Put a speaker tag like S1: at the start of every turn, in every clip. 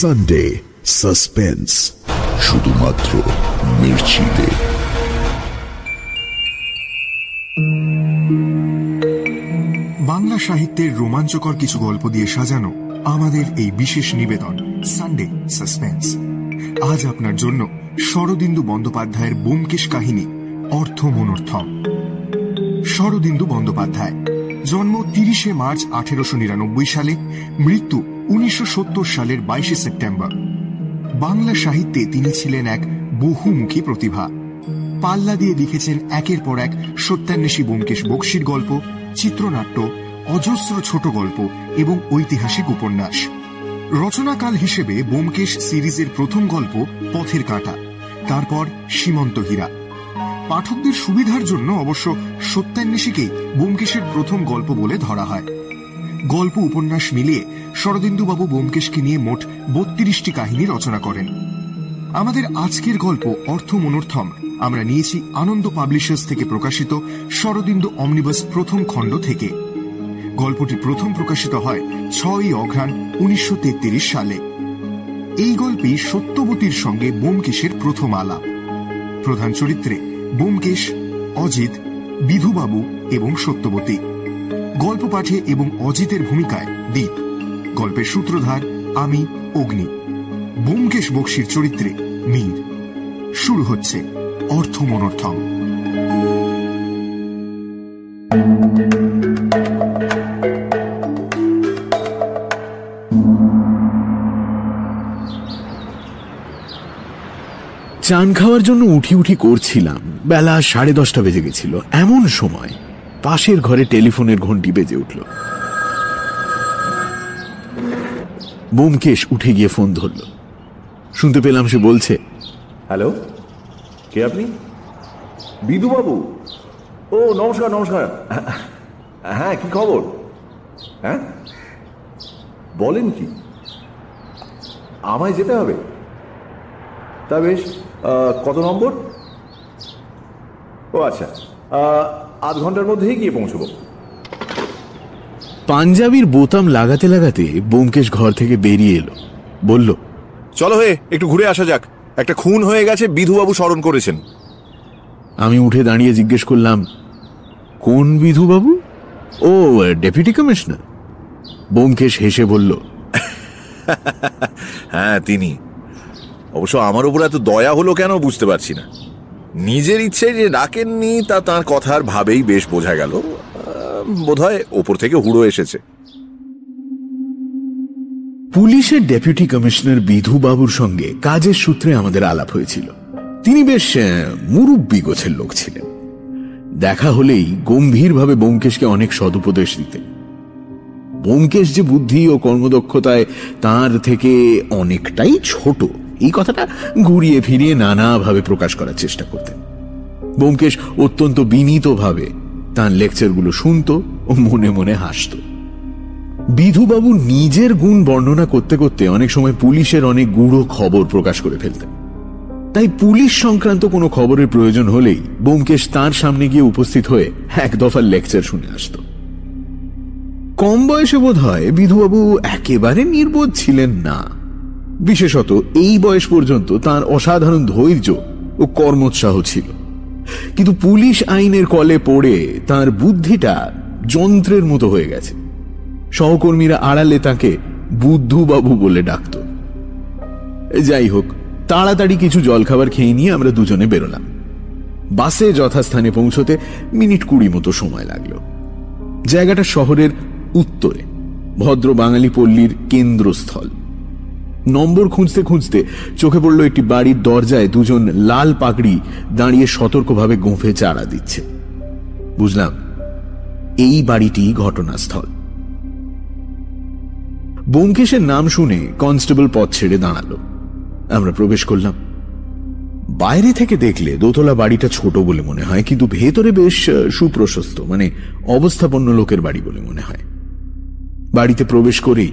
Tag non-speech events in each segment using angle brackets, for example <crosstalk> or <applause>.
S1: Sunday suspense শুধুমাত্র মির্চিতে
S2: বাংলা সাহিত্যের রোমাঞ্চকর কিছু গল্প দিয়ে সাজানো আমাদের এই বিশেষ নিবেদন সানডে সাসপেন্স আজ আপনার জন্য শরদিন্দু বন্দ্যোপাধ্যায়ের বোমকেশ কাহিনী, অর্থ মনর্থম শরদিন্দু বন্দ্যোপাধ্যায়, জন্ম তিরিশে মার্চ আঠেরোশো নিরানব্বই সালে, মৃত্যু উনিশশো সত্তর সালের বাইশে সেপ্টেম্বর। বাংলা সাহিত্যে তিনি ছিলেন এক বহুমুখী প্রতিভা। পাল্লা দিয়ে লিখেছেন একের পর এক সত্যান্বেষী ব্যোমকেশ বক্সির গল্প, চিত্রনাট্য, অজস্র ছোট গল্প এবং ঐতিহাসিক উপন্যাস। রচনাকাল হিসেবে বোমকেশ সিরিজের প্রথম গল্প পথের কাঁটা, তারপর সীমন্ত হীরা। পাঠকদের সুবিধার জন্য অবশ্য সত্যান্বেষীকেই বোমকেশের প্রথম গল্প বলে ধরা হয়। গল্প উপন্যাস মিলিয়ে শরদিন্দুবাবু বোমকেশকে নিয়ে মোট বত্রিশটি কাহিনী রচনা করেন। আমাদের আজকের গল্প অর্থ মনোর্থম আমরা নিয়েছি আনন্দ পাবলিশার্স থেকে প্রকাশিত শরদিন্দু অমনিবাস প্রথম খণ্ড থেকে। গল্পটি প্রথম প্রকাশিত হয় ছয়ই অঘ্রাণ উনিশশো তেত্রিশ সালে। এই গল্পে সত্যবতীর সঙ্গে বোমকেশের প্রথম আলাপ। প্রধান চরিত্রে বোমকেশ অজিত, বিধুবাবু এবং সত্যবতী। গল্প পাঠে এবং অজিতের ভূমিকায় দ্বীপ গল্পের সূত্রধার আমি, অগ্নি। বোমকেশ বক্সির চরিত্রে মীর। শুরু হচ্ছে অর্থ মনর্থম।
S3: চান খাওয়ার জন্য উঠি উঠি করছিলাম। বেলা সাড়ে দশটা বেজে গেছিল। এমন সময় পাশের ঘরে টেলিফোনের ঘন্টি বেজে উঠল। বোমকেশ উঠে গিয়ে ফোন ধরল। শুনতে পেলাম সে বলছে,
S4: হ্যালো? কে আপনি? বিধুবাবু ও, নমস্কার নমস্কার। হ্যাঁ কি খবর? হ্যাঁ? বলেন কি? আমায় যেতে হবে। তা বেশ কত নম্বর? ও আচ্ছা। আধ ঘণ্টার মধ্যেই গিয়ে পৌঁছবো।
S3: পাঞ্জাবির বোতাম লাগাতে লাগাতে বোমকেশ ঘর থেকে বেরিয়ে এলো। বলল
S5: চলো হে একটু ঘুরে আসা যাক। একটা খুন হয়ে গেছে বিধুবাবু স্মরণ করেছেন।
S3: আমি উঠে দাঁড়িয়ে জিজ্ঞেস করলাম কোন বিধুবাবু? ও ডেপুটি কমিশনার। বোমকেশ হেসে বলল
S5: হ্যাঁ তিনি। অবশ্য আমার উপর এত দয়া হলো কেন বুঝতে পারছি না। নিজের ইচ্ছে যে ডাকেননি, তা তার কথার ভাবেই বেশ বোঝা গেল। বোধ হয় ওপর থেকে হুড়ো এসেছে।
S3: পুলিশের ডেপুটি কমিশনার বিধু বাবুর সঙ্গে কাজের সূত্রে আমাদের আলাপ হয়েছিল। তিনি বেশ মুরব্বি গোছের লোক ছিলেন। দেখা হলেই গম্ভীরভাবে বোমকেশকে অনেক সদুপদেশ দিতেন বোমকেশ যে বুদ্ধি ও কর্মদক্ষতায় তার থেকে অনেকটাই ছোট। এই কথাটা ঘুরিয়ে ফিরিয়ে নানাভাবে প্রকাশ করার চেষ্টা করতেন। বোমকেশ অত্যন্ত বিনীতভাবে তার লেকচারগুলো শুনত ও মনে মনে হাসত। বিধুবাবু নিজের গুণ বর্ণনা করতে করতে অনেক সময় পুলিশের অনেক গুঁড়ো খবর প্রকাশ করে ফেলতেন। তাই পুলিশ সংক্রান্ত কোনো খবরের প্রয়োজন হলেই বোমকেশ তার সামনে গিয়ে উপস্থিত হয়ে এক দফার লেকচার শুনে আসত। কম বয়সে বোধ হয় বিধুবাবু একেবারে নির্বোধ ছিলেন না। বিশেষত এই বয়স পর্যন্ত তার অসাধারণ ধৈর্য ও কর্মোৎসাহ ছিল। কিন্তু পুলিশ আইনের কলে পড়ে তার বুদ্ধিটা যন্ত্রের মতো হয়ে গেছে। সহকর্মীরা আড়ালে তাকে বুদ্ধুবাবু বলে ডাকত। যাই হোক, তাড়াতাড়ি কিছু জলখাবার খেয়ে নিয়ে আমরা দুজনে বেরোলাম। বাসে যথাস্থানে পৌঁছতে মিনিট কুড়ি মতো সময় লাগল। জায়গাটা শহরের উত্তরে, ভদ্র বাঙালি পল্লীর কেন্দ্রস্থল। নম্বর খুঁজতে খুঁজতে চোখে পড়ল একটি বাড়ির দরজায় দুজন লাল পাগড়ি দাঁড়িয়ে সতর্কভাবে গোঁফে চারা দিচ্ছে। বুঝলাম, এই বাড়িটি ঘটনাস্থল। বোমকেশের নাম শুনে কনস্টেবল পথ ছেড়ে দাঁড়াল। আমরা প্রবেশ করলাম। বাইরে থেকে দেখলে দোতলা বাড়িটা ছোট বলে মনে হয়, কিন্তু ভেতরে বেশ সুপ্রশস্ত মানে অবস্থাপন্ন লোকের বাড়ি বলে মনে হয়। বাড়িতে প্রবেশ করেই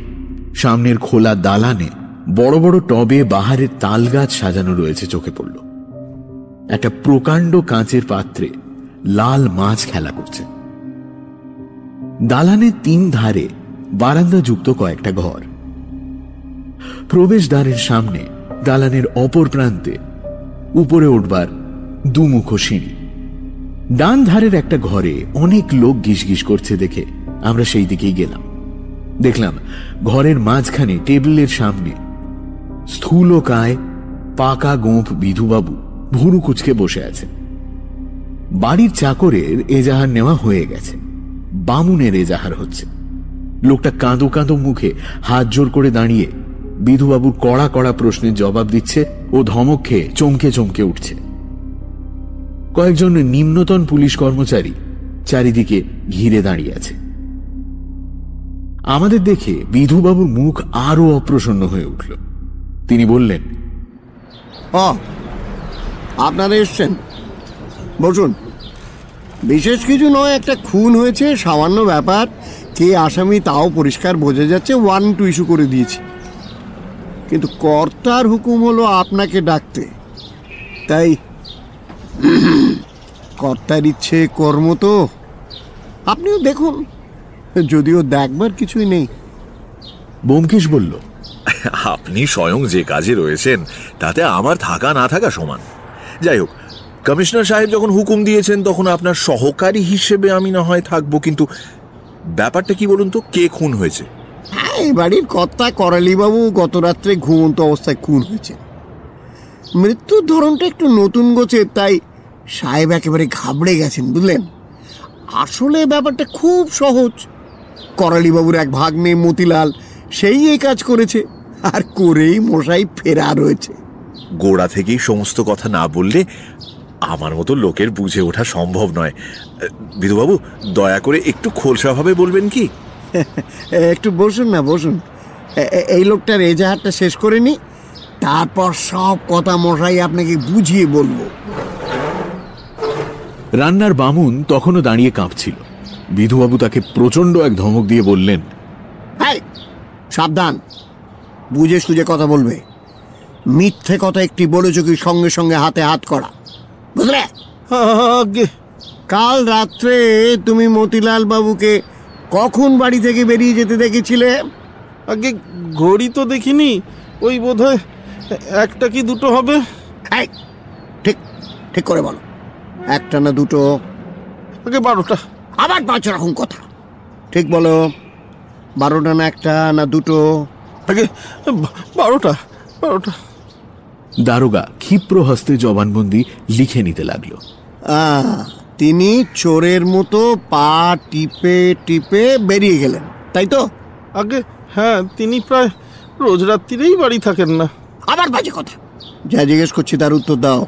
S3: সামনের খোলা দালানে বড় বড় টবে বাহারের তাল গাছ সাজানো রয়েছে চোখে পড়ল। একটা প্রকাণ্ড কাঁচের পাত্রে লাল মাছ খেলা করছে। দালানের তিন ধারে বারান্দা যুক্ত কয়েকটা ঘর। প্রবেশদ্বারের সামনে দালানের অপর প্রান্তে উপরে উঠবার দুমুখো সিঁড়ি। ডান ধারের একটা ঘরে অনেক লোক গিসগিস করছে দেখে আমরা সেই দিকেই গেলাম। দেখলাম ঘরের মাঝখানে টেবিলের সামনে স্থূল কায় পাকা গোঁফ বিধুবাবু ভুরু কুচকে বসে আছে। বাড়ির চাকরের এজাহার নেওয়া হয়ে গেছে। বামুনের এজাহার হচ্ছে। লোকটা কাঁদো কাঁদো মুখে হাত জোর করে দাঁড়িয়ে বিধুবাবুর কড়া কড়া প্রশ্নের জবাব দিচ্ছে ও ধমক খেয়ে চমকে চমকে উঠছে। কয়েকজন নিম্নতন পুলিশ কর্মচারী চারিদিকে ঘিরে দাঁড়িয়ে আছে। আমাদের দেখে বিধুবাবুর মুখ আরও অপ্রসন্ন হয়ে উঠল। তিনি বললেন
S6: ও আপনারা এসছেন। বসুন। বিশেষ কিছু নয় একটা খুন হয়েছে সামান্য ব্যাপার। কে আসামি তাও পরিষ্কার বোঝা যাচ্ছে ওয়ান টু ইস্যু করে দিয়েছি। কিন্তু কর্তার হুকুম হলো আপনাকে ডাকতে। তাই কর্তার ইচ্ছে কর্ম তো। আপনিও দেখুন যদিও দেখবার কিছুই নেই।
S3: বোমকেশ বলল
S5: আপনি স্বয়ং যে কাজে রয়েছেন, তাতে আমার থাকা না থাকা সমান। যাই হোক, কমিশনার সাহেব যখন হুকুম দিয়েছেন, তখন আপনার সহকারী হিসেবে আমি না হয় থাকব, কিন্তু ব্যাপারটা কি বলুন তো, কে খুন হয়েছে?
S6: হ্যাঁ এই বাড়ির কর্তা করালিবাবু গত রাত্রে ঘুমন্ত অবস্থায় খুন হয়েছে মৃত্যুর ধরনটা একটু নতুন গোছে, তাই সাহেব একেবারে ঘাবড়ে গেছেন, বুঝলেন? আসলে ব্যাপারটা খুব সহজ। করালিবাবুর এক ভাগ্নে মতিলাল, সেই এই কাজ করেছে। আর করেই মশাই ফেরা রয়েছে।
S5: গোড়া থেকেই সমস্ত কথা না বললে আমার মতো লোকের বুঝে ওঠা সম্ভব নয়। বিধুবাবু দয়া করে একটু খোলসাভাবে বলবেন কি? <laughs>
S6: একটু বসুন না বসুন। এই লোকটার এজাহারটা শেষ করে নি তারপর সব কথা মশাই আপনাকে বুঝিয়ে বলব।
S3: রান্নার বামুন তখনও দাঁড়িয়ে কাঁপছিল। বিধুবাবু তাকে প্রচণ্ড এক ধমক দিয়ে বললেন
S6: সাবধান। বুঝে সুঝে কথা বলবে। মিথ্যে কথা একটি বলেছ কি সঙ্গে সঙ্গে হাতে হাত করা। বুঝলে?
S7: আগে
S6: কাল রাত্রে তুমি মতিলাল বাবুকে কখন বাড়ি থেকে বেরিয়ে যেতে দেখেছিলে?
S7: আগে ঘড়ি তো দেখিনি ওই বোধ একটা কি দুটো হবে?
S6: ঠিক ঠিক করে বলো। একটা না দুটো?
S7: আগে বারোটা।
S6: আবার পাঁচ রকম কথা। ঠিক বলো বারোটা না একটা না দুটো?
S7: আগে বারোটা বারোটা।
S3: দারোগা ক্ষিপ্র হস্তে জবানবন্দি লিখে নিতে লাগল।
S6: তিনি চোরের মতো পা টিপে টিপে বেরিয়ে গেলেন তাই তো?
S7: আগে হ্যাঁ তিনি প্রায় রোজ রাত্রিরেই বাড়ি থাকেন না।
S6: আবার বাজে কথা। যা জিজ্ঞেস করছি তার উত্তর দাও।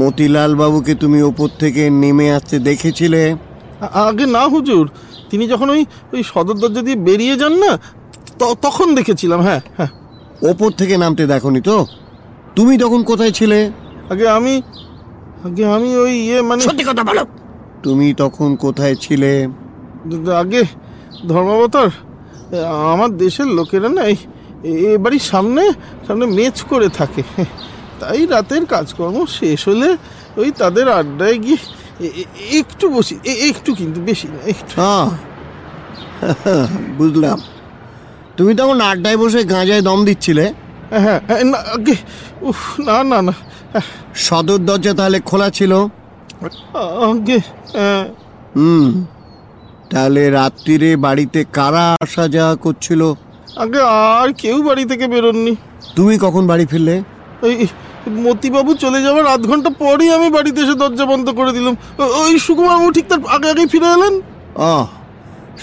S6: মতিলাল বাবুকে তুমি ওপর থেকে নেমে আসতে দেখেছিলে?
S7: আগে না হুজুর। তিনি যখন ওই ওই সদর দরজা দিয়ে বেরিয়ে যান না তখন দেখেছিলাম হ্যাঁ হ্যাঁ।
S6: ওপর থেকে নামতে দেখনি তো? তুমি তখন কোথায় ছিলে?
S7: আগে আমি আগে আমি ওই ইয়ে মানে
S6: সত্যি কথা বলো। তুমি তখন কোথায় ছিলে?
S7: আগে ধর্মাবতার আমার দেশের লোকেরা না এই এ বাড়ির সামনে সামনে মেচ করে থাকে। তাই রাতের কাজকর্ম শেষ হলে ওই তাদের আড্ডায় গিয়ে একটু বসি এ- একটু কিন্তু বেশি না একটু।
S6: হ্যাঁ বুঝলাম। তুমি তখন আড্ডায় বসে গাঁজায় দম দিচ্ছিলে?
S7: হ্যাঁ হ্যাঁ, না উফ না না না।
S6: সদর দরজা তাহলে খোলা ছিল? হুম তাহলে রাত্রিরে বাড়িতে কারা আসা যাওয়া করছিল?
S7: আগে আর কেউ বাড়ি থেকে বেরোননি।
S6: তুমি কখন বাড়ি ফিরলে?
S7: ওই মতিবাবু চলে যাওয়ার আধ ঘণ্টা পরেই আমি বাড়িতে এসে দরজা বন্ধ করে দিলাম। ওই সুকুমার বাবু ঠিক তার আগে আগে ফিরে এলেন?
S6: ও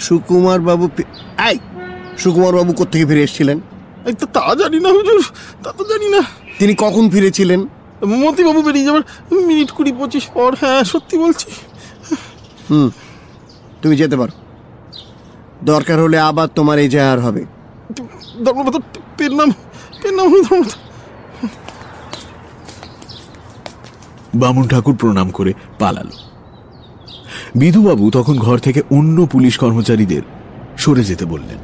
S6: সুকুমার বাবু এই সুকুমার বাবু কোথেকে ফিরে এসেছিলেন?
S7: তো তা জানি না হুজুর তা তো জানি না।
S6: তিনি কখন ফিরেছিলেন?
S7: মতিবাবু বেরিয়ে যাবার মিনিট কুড়ি পঁচিশ পর হ্যাঁ সত্যি বলছি।
S6: হুম তুমি যেতে পারো। দরকার হলে আবার তোমার এই জাহার হবে।
S7: ধর্মপত পেন নাম পেন নাম ধর্মপত
S3: বামুন ঠাকুর প্রণাম করে পালালো। বিধুবাবু তখন ঘর থেকে অন্য পুলিশ কর্মচারীদের সরে যেতে বললেন।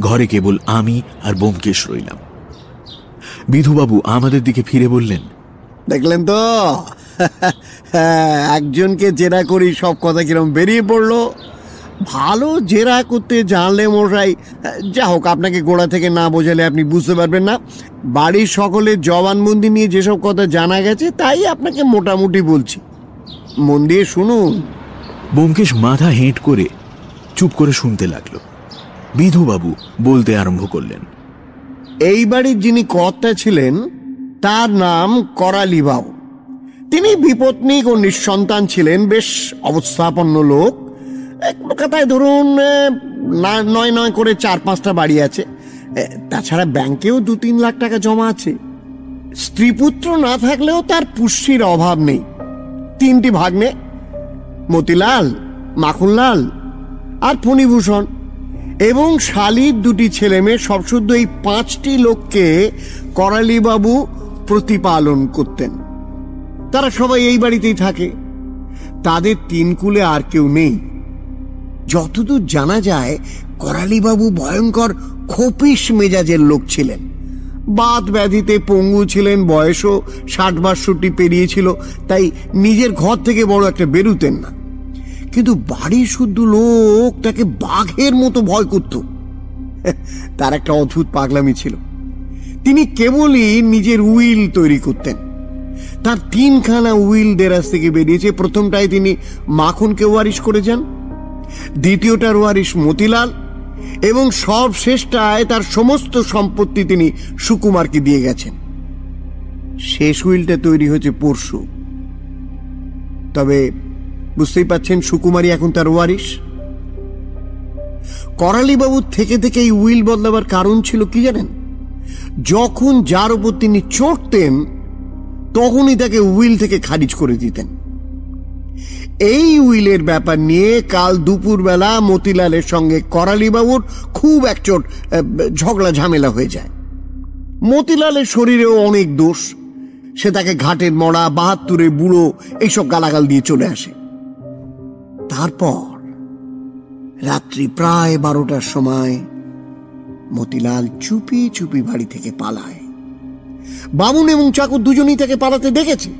S3: ঘরে কেবল আমি আর বোমকেশ রইলাম। বিধুবাবু আমাদের দিকে ফিরে বললেন
S6: দেখলেন তো? <laughs> একজনকে জেরা করি সব কথা কিরম বেরিয়ে পড়ল। ভালো জেরা করতে জানলে মশাই যা হোক আপনাকে গোড়া থেকে না বোঝালে আপনি বুঝতে পারবেন না। বাড়ির সকলের জবানবন্দি নিয়ে যেসব কথা জানা গেছে তাই আপনাকে মোটামুটি বলছি। মন দিয়ে শুনুন।
S3: ব্যোমকেশ মাথা হেঁট করে চুপ করে শুনতে লাগল। বিধুবাবু বলতে আরম্ভ করলেন।
S6: এই বাড়ির যিনি কর্তা ছিলেন, তার নাম করালি বাবু তিনি বিপত্নিক ও নিঃসন্তান ছিলেন, বেশ অবস্থাপন্ন লোক। কথায় ধরুন নয় নয় করে চার পাঁচটা বাড়ি আছে। তাছাড়া ব্যাংকেও দু তিন লাখ টাকা জমা আছে। স্ত্রীপুত্র না থাকলেও তার পুষ্টির অভাব নেই। তিনটি ভাগ্নে, মতিলাল, মাখনলাল আর ফণিভূষণ। এবং শালির দুটি ছেলে মেয়ে সবশুদ্ধ এই পাঁচটি লোককে করালিবাবু প্রতিপালন করতেন। তারা সবাই এই বাড়িতেই থাকে। তাদের তিন কুলে আর কেউ নেই। যতদূর জানা যায়, করালিবাবু ভয়ঙ্কর খোপিস মেজাজের লোক ছিলেন। বাত ব্যাধিতে পঙ্গু ছিলেন, বয়সও ষাট বাষট্টি পেরিয়েছিল, তাই নিজের ঘর থেকে বড় একটা বেরুতেন না। কিন্তু বাড়ির শুদ্ধ লোক তাকে বাঘের মতো ভয় করত। তার একটা অদ্ভুত পাগলামি ছিল। তিনি কেবলই নিজের উইল তৈরি করতেন। তার তিনখানা উইল দেরাজ থেকে বেরিয়েছে। প্রথমটায় তিনি মাখনকে ওয়ারিশ করে যান দ্বিতীয়টার ওয়ারিশ মতিলাল, এবং সব শেষটায় তার সমস্ত সম্পত্তি তিনি সুকুমারকে দিয়ে গেছেন। শেষ উইলটা তৈরি হয়েছে পরশু। তবে বুঝতেই পাচ্ছেন, সুকুমারী এখন তার ওয়ারিশ। করালিবাবুর থেকে থেকে এই উইল বদলাবার কারণ ছিল কি জানেন? যখন যার উপর তিনি চড়তেন, তখনই তাকে উইল থেকে খারিজ করে দিতেন। এই উইলের ব্যাপার নিয়ে কাল দুপুরবেলা মতিলালের সঙ্গে করালিবাবুর খুব একচোট ঝগড়া, ঝামেলা হয়ে যায়। মতিলালের শরীরেও অনেক দোষ। সে তাকে ঘাটের মরা বাহাত্তরে বুড়ো, এইসব গালাগাল দিয়ে চলে আসে। তারপর রাত্রি প্রায় বারোটার সময় মতিলাল চুপি চুপি বাড়ি থেকে পালায়। বামুন এবং চাকর দুজনেই তাকে পালাতে দেখেছে।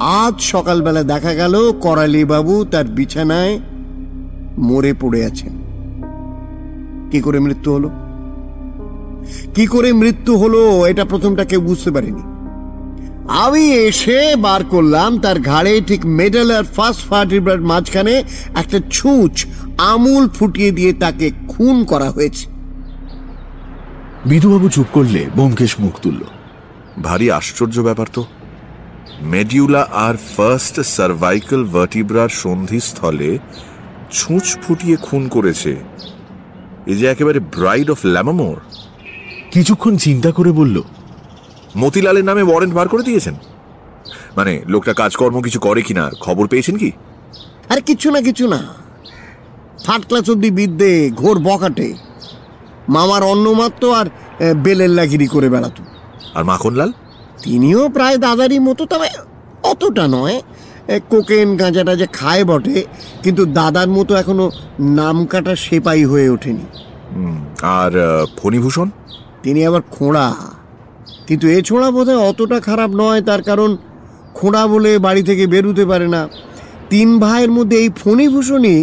S6: আজ সকালবেলা দেখা গেল করালি বাবু তার বিছানায় মরে পড়ে আছেন। কি করে মৃত্যু হলো? কি করে মৃত্যু হলো? এটা প্রথমটা কেউ বুঝতে পারেনি। আমি এসে বার করলাম তার ঘাড়ে ঠিক মেডেল আর ফার্স্ট ফার্টিব্রার মাঝখানে একটা ছুঁচ আমুল ফুটিয়ে দিয়ে তাকে খুন করা হয়েছে।
S3: বিধুবাবু চুপ করলে ব্যোমকেশ মুখ তুলল।
S5: ভারী আশ্চর্য ব্যাপার তো। মেডিউলা আর ফার্স্ট সার্ভাইকাল ভার্টিব্রার সন্ধিস্থলে ছুঁচ ফুটিয়ে খুন করেছে। এ যে একেবারে ব্রাইড অফ ল্যামামোর
S3: কিছুক্ষণ চিন্তা করে বলল
S5: মতিলালের নামে ওয়ারেন্ট বার করে দিয়েছেন। মানে লোকটা কাজকর্ম কিছু করে কিনা খবর পেয়েছেন কি?
S6: আরে কিছু না কিছু না। থার্ড ক্লাস অব্দি বিদ্যে ঘোর বকাটে। মামার অন্নমাত্র আর বেলের লাগিরি করে বেড়াতো।
S5: আর মাখনলাল?
S6: তিনিও প্রায় দাদারই মতো তবে অতটা নয়। কোকেন গাঁজাটা যে খায় বটে কিন্তু দাদার মতো এখনও নামকাটা সেপাই হয়ে ওঠেনি।
S5: আর ফণিভূষণ?
S6: তিনি আবার খোঁড়া। কিন্তু এ ছোঁড়া বোধহয় অতটা খারাপ নয় তার কারণ খোঁড়া বলে বাড়ি থেকে বেরুতে পারে না। তিন ভাইয়ের মধ্যে এই ফণিভূষণই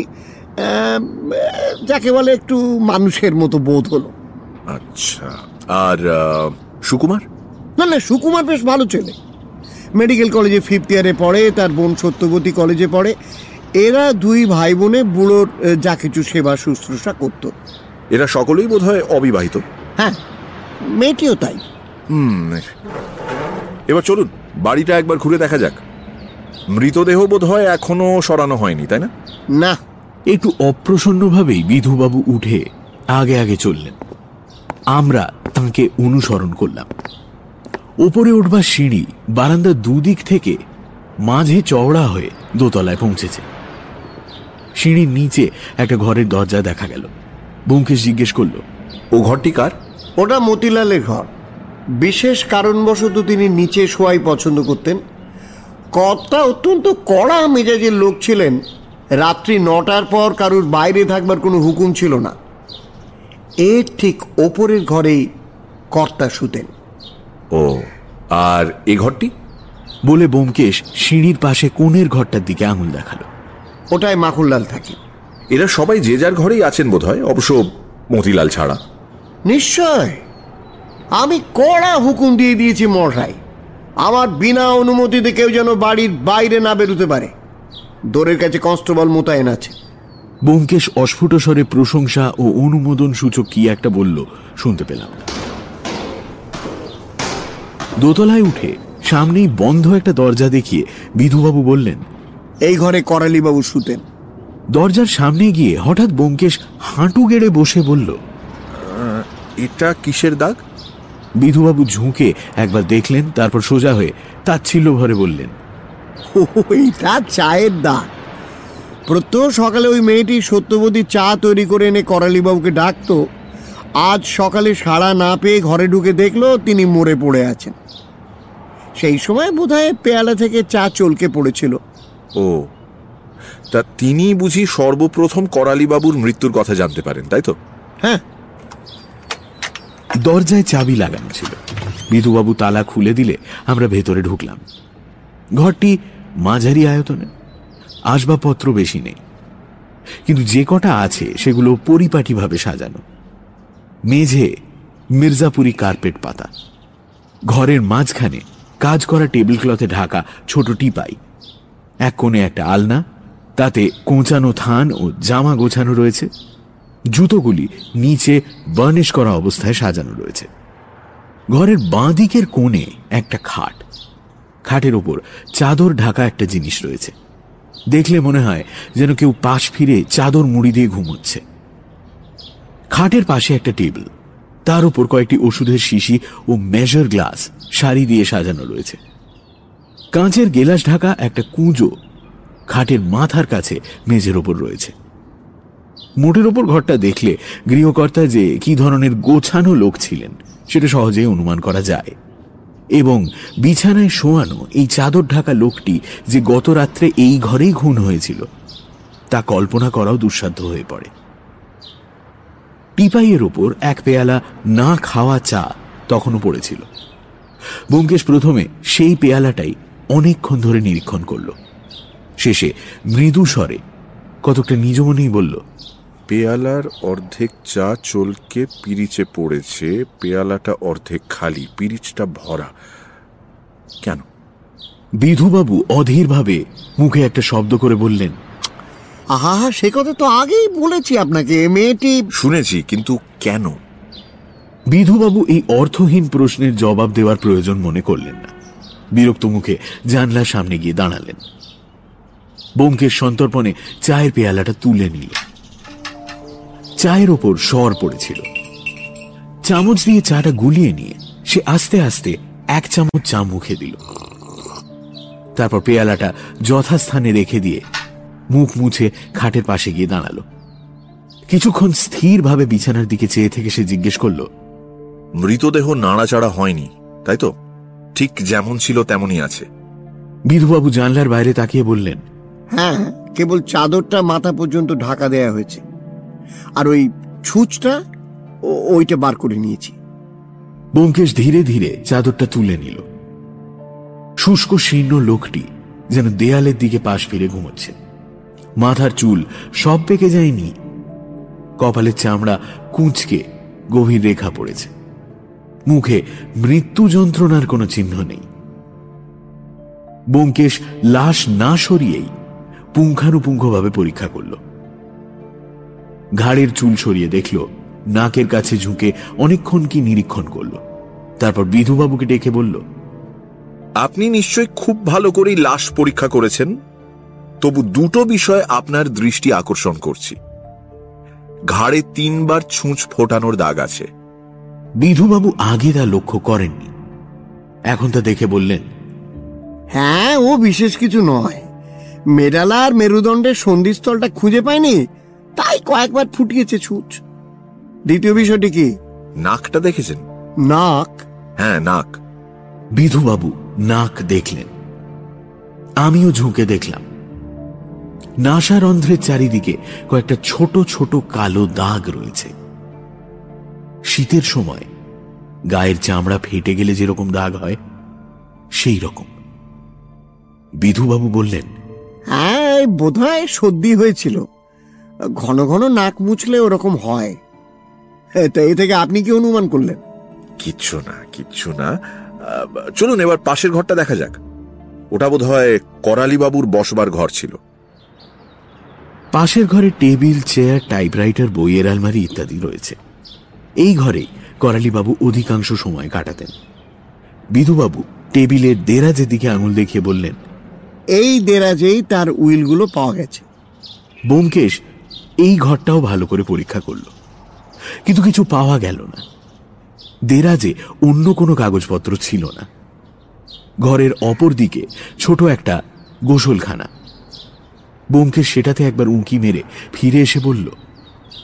S6: যাকে বলে একটু মানুষের মতো বোধ হলো।
S5: আচ্ছা আর সুকুমার?
S6: না না সুকুমার বেশ ভালো ছেলে। মেডিকেল কলেজে ফিফথ ইয়ারে পড়ে তার বোন সত্যবতী কলেজে পড়ে। এরা দুই ভাই বোনে বুড়োর যা কিছু সেবা শুশ্রূষা করত।
S5: এরা সকলেই বোধহয় অবিবাহিত।
S6: হ্যাঁ মেয়েটিও তাই।
S5: হুম এবার চলুন বাড়িটা একবার ঘুরে দেখা যাক। মৃতদেহ বোধ হয় এখনও সরানো হয়নি তাই না?
S6: না।
S3: একটু অপ্রসন্নভাবেই বিধুবাবু উঠে আগে আগে চললেন। আমরা তাকে অনুসরণ করলাম। ওপরে উঠবার সিঁড়ি বারান্দার দুদিক থেকে মাঝে চওড়া হয়ে দোতলায় পৌঁছেছে। সিঁড়ির নিচে একটা ঘরের দরজা দেখা গেল। ব্যোমকেশ জিজ্ঞেস করল
S5: ও ঘরটি কার?
S6: ওটা মতিলালের ঘর। বিশেষ কারণবশত তিনি নিচে শোয়াই পছন্দ করতেন। কর্তা অত্যন্ত কড়া মেজাজের লোক ছিলেন। রাত্রি নটার পর কারুর বাইরে থাকবার কোনো হুকুম ছিল না। এর ঠিক ওপরের ঘরেই কর্তা শুতেন।
S5: ও আর এ ঘরটি?
S3: বলে ব্যোমকেশ সিঁড়ির পাশে কোণের ঘরটার দিকে আঙুল দেখাল।
S6: ওটায় মাখনলাল থাকে।
S5: এরা সবাই যে যার ঘরেই আছেন বোধহয় অবশ্য মতিলাল ছাড়া।
S6: নিশ্চয়! আমি কড়া হুকুম দিয়ে দিয়েছি মশাই আমার বিনা অনুমতিতে কেউ যেন বাড়ির বাইরে না বেরোতে পারে। দোরের কাছে কনস্টেবল মোতায়েন আছে।
S3: ব্যোমকেশ অস্ফুট স্বরে প্রশংসা ও অনুমোদন সূচক কি একটা বলল শুনতে পেলাম দোতলায় উঠে সামনেই বন্ধ একটা দরজা দেখিয়ে বিধুবাবু বললেন
S6: এই ঘরে করালিবাবু শুতেন।
S3: দরজার সামনে গিয়ে হঠাৎ ব্যোমকেশ হাঁটু গেড়ে বসে বলল
S5: এটা কিসের দাগ?
S3: বিধুবাবু ঝুঁকে একবার দেখলেন তারপর সোজা হয়ে তাচ্ছিল্য ভরে বললেন
S6: ওইটা চায়ের দাগ প্রত্যহ সকালে ওই মেয়েটি সত্যবতী চা তৈরি করে এনে করালিবাবুকে ডাকতো। আজ সকালে সাড়া না পেয়ে ঘরে ঢুকে দেখল তিনি মরে পড়ে আছেন। সেই সময় বোধহয় পেয়ালা থেকে চা চলকে পড়েছিল।
S5: ও তা তিনি বুঝি সর্বপ্রথম করালিবাবুর মৃত্যুর কথা জানতে পারেন তাই তো?
S6: হ্যাঁ
S3: দরজায় চাবি লাগানো ছিল। বিধুবাবু তালা খুলে দিলে আমরা ভেতরে ঢুকলাম। ঘরটি মাঝারি আয়তনে আসবাবপত্র বেশি নেই। কিন্তু যে কটা আছে সেগুলো পরিপাটিভাবে সাজানো। মেঝে মির্জাপুরি কার্পেট পাতা। ঘরের মাঝখানে কাজ করা টেবিল ক্লথে ঢাকা ছোট টিপাই। এক কোণে একটা আলনা, তাতে কোঁচানো থান ও জামা গোছানো রয়েছে। জুতোগুলি নিচে বার্নিশ করা অবস্থায় সাজানো রয়েছে। ঘরের বাঁ দিকের কোণে একটা খাট। খাটের ওপর চাদর ঢাকা একটা জিনিস রয়েছে। দেখলে মনে হয় যেন কেউ পাশ ফিরে চাদর মুড়ি দিয়ে ঘুমোচ্ছে। খাটের পাশে একটা টেবিল। তার উপর কয়েকটি ওষুধের শিশি ও মেজার গ্লাস সারি দিয়ে সাজানো রয়েছে। কাঁচের গেলাস ঢাকা একটা কুঁজো। খাটের মাথার কাছে মেঝের ওপর রয়েছে। মোটের ওপর ঘরটা দেখলে গৃহকর্তা যে কি ধরনের গোছানো লোক ছিলেন, সেটা সহজেই অনুমান করা যায়। এবং বিছানায় শোয়ানো এই চাদর ঢাকা লোকটি যে গত রাত্রে এই ঘরেই খুন হয়েছিল, তা কল্পনা করাও দুঃসাধ্য হয়ে পড়ে। টিপাইয়ের ওপর এক পেয়ালা না খাওয়া চা তখনও পড়েছিল। ব্যোমকেশ প্রথমে সেই পেয়ালাটাই অনেকক্ষণ ধরে নিরীক্ষণ করল। শেষে মৃদু স্বরে কতকটা নিজ মনেই বলল
S5: পেয়ালার অর্ধেক চা চলকে পিরিচে পড়েছে পেয়ালাটা অর্ধেক খালি পিরিচটা ভরা। কেন?
S3: বিধুবাবু অধীরভাবে মুখে একটা শব্দ করে বললেন
S6: আহা সে কথা তো আগেই বলেছি আপনাকে মেয়েটি
S5: শুনেছি কিন্তু কেন?
S3: বিধুবাবু এই অর্থহীন প্রশ্নের জবাব দেওয়ার প্রয়োজন মনে করলেন না। বিরক্ত মুখে জানলার সামনে গিয়ে দাঁড়ালেন। বোমকের সন্তর্পণে চায়ের পেয়ালাটা তুলে নিল চায়ের ওপর স্বর পড়েছিল। চামচ দিয়ে চাটা গুলিয়ে নিয়ে সে আস্তে আস্তে এক চামচ চা মুখে দিল। তারপর পেয়ালাটা যথাস্থানে রেখে দিয়ে মুখ মুছে খাটের পাশে গিয়ে দাঁড়াল। কিছুক্ষণ স্থিরভাবে বিছানার দিকে চেয়ে থেকে সে জিজ্ঞেস করল
S5: মৃতদেহ নাড়াচাড়া হয়নি তাই তো? ঠিক যেমন ছিল তেমনই আছে।
S3: বিধুবাবু জানলার বাইরে তাকিয়ে বললেন
S6: হ্যাঁ কেবল চাদরটা মাথা পর্যন্ত ঢাকা দেয়া হয়েছে। আর ওই ছুঁচটা ওইটা বার করে নিয়েছি।
S3: ব্যোমকেশ ধীরে ধীরে চাদরটা তুলে নিল। শুষ্ক শীর্ণ লোকটি যেন দেয়ালের দিকে পাশ ফিরে ঘুমোচ্ছে। মাথার চুল সব পেকে যায়নি। কপালের চামড়া কুঁচকে গভীর রেখা পড়েছে। মুখে মৃত্যু যন্ত্রণার কোনো চিহ্ন নেই। ব্যোমকেশ লাশ না সরিয়েই পুঙ্খানুপুঙ্খভাবে পরীক্ষা করল। ঘাড়ের চুল সরিয়ে দেখল নাকের কাছে ঝুঁকে অনেকক্ষণ কি নিরীক্ষণ করল। তারপর বিধুবাবুকে ডেকে বলল
S5: আপনি নিশ্চয়ই খুব ভালো করেই লাশ পরীক্ষা করেছেন? তবু দুটো বিষয় আপনার দৃষ্টি আকর্ষণ করছি। ঘাড়ে তিনবার ছুঁচ ফোটানোর দাগ আছে।
S3: বিধুবাবু আগে তা লক্ষ্য করেননি। এখন তা দেখে বললেন
S6: হ্যাঁ ও বিশেষ কিছু নয়। মেডালা আর মেরুদণ্ডের সন্ধিস্থলটা খুঁজে পায়নি? তাই কয়েকবার ফুটিয়েছে ছুঁচ। দ্বিতীয় বিষয়টি কি?
S5: নাকটা দেখেছেন?
S6: নাক?
S5: হ্যাঁ নাক।
S3: বিধুবাবু নাক দেখলেন। আমিও ঝুঁকে দেখলাম। নাসারন্ধ্রের চারিদিকে কয়েকটা ছোট ছোট কালো দাগ রয়েছে। শীতের সময় গায়ের চামড়া ফেটে গেলে যেরকম দাগ হয় সেই রকম। বিধুবাবু বললেন
S6: হ্যাঁ বোধহয় সর্দি হয়েছিল। ঘন ঘন নাক মুছলে ওরকম হয়। তা এ থেকে আপনি কি অনুমান করলেন?
S5: কিচ্ছু না কিচ্ছু না। চলুন এবার পাশের ঘরটা দেখা যাক। ওটা বোধ হয় করালি বাবুর বসবার ঘর ছিল।
S3: পাশের ঘরে টেবিল চেয়ার টাইপরাইটার বইয়ের আলমারি ইত্যাদি রয়েছে। এই ঘরেই করালিবাবু অধিকাংশ সময় কাটাতেন। বিধুবাবু টেবিলের দেরাজের দিকে আঙুল দেখিয়ে বললেন
S6: এই দেরাজেই তার উইলগুলো পাওয়া গেছে।
S3: বোমকেশ এই ঘরটাও ভালো করে পরীক্ষা করল। কিন্তু কিছু পাওয়া গেল না। দেরাজে অন্য কোনো কাগজপত্র ছিল না। ঘরের অপর দিকে ছোট একটা গোসলখানা। বোমকেশ সেটাতে একবার উঁকি মেরে ফিরে এসে বলল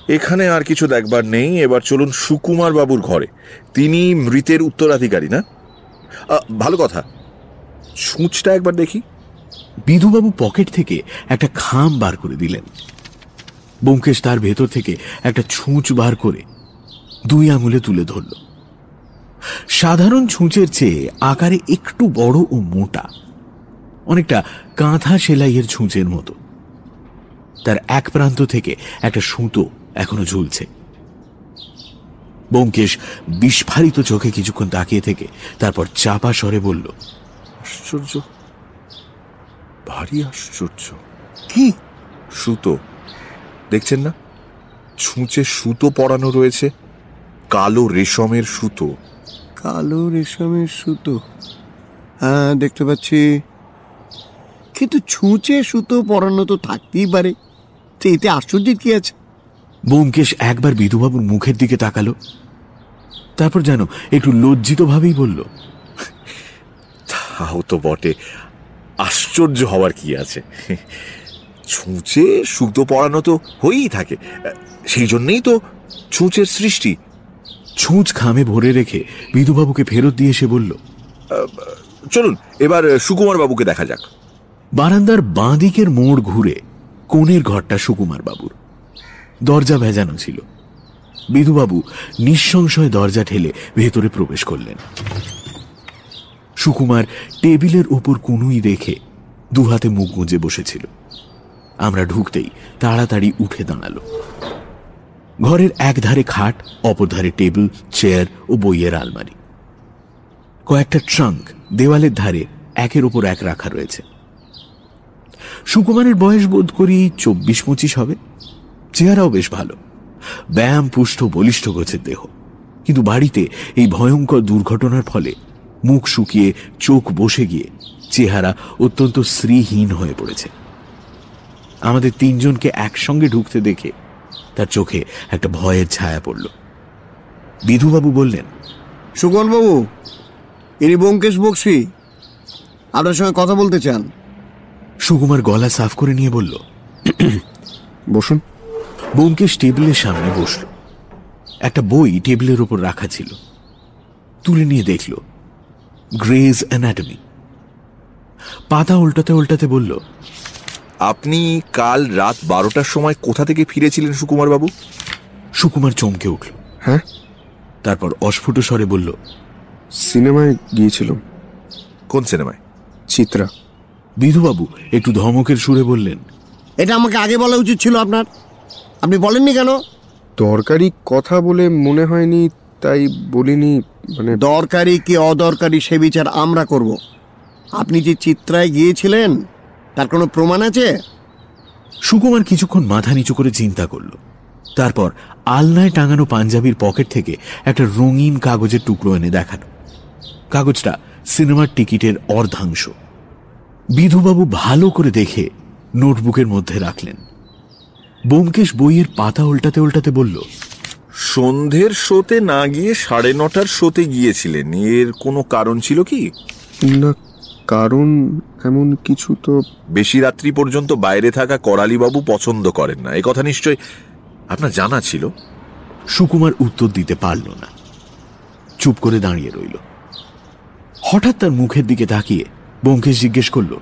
S5: এখানে আর কিছু দেখবার নেই এবার চলুন সুকুমার বাবুর ঘরে। তিনি মৃতের উত্তরাধিকারী না? ভালো কথা। ছুঁচটা একবার দেখি।
S3: বিধুবাবু পকেট থেকে একটা খাম বার করে দিলেন। বোমকেশ তার ভেতর থেকে একটা ছুঁচ বার করে দুই আঙুলে তুলে ধরল। সাধারণ ছুঁচের চেয়ে আকারে একটু বড় ও মোটা অনেকটা কাঁথা সেলাইয়ের ছুঁচের মতো। তার এক প্রান্ত থেকে একটা সুতো এখনও ঝুলছে। বোমকেশ বিস্ফারিত চোখে কিছুক্ষণ তাকিয়ে থেকে তারপর চাপা স্বরে বলল
S5: আশ্চর্য ভারী আশ্চর্য।
S6: কি?
S5: সুতো দেখছেন না? ছুঁচে সুতো পরানো রয়েছে কালো রেশমের সুতো।
S6: কালো রেশমের সুতো। হ্যাঁ দেখতে পাচ্ছি। কিন্তু ছুঁচে সুতো পরানো তো থাকতেই পারে। তো এতে আশ্চর্যের কি আছে?
S3: বোমকেশ একবার বিধুবাবুর মুখের দিকে তাকালো। তারপর যেন একটু লজ্জিত ভাবেই বলল
S5: তাও তো বটে আশ্চর্য হওয়ার কি আছে? ছুঁচে সুতো পরানো তো হয়েই থাকে। সেই জন্যই তো ছুঁচের সৃষ্টি।
S3: ছুঁচ খামে ভরে রেখে বিধুবাবুকে ফেরত দিয়ে এসে বলল
S5: চলুন এবার সুকুমার বাবুকে দেখা যাক।
S3: বারান্দার বাঁ দিকের মোড় ঘুরে কোণের ঘরটা সুকুমার বাবুর। দরজা ভেজানো ছিল। বিধুবাবু নিঃসংশয় দরজা ঠেলে ভেতরে প্রবেশ করলেন। সুকুমার টেবিলের ওপর কুনুই রেখে দুহাতে মুখ গুঁজে বসেছিল। আমরা ঢুকতেই তাড়াতাড়ি উঠে দাঁড়াল। ঘরের একধারে খাট অপর ধারে টেবিল, চেয়ার ও বইয়ের আলমারি। কয়েকটা ট্রাঙ্ক দেওয়ালের ধারে একের ওপর এক রাখা রয়েছে। সুকুমারের বয়স বোধ করি চব্বিশ পঁচিশ হবে। চেহারাও বেশ ভালো। ব্যায়াম, পুষ্ট, বলিষ্ঠ গোছের দেহ। কিন্তু বাড়িতে এই ভয়ঙ্কর দুর্ঘটনার ফলে মুখ শুকিয়ে চোখ বসে গিয়ে চেহারা অত্যন্ত শ্রীহীন হয়ে পড়েছে। আমাদের তিনজনকে একসঙ্গে ঢুকতে দেখে তার চোখে একটা ভয়ের ছায়া পড়ল। বিধুবাবু বললেন
S6: সুকন বাবু ইনি ব্যোমকেশ বক্সি। আপনার সঙ্গে কথা বলতে চান।
S3: সুকুমার গলা সাফ করে নিয়ে বলল
S2: বসুন।
S3: বোমকেশ টেবিলের সামনে বসল। একটা বই টেবিলের উপর রাখা ছিল। তুলে নিয়ে দেখল গ্রেজ অ্যানাটমি। পাতা উল্টাতে উল্টাতে বলল
S5: আপনি কাল রাত বারোটার সময় কোথা থেকে ফিরেছিলেন সুকুমার বাবু?
S3: সুকুমার চমকে উঠল।
S2: হ্যাঁ?
S3: তারপর অস্ফুট স্বরে বলল
S2: সিনেমায় গিয়েছিলাম।
S5: কোন সিনেমায়?
S2: চিত্রা।
S3: বিধুবাবু একটু ধমকের সুরে বললেন
S6: এটা আমাকে আগে বলা উচিত ছিল আপনার। আপনি বলেননি কেন?
S2: দরকারি কথা বলে মনে হয়নি তাই বলিনি মানে
S6: দরকারি কি অদরকারি সে বিচার আমরা করব। আপনি যে চিত্রায় গিয়েছিলেন তার কোনো প্রমাণ আছে?
S3: সুকুমার কিছুক্ষণ মাথা নিচু করে চিন্তা করল। তারপর আলনায় টাঙানো পাঞ্জাবির পকেট থেকে একটা রঙিন কাগজের টুকরো এনে দেখানো কাগজটা সিনেমার টিকিটের অর্ধাংশ। বিধুবাবু ভালো করে দেখে নোটবুকের মধ্যে রাখলেন। বোমকেশ বইয়ের পাতা উল্টাতে উল্টাতে বলল
S5: সন্ধ্যের শোতে না গিয়ে সাড়ে নটার শোতে গিয়েছিলেন এর কোনো কারণ ছিল কি?
S2: না কারণ এমন কিছু তো
S5: বেশি রাত্রি পর্যন্ত বাইরে থাকা করালিবাবু পছন্দ করেন না। এ কথা নিশ্চয় আপনার জানা ছিল?
S3: সুকুমার উত্তর দিতে পারল না। চুপ করে দাঁড়িয়ে রইল। হঠাৎ তার মুখের দিকে তাকিয়ে বোমকেশ জিজ্ঞেস করল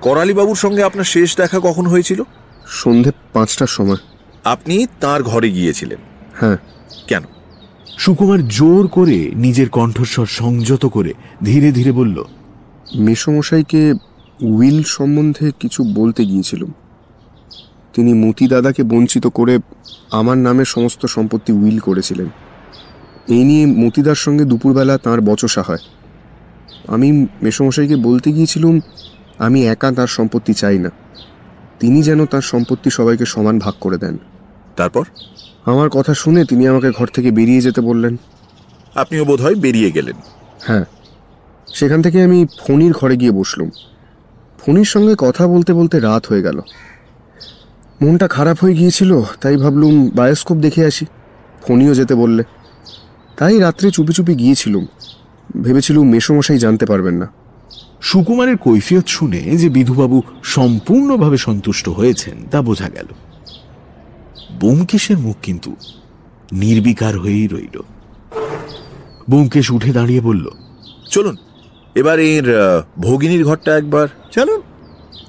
S5: করালিবাবুর সঙ্গে আপনার শেষ দেখা কখন হয়েছিল?
S2: সন্ধে পাঁচটার সময়।
S5: আপনি তার ঘরে গিয়েছিলেন।
S2: হ্যাঁ।
S5: কেন?
S3: সুকুমার জোর করে নিজের কণ্ঠস্বর সংযত করে ধীরে ধীরে বলল
S2: মেসমশাইকে উইল সম্বন্ধে কিছু বলতে গিয়েছিলাম। তিনি মতি দাদাকে বঞ্চিত করে আমার নামে সমস্ত সম্পত্তি উইল করেছিলেন। এই নিয়ে মতিদার সঙ্গে দুপুরবেলা তাঁর বচসা হয়। আমি মেসমশাইকে বলতে গিয়েছিলুম আমি একা তার সম্পত্তি চাই না। তিনি যেন তার সম্পত্তি সবাইকে সমান ভাগ করে দেন।
S5: তারপর?
S2: আমার কথা শুনে তিনি আমাকে ঘর থেকে বেরিয়ে যেতে বললেন।
S5: আপনিও বোধহয় বেরিয়ে গেলেন।
S2: হ্যাঁ। সেখান থেকে আমি ফণির ঘরে গিয়ে বসলুম। ফণির সঙ্গে কথা বলতে বলতে রাত হয়ে গেল। মনটা খারাপ হয়ে গিয়েছিল, তাই ভাবলুম বায়োস্কোপ দেখে আসি। ফণিও যেতে বললে। তাই রাত্রে চুপি চুপি গিয়েছিলুম। ভেবেছিলুম মেসমশাই জানতে পারবেন না।
S3: সুকুমারের কৈফিয়ত শুনে যে বিধুবাবু সম্পূর্ণভাবে সন্তুষ্ট হয়েছেন, তা বোঝা গেল। বোমকেশের মুখ কিন্তু নির্বিকার হয়েই রইল। বোমকেশ উঠে দাঁড়িয়ে বলল,
S5: চলুন এবার এর ভগিনীর ঘরটা একবার।
S6: চলুন।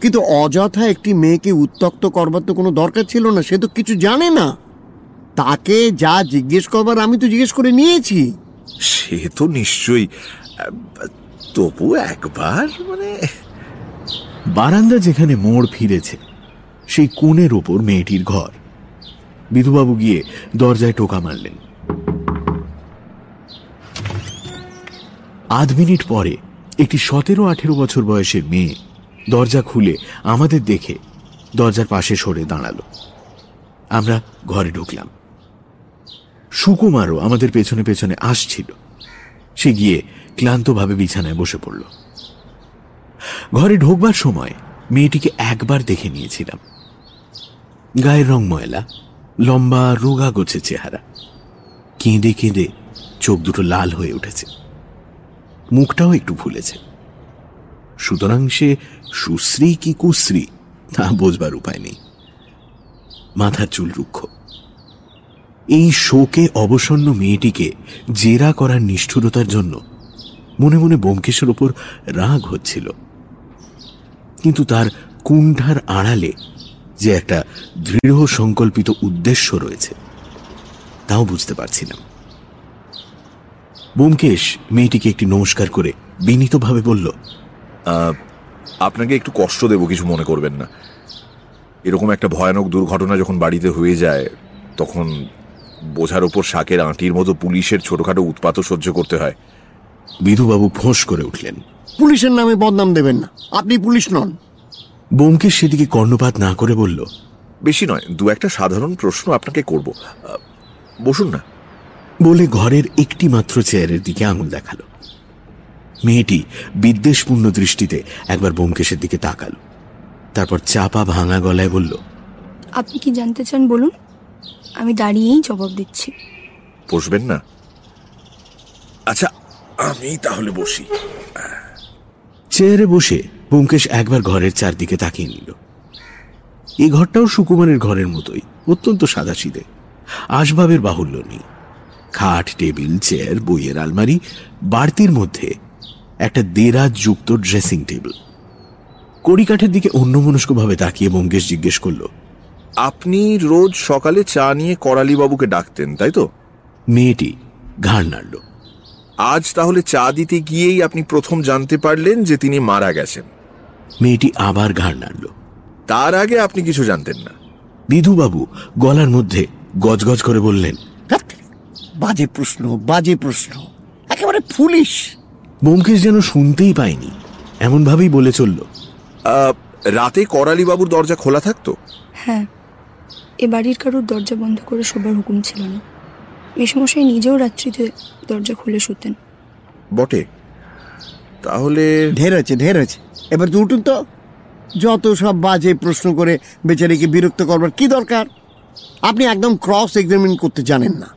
S6: কিন্তু অযথা একটি মেয়েকে উত্তক্ত করবার তো কোনো দরকার ছিল না সে তো কিছু জানে না। তাকে যা জিজ্ঞেস করবার আমি তো জিজ্ঞেস করে নিয়েছি।
S5: সে তো নিশ্চয়ই তবু একবার মানে
S3: বারান্দা যেখানে মোড় ফিরেছে সেই কোণের ওপর মেয়েটির ঘর। বিধুবাবু গিয়ে দরজায় টোকা মারলেন। আধ মিনিট পরে একটি সতেরো আঠেরো বছর বয়সের মেয়ে দরজা খুলে আমাদের দেখে দরজার পাশে সরে দাঁড়াল। আমরা ঘরে ঢুকলাম। সুকুমারও আমাদের পেছনে পেছনে আসছিল। সে গিয়ে ক্লান্তভাবে বিছানায় বসে পড়ল। ঘরে ঢোকবার সময় মেয়েটিকে একবার দেখে নিয়েছিলাম। গায়ের রং ময়লা, লম্বা রোগা গোছে চেহারা। কেঁদে কেঁদে চোখ দুটো লাল হয়ে উঠেছে। মুখটাও একটু ফুলেছে সুতরাং সে সুশ্রী কি কুশ্রী, তা বোঝবার উপায় নেই। মাথার চুল রুক্ষ। এই শোকে অবসন্ন মেয়েটিকে জেরা করার নিষ্ঠুরতার জন্য মনে মনে বোমকেশের ওপর রাগ হচ্ছিল। কিন্তু তার কুণ্ঠার আড়ালে যে একটা দৃঢ় সংকল্পিত উদ্দেশ্য রয়েছে, তাও বুঝতে পারছিলাম বোমকেশ মেয়েটিকে একটি নমস্কার করে বিনীতভাবে বলল
S5: আপনাকে একটু কষ্ট দেব কিছু মনে করবেন না। এরকম একটা ভয়ানক দুর্ঘটনা যখন বাড়িতে হয়ে যায় তখন বোঝার ওপর শাকের আঁটির মতো পুলিশের ছোটখাটো উৎপাতও সহ্য করতে হয়।
S3: বিধুবাবু ফোঁস করে উঠলেন।
S6: পুলিশের নামে বদনাম দেবেন না। আপনি পুলিশ নন।
S3: বোমকেশ সেদিকে কর্ণপাত না করে বলল
S5: বেশি নয় দু একটা সাধারণ প্রশ্ন আপনাকে করব। বসুন না।
S3: বলে ঘরের একটি মাত্র চেয়ারের দিকে আঙুল দেখাল। মেয়েটি বিদ্বেষপূর্ণ দৃষ্টিতে একবার বোমকেশের দিকে তাকালো। তারপর চাপা ভাঙা গলায় বলল
S8: আপনি কি জানতে চান বলুন? আমি দাঁড়িয়েই জবাব দিচ্ছি।
S5: বসবেন না? আচ্ছা আমি তাহলে বসি।
S3: চেয়ারে বসে ব্যোমকেশ একবার ঘরের চারদিকে তাকিয়ে নিল। এই ঘরটাও সুকুমারের ঘরের মতোই অত্যন্ত সাদাসিদে। আসবাবের বাহুল্য নেই। খাট টেবিল চেয়ার বইয়ের আলমারি বাড়তির মধ্যে একটা দেরাজ যুক্ত ড্রেসিং টেবিল। কড়িকাঠের দিকে অন্যমনস্কভাবে তাকিয়ে ব্যোমকেশ জিজ্ঞেস করল
S5: আপনি রোজ সকালে চা নিয়ে করালি বাবুকে ডাকতেন তাই তো?
S3: মেয়েটি ঘাড় নাড়ল
S5: আজ তাহলে চা দিতে গিয়েই আপনি প্রথম জানতে পারলেন যে তিনি মারা গেছেন।
S3: মেয়েটি আবার ঘাড় নাড়ল
S5: তার আগে আপনি কিছু জানতেন না।
S3: বিধুবাবু গলার মধ্যে গজগজ করে বললেন
S6: বাজে প্রশ্ন বাজে প্রশ্ন। একেবারে পুলিশ
S3: ব্যোমকেশ যেন শুনতেই পায়নি এমনভাবেই বলে চলল
S5: রাতে করালি বাবুর দরজা খোলা থাকতো?
S8: হ্যাঁ এ বাড়ির কারোর দরজা বন্ধ করে শোবার হুকুম ছিল না। মেসমশাই নিজেও রাত্রিতে দরজা খুলে শুতেন।
S5: বটে। তাহলে
S6: ঢের আছে ঢের আছে এবার তো উঠুন তো। যত সব বাজে প্রশ্ন করে বেচারিকে বিরক্ত করবার কি দরকার? আপনি একদম ক্রস এক্সামিন করতে জানেন না।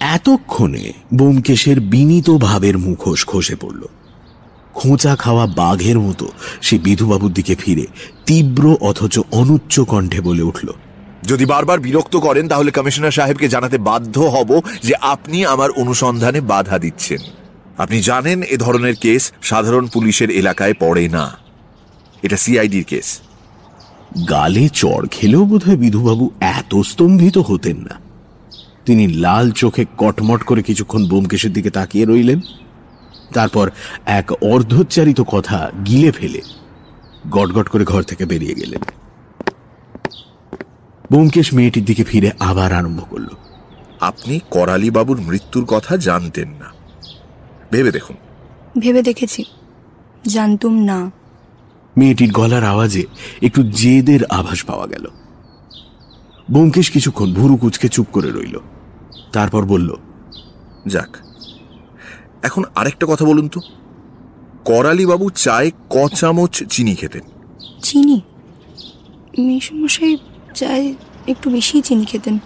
S3: এতক্ষণে বোমকেশের বিনীত ভাবের মুখোশ খসে পড়ল। খোঁচা খাওয়া বাঘের মতো সে বিধুবাবুর দিকে ফিরে তীব্র অথচ অনুচ্চ কণ্ঠে বলে উঠল,
S5: যদি বারবার বিরক্ত করেন তাহলে কমিশনার সাহেবকে জানাতে বাধ্য হব যে আপনি আমার অনুসন্ধানে বাধা দিচ্ছেন। আপনি জানেন এ ধরনের কেস সাধারণ পুলিশের এলাকায় পড়ে না। এটা সিআইডির কেস।
S3: গালে চড় খেলেও বোধহয় বিধুবাবু এত স্তম্ভিত হতেন না। তিনি লাল চোখে কটমট করে কিছুক্ষণ বোমকেশের দিকে তাকিয়ে রইলেন। তারপর এক অর্ধোচ্চারিত কথা গিলে ফেলে গটগট করে ঘর থেকে বেরিয়ে গেলেন। ব্যোমকেশ মেয়েটির দিকে ফিরে আবার আরম্ভ করল।
S5: আপনি করালি বাবুর মৃত্যুর কথা জানতেন না। ভেবে দেখুন।
S8: ভেবে দেখেছি। জানতুম না।
S3: মেয়েটির গলার আওয়াজে একটু জেদের আভাস পাওয়া গেল। ব্যোমকেশ কিছুক্ষণ ভুরু কুচকে চুপ করে রইল। তারপর বলল
S5: যাক এখন আরেকটা কথা বলুন তো। করালি বাবু চায়ে ক চামচ চিনি খেতেন।
S8: চিনি? মেসমশাই চায় একটু বেশি চিনি খেতেন।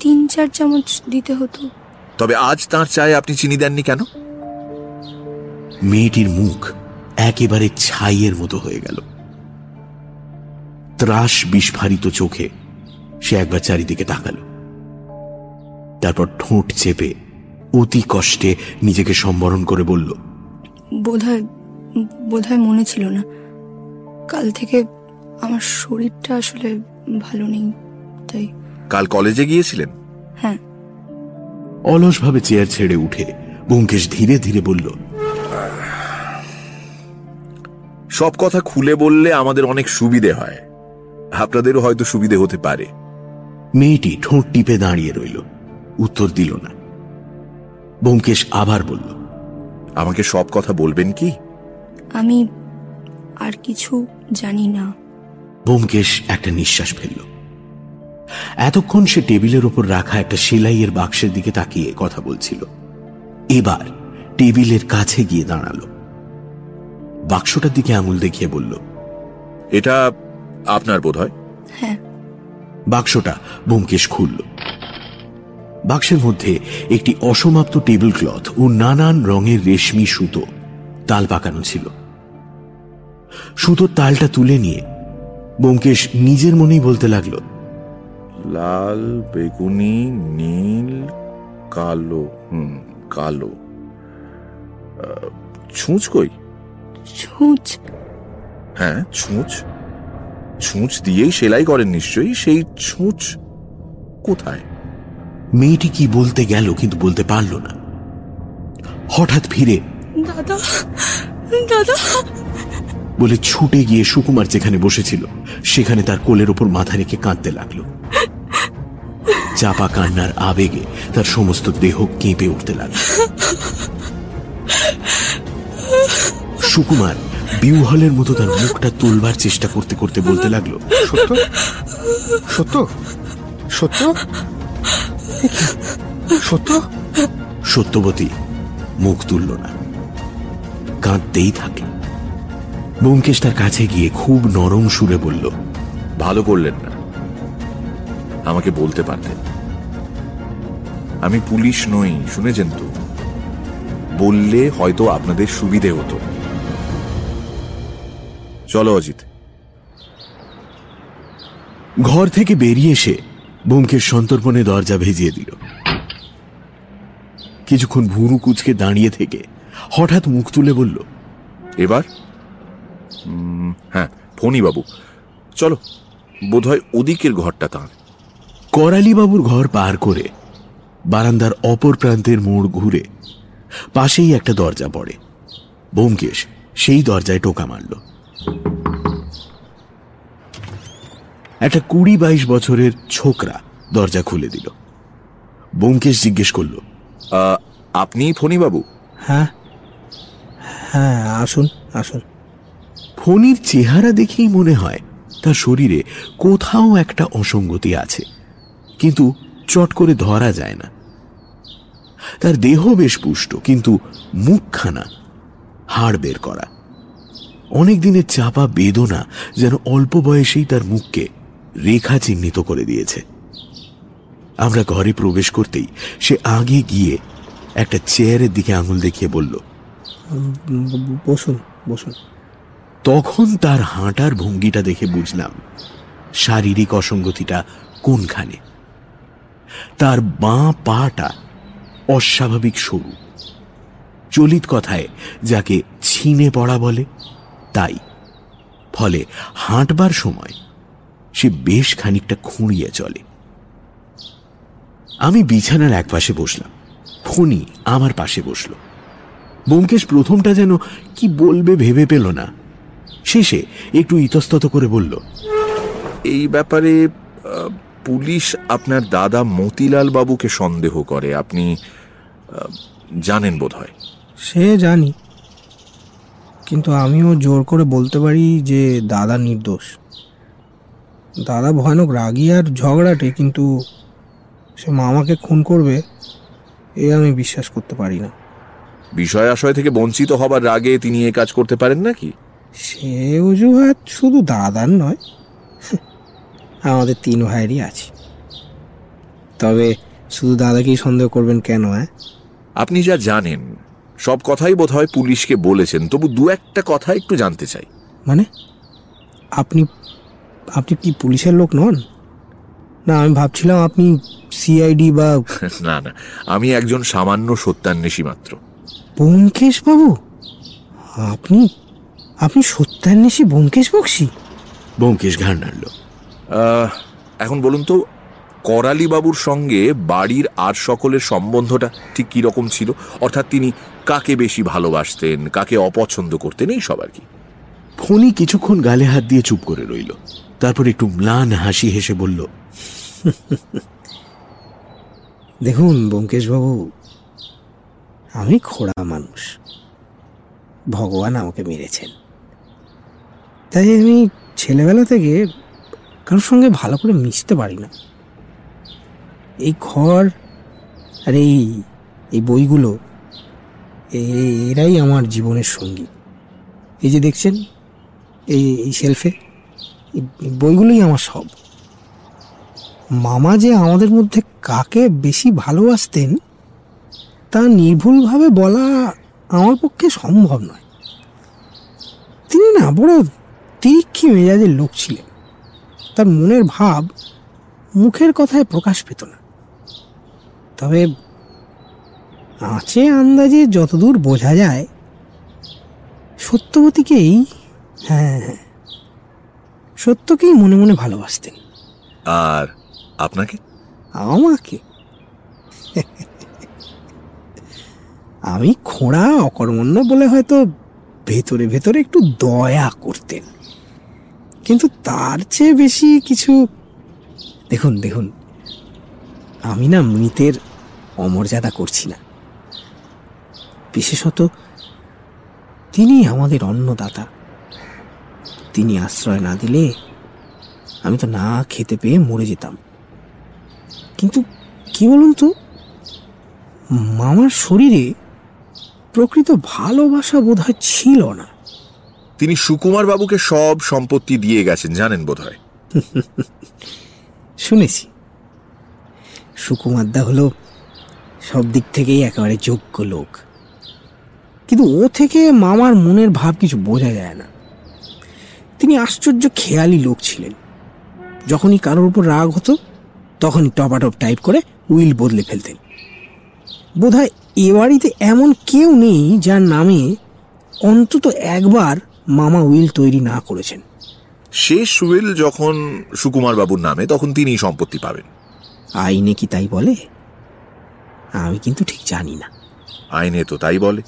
S8: তিন চার চামচ দিতে হতো।
S5: তবে আজ তার চায়ে আপনি চিনি দেননি কেন?
S3: মেয়েটির মুখ একেবারে ছাইয়ের মতো হয়ে গেল। ত্রাস বিস্ফারিত চোখে সে একবার চারিদিকে তাকালো। তারপর ঠোঁট চেপে অতি কষ্টে নিজেকে সম্বরণ করে বলল
S8: বোধহয় বোধহয় মনে ছিল না। কাল থেকে আমার শরীরটা আসলে ভালো নেই তাই।
S5: কাল কলেজে গিয়েছিলেন?
S8: হ্যাঁ।
S3: অলসভাবে চেয়ার ছেড়ে উঠে ব্যোমকেশ ধীরে ধীরে বলল
S5: সব কথা খুলে বললে আমাদের অনেক সুবিধে হয়। আপনাদেরও হয়তো সুবিধে হতে পারে।
S3: মেয়েটি ঠোঁট টিপে দাঁড়িয়ে রইল। উত্তর দিল না। ব্যোমকেশ আবার বলল
S5: আমাকে সব কথা বলবেন কি?
S8: আমি আর কিছু জানি না।
S3: ব্যোমকেশ একটা নিঃশ্বাস ফেলল। এতক্ষণ সে টেবিলের ওপর রাখা একটা সেলাইয়ের বাক্সের দিকে তাকিয়ে কথা বলছিল। এবার টেবিলের কাছে গিয়ে দাঁড়াল। বাক্সটার দিকে আঙুল দেখিয়ে বলল
S5: এটা আপনার বোধ হয়
S8: হ্যাঁ।
S3: বাক্সটা ব্যোমকেশ খুলল। বাক্সের মধ্যে একটি অসমাপ্ত টেবিল ক্লথ ও নানান রঙের রেশমি সুতো তাল পাকানো ছিল। সুতোর তালটা তুলে নিয়ে ব্যোমকেশ নিজের মনেই বলতে লাগল
S5: লাল বেগুনি নীল কালো হুম কালো। ছুঁচ কই?
S8: ছুঁচ?
S5: হ্যাঁ ছুঁচ। ছুঁচ দিয়েই সেলাই করেন নিশ্চয়ই সেই ছুঁচ কোথায়?
S3: মেয়েটি কি বলতে গেল কিন্তু বলতে পারল না। হঠাৎ ফিরে
S8: দাদা দাদা।
S3: বলে ছুটে গিয়ে সুকুমার যেখানে বসেছিল সেখানে তার কোলের ওপর মাথা রেখে কাঁদতে লাগল। চাপা কান্নার আবেগে তার সমস্ত দেহ কেঁপে উঠতে লাগল। সুকুমার বিউহলের মতো তার মুখটা তুলবার চেষ্টা করতে করতে বলতে লাগল
S6: সত্য? সত্য? সত্য? সত্য?
S3: সত্যবতী মুখ তুলল না। কাঁদতেই থাকল ব্যোমকেশ তার কাছে গিয়ে খুব নরম সুরে বলল
S5: ভালো করলেন না। আমাকে বলতে পারতেন। আমি পুলিশ নই শুনেছেন তো? বললে হয়তো আপনাদের সুবিধে হতো। চলো অজিত।
S3: ঘর থেকে বেরিয়ে এসে ব্যোমকেশ সন্তর্পণে দরজা ভেজিয়ে দিল। কিছুক্ষণ ভুরু কুচকে দাঁড়িয়ে থেকে হঠাৎ মুখ তুলে বলল
S5: এবার? হ্যাঁ ফণি বাবু চলো বোধহয় ওদিকের ঘরটা তাঁর
S3: করালিবাবুর ঘর পার করে বারান্দার অপর প্রান্তের মোড় ঘুরে পাশেই একটা দরজা পড়ে। ব্যোমকেশ সেই দরজায় টোকা মারল। একটা কুড়ি বাইশ বছরের ছোকরা দরজা খুলে দিল। ব্যোমকেশ জিজ্ঞেস করল
S5: আপনি ফণি বাবু
S9: হ্যাঁ। হ্যাঁ আসুন আসুন।
S3: ফণির চেহারা দেখেই মনে হয় তার শরীরে কোথাও একটা অসঙ্গতি আছে কিন্তু চট করে ধরা যায় না। তার দেহ বেশ পুষ্ট কিন্তু মুখখানা হাড় বের করা। অনেক দিনের চাপা বেদনা যেন অল্প বয়সেই তার মুখকে রেখা চিহ্নিত করে দিয়েছে। আমরা ঘরে প্রবেশ করতেই সে আগে গিয়ে একটা চেয়ারের দিকে আঙুল দেখিয়ে বলল
S9: বসুন বসুন।
S3: তখন তার হাঁটার ভঙ্গিটা দেখে বুঝলাম শারীরিক অসঙ্গতিটা কোনখানে। তার বাঁ পাটা অস্বাভাবিক সরু। চলিত কথায় যাকে ছিনে পড়া বলে তাই। ফলে হাঁটবার সময় সে বেশ খানিকটা খুঁড়িয়ে চলে। আমি বিছানার একপাশে বসলাম। ফণি আমার পাশে বসল। ব্যোমকেশ প্রথমটা যেন কি বলবে ভেবে পেল না। শেষে একটু ইতস্তত করে বলল
S5: এই ব্যাপারে পুলিশ আপনার দাদা মতিলাল বাবুকে সন্দেহ করে। আপনি জানেন বোধ হয়
S9: সে জানি। কিন্তু আমিও জোর করে বলতে পারি যে দাদা নির্দোষ। দাদা ভয়ানক রাগী আর ঝগড়াটে কিন্তু সে মামাকে খুন করবে এ আমি বিশ্বাস করতে পারি না।
S5: বিষয় আশয় থেকে বঞ্চিত হবার রাগে তিনি এ কাজ করতে পারেন নাকি?
S9: সে অজুহাত শুধু দাদার নয় আমাদের তিন ভাইয়েরই আছে। তবে শুধু দাদাকেই সন্দেহ করবেন কেন হ্যাঁ?
S5: আপনি যা জানেন সব কথাই বোধ হয় পুলিশকে বলেছেন তবু দু একটা কথা একটু জানতে চাই।
S9: মানে? আপনি আপনি কি পুলিশের লোক নন? না আমি ভাবছিলাম আপনি সিআইডি বা <laughs>
S5: না না আমি একজন সামান্য সত্যান্বেষী মাত্র।
S9: ব্যোমকেশ বাবু আপনি আপনি সত্যান্বেষী ব্যোমকেশ বক্সি
S3: ব্যোমকেশ ঘাড় নাড়ল
S5: এখন বলুন তো করালি বাবুর সঙ্গে বাড়ির আর সকলের সম্বন্ধটা ঠিক কি রকম ছিল? অর্থাৎ তিনি কাকে বেশি ভালোবাসতেন কাকে অপছন্দ করতেন এই সবার কি।
S3: ফণি কিছুক্ষণ গালে হাত দিয়ে চুপ করে রইল। তারপর একটু ম্লান হাসি হেসে বলল,
S9: দেখুন ব্যোমকেশ বাবু আমি খোড়া মানুষ। ভগবান আমাকে মেরেছেন। তাই আমি ছেলেবেলা থেকে কারোর সঙ্গে ভালো করে মিশতে পারি না। এই ঘর আর এই এই বইগুলো এরাই আমার জীবনের সঙ্গী। এই যে দেখছেন, এই এই শেলফে বইগুলোই আমার সব। মামা যে আমাদের মধ্যে কাকে বেশি ভালোবাসতেন, তা নির্ভুলভাবে বলা আমার পক্ষে সম্ভব নয়। তিনি না বড় তিরিক্ষি মেজাজের লোক ছিলেন। তার মনের ভাব মুখের কথায় প্রকাশ পেত না। তবে আঁচে আন্দাজে যতদূর বোঝা যায়, সত্যবতীকেই হ্যাঁ হ্যাঁ। সত্যকেই মনে মনে ভালোবাসতেন।
S5: আর আপনাকে?
S9: আমাকে? আমি খোঁড়া অকর্মণ্য বলে হয়তো ভেতরে ভেতরে একটু দয়া করতেন। কিন্তু তার চেয়ে বেশি কিছু দেখুন দেখুন আমি না মৃতের অমর্যাদা করছি না। বিশেষত তিনি আমাদের অন্নদাতা। তিনি আশ্রয় না দিলে আমি তো না খেতে পেয়ে মরে যেতাম। কিন্তু কি বলুন তো? মামার শরীরে প্রকৃত ভালোবাসা বোধহয় ছিল না।
S5: তিনি সুকুমার বাবুকে সব সম্পত্তি দিয়ে গেছেন জানেন বোধ হয় <laughs>
S9: শুনেছি সুকুমারদা হলো সব দিক থেকেই একেবারে যোগ্য লোক। কিন্তু ও থেকে মামার মনের ভাব কিছু বোঝা যায় না। তিনি আশ্চর্য খেয়ালি লোক ছিলেন। যখনই কারোর উপর রাগ হতো তখনই টপাটপ টাইপ করে উইল বদলে ফেলতেন। বোধহয় এ বাড়িতে এমন কেউ নেই যার নামে অন্তত একবার মামা উইল তৈরি না করেছেন।
S5: শেষ উইল যখন সুকুমার বাবুর নামে তখন তিনি সম্পত্তি পাবেন।
S9: আইনে কি তাই বলে? আমি কিন্তু ঠিক জানি না।
S5: আইনে তো তাই বলে।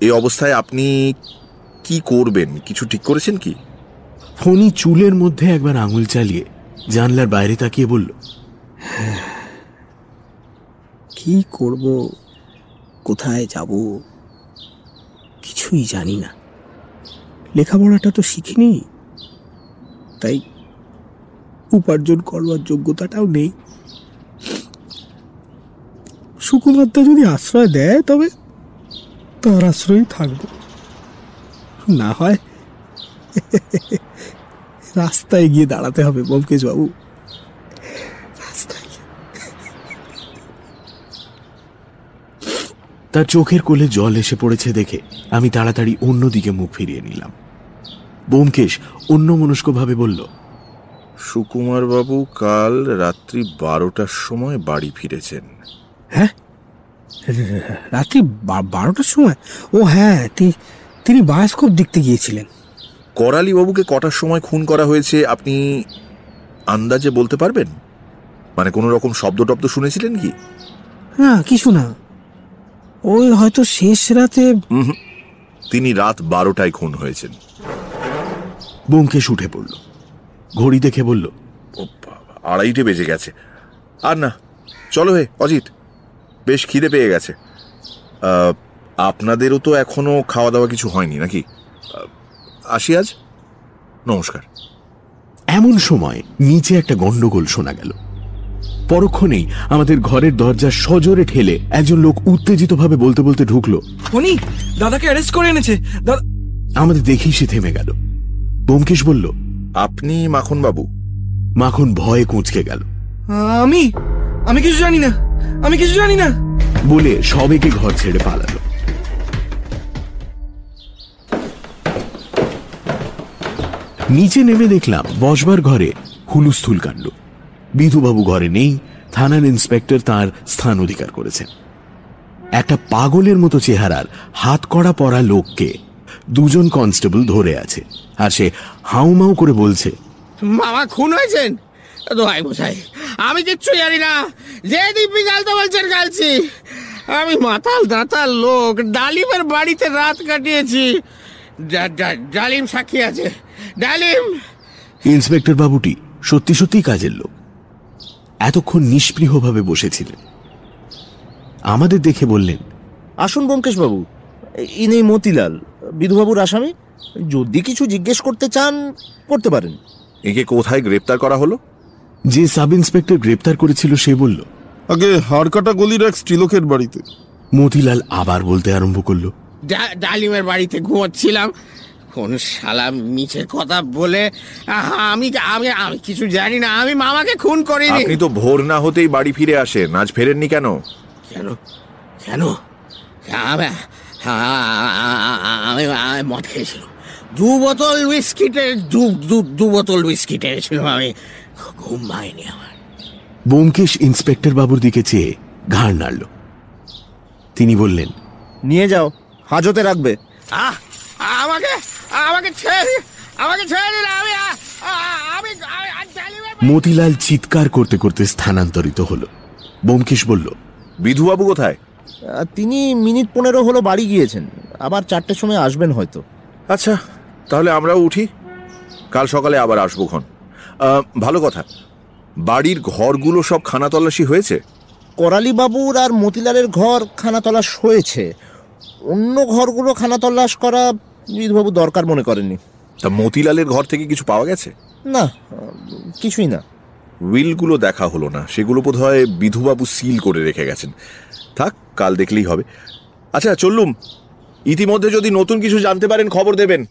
S5: এই অবস্থায় আপনি কি করবেন? কিছু ঠিক করেছেন কি?
S3: ফণি চুলের মধ্যে একবার আঙুল চালিয়ে জানলার বাইরে তাকিয়ে বলল
S9: কি করব? কোথায় যাব? কিছুই জানি না। লেখাপড়াটা তো শিখিনি। তাই উপার্জন করবার যোগ্যতাটাও নেই। সুকুমারদা যদি আশ্রয় দেয় তবে তার আশ্রয়ই থাকব। না হয় রাস্তায় গিয়ে দাঁড়াতে হবে বাবু রাস্তায়
S3: তার চোখের কোলে জল এসে পড়েছে দেখে আমি তাড়াতাড়ি অন্যদিকে মুখ ফিরিয়ে নিলাম। বোমকেশ অন্য মনস্কভাবে বলল
S5: সুকুমার বাবু কাল রাত্রি বারোটার সময় বাড়ি ফিরেছেন।
S9: হ্যাঁ? রাত্রি বারোটার সময়? ও হ্যাঁ তি- তিনি বায়োস্কোপ দেখতে গিয়েছিলেন।
S5: করালি বাবুকে কটার সময় খুন করা হয়েছে আপনি আন্দাজে বলতে পারবেন? মানে কোনো রকম শব্দ টব্দ শুনেছিলেন কি?
S9: না কিছু না। ওই হয়তো শেষ রাতে।
S5: তিনি রাত বারোটায় খুন হয়েছেন।
S3: বোমকেশ উঠে পড়ল। ঘড়ি দেখে বলল
S5: ও আড়াইটে বেজে গেছে। আর না চলো হে অজিত। বেশ খিদে পেয়ে গেছে। আহ, আপনাদেরও তো এখনও খাওয়া দাওয়া কিছু হয়নি নাকি? আসি আজ। নমস্কার।
S3: এমন সময় নিচে একটা গন্ডগোল শোনা গেল। পরক্ষণেই আমাদের ঘরের দরজা সজোরে ঠেলে একজন লোক উত্তেজিতভাবে বলতে বলতে ঢুকলো।
S10: উনি দাদাকে অ্যারেস্ট করে এনেছে। দাদা
S3: আমাদের দেখেই সে থেমে গেল। ব্যোমকেশ বলল
S5: আপনি মাখন বাবু
S3: মাখন ভয়ে কুঁচকে গেল।
S10: আমি? আমি কিছু জানি না। আমি কিছু জানি না।
S3: বলে সবেকে ঘর ছেড়ে পালালো। নিচে নেমে দেখলাম বসবার ঘরে হুলুস্থুল কাণ্ড। বিধুবাবু ঘরে নেই, থানার ইন্সপেক্টর তার স্থান অধিকার করেছেন। একটা পাগলের মতো চেহারার হাত কড়া পরা লোককে দুজন কনস্টেবল ধরে আছে আর সে হাউমাউ করে বলছে,
S6: মামা, খুন হয়েছেন? দোহাই মশাই, আমি কিচ্ছু জানি না। যে দিব্যি গালতে বলছেন গালছি। আমি মাতাল দাতাল লোক, ডালিমের বাড়িতে রাত কাটিয়েছি। ডালিম সাক্ষী আছে। ডালিম!
S3: ইন্সপেক্টর বাবুটি সত্যি সত্যি কাজের লোক। এতক্ষণ নিষ্পৃহভাবে বসেছিলেন। আমাদের দেখে বললেন
S11: আসুন ব্যোমকেশ বাবু ইনি মতিলাল বিধুবাবুর আসামি। যদি কিছু জিজ্ঞেস করতে চান করতে পারেন।
S5: একে কোথায় গ্রেপ্তার করা হলো?
S3: যে সাব ইন্সপেক্টর গ্রেপ্তার করেছিল সে বলল
S7: আগে হাড়কাটা গলির এক স্ত্রীলোকের বাড়িতে।
S3: মতিলাল আবার বলতে আরম্ভ করল
S6: ডা- ডালিমের বাড়িতে ঘুমোচ্ছিলাম। কোন শালা মিছে কথা বলে আহা, আমি আমি আমি কিছু জানি না আমি মামাকে খুন করিনি।
S5: আপনি তো ভোর না হতেই বাড়ি ফিরে আসেন আজ ফেরেননি কেন?
S6: কেন? কেন? আমি আমি মদ খেয়েছিলাম। দু বোতল উইস্কিটে দু দু দু বোতল উইস্কি টেনেছিলাম আমি। ঘুম পাইনি আমার।
S3: বোমকেশ ইন্সপেক্টর বাবুর দিকে চেয়ে ঘাড় নাড়ল। তিনি বললেন
S11: নিয়ে যাও হাজতে রাখবে।
S6: আহ আমাকে ছেড়ে আমাকে ছেড়ে দিন আমি আমি
S3: মতিলাল চিৎকার করতে করতে স্থানান্তরিত হলো। বোমকেশ বলল
S5: বিধুবাবু কোথায়?
S11: তিনি মিনিট পনেরো হলো বাড়ি গিয়েছেন। আবার চারটের সময় আসবেন হয়তো।
S5: আচ্ছা তাহলে আমরাও উঠি। কাল সকালে আবার আসব খন ভালো কথা। বাড়ির ঘরগুলো সব খানা তল্লাশি হয়েছে?
S11: করালি বাবুর আর মতিলালের ঘর খানা তল্লাশ হয়েছে। অন্য ঘরগুলো খানা তল্লাশ করা বিধুবাবু দরকার মনে করেননি।
S5: তা মতিলালের ঘর থেকে কিছু পাওয়া গেছে?
S11: না কিছুই না।
S5: উইলগুলো দেখা হলো না। সেগুলো বোধ হয় বিধুবাবু সিল করে রেখে গেছেন। থাক কাল দেখলেই হবে। আচ্ছা চললুম। ইতিমধ্যে যদি নতুন কিছু জানতে পারেন খবর দেবেন।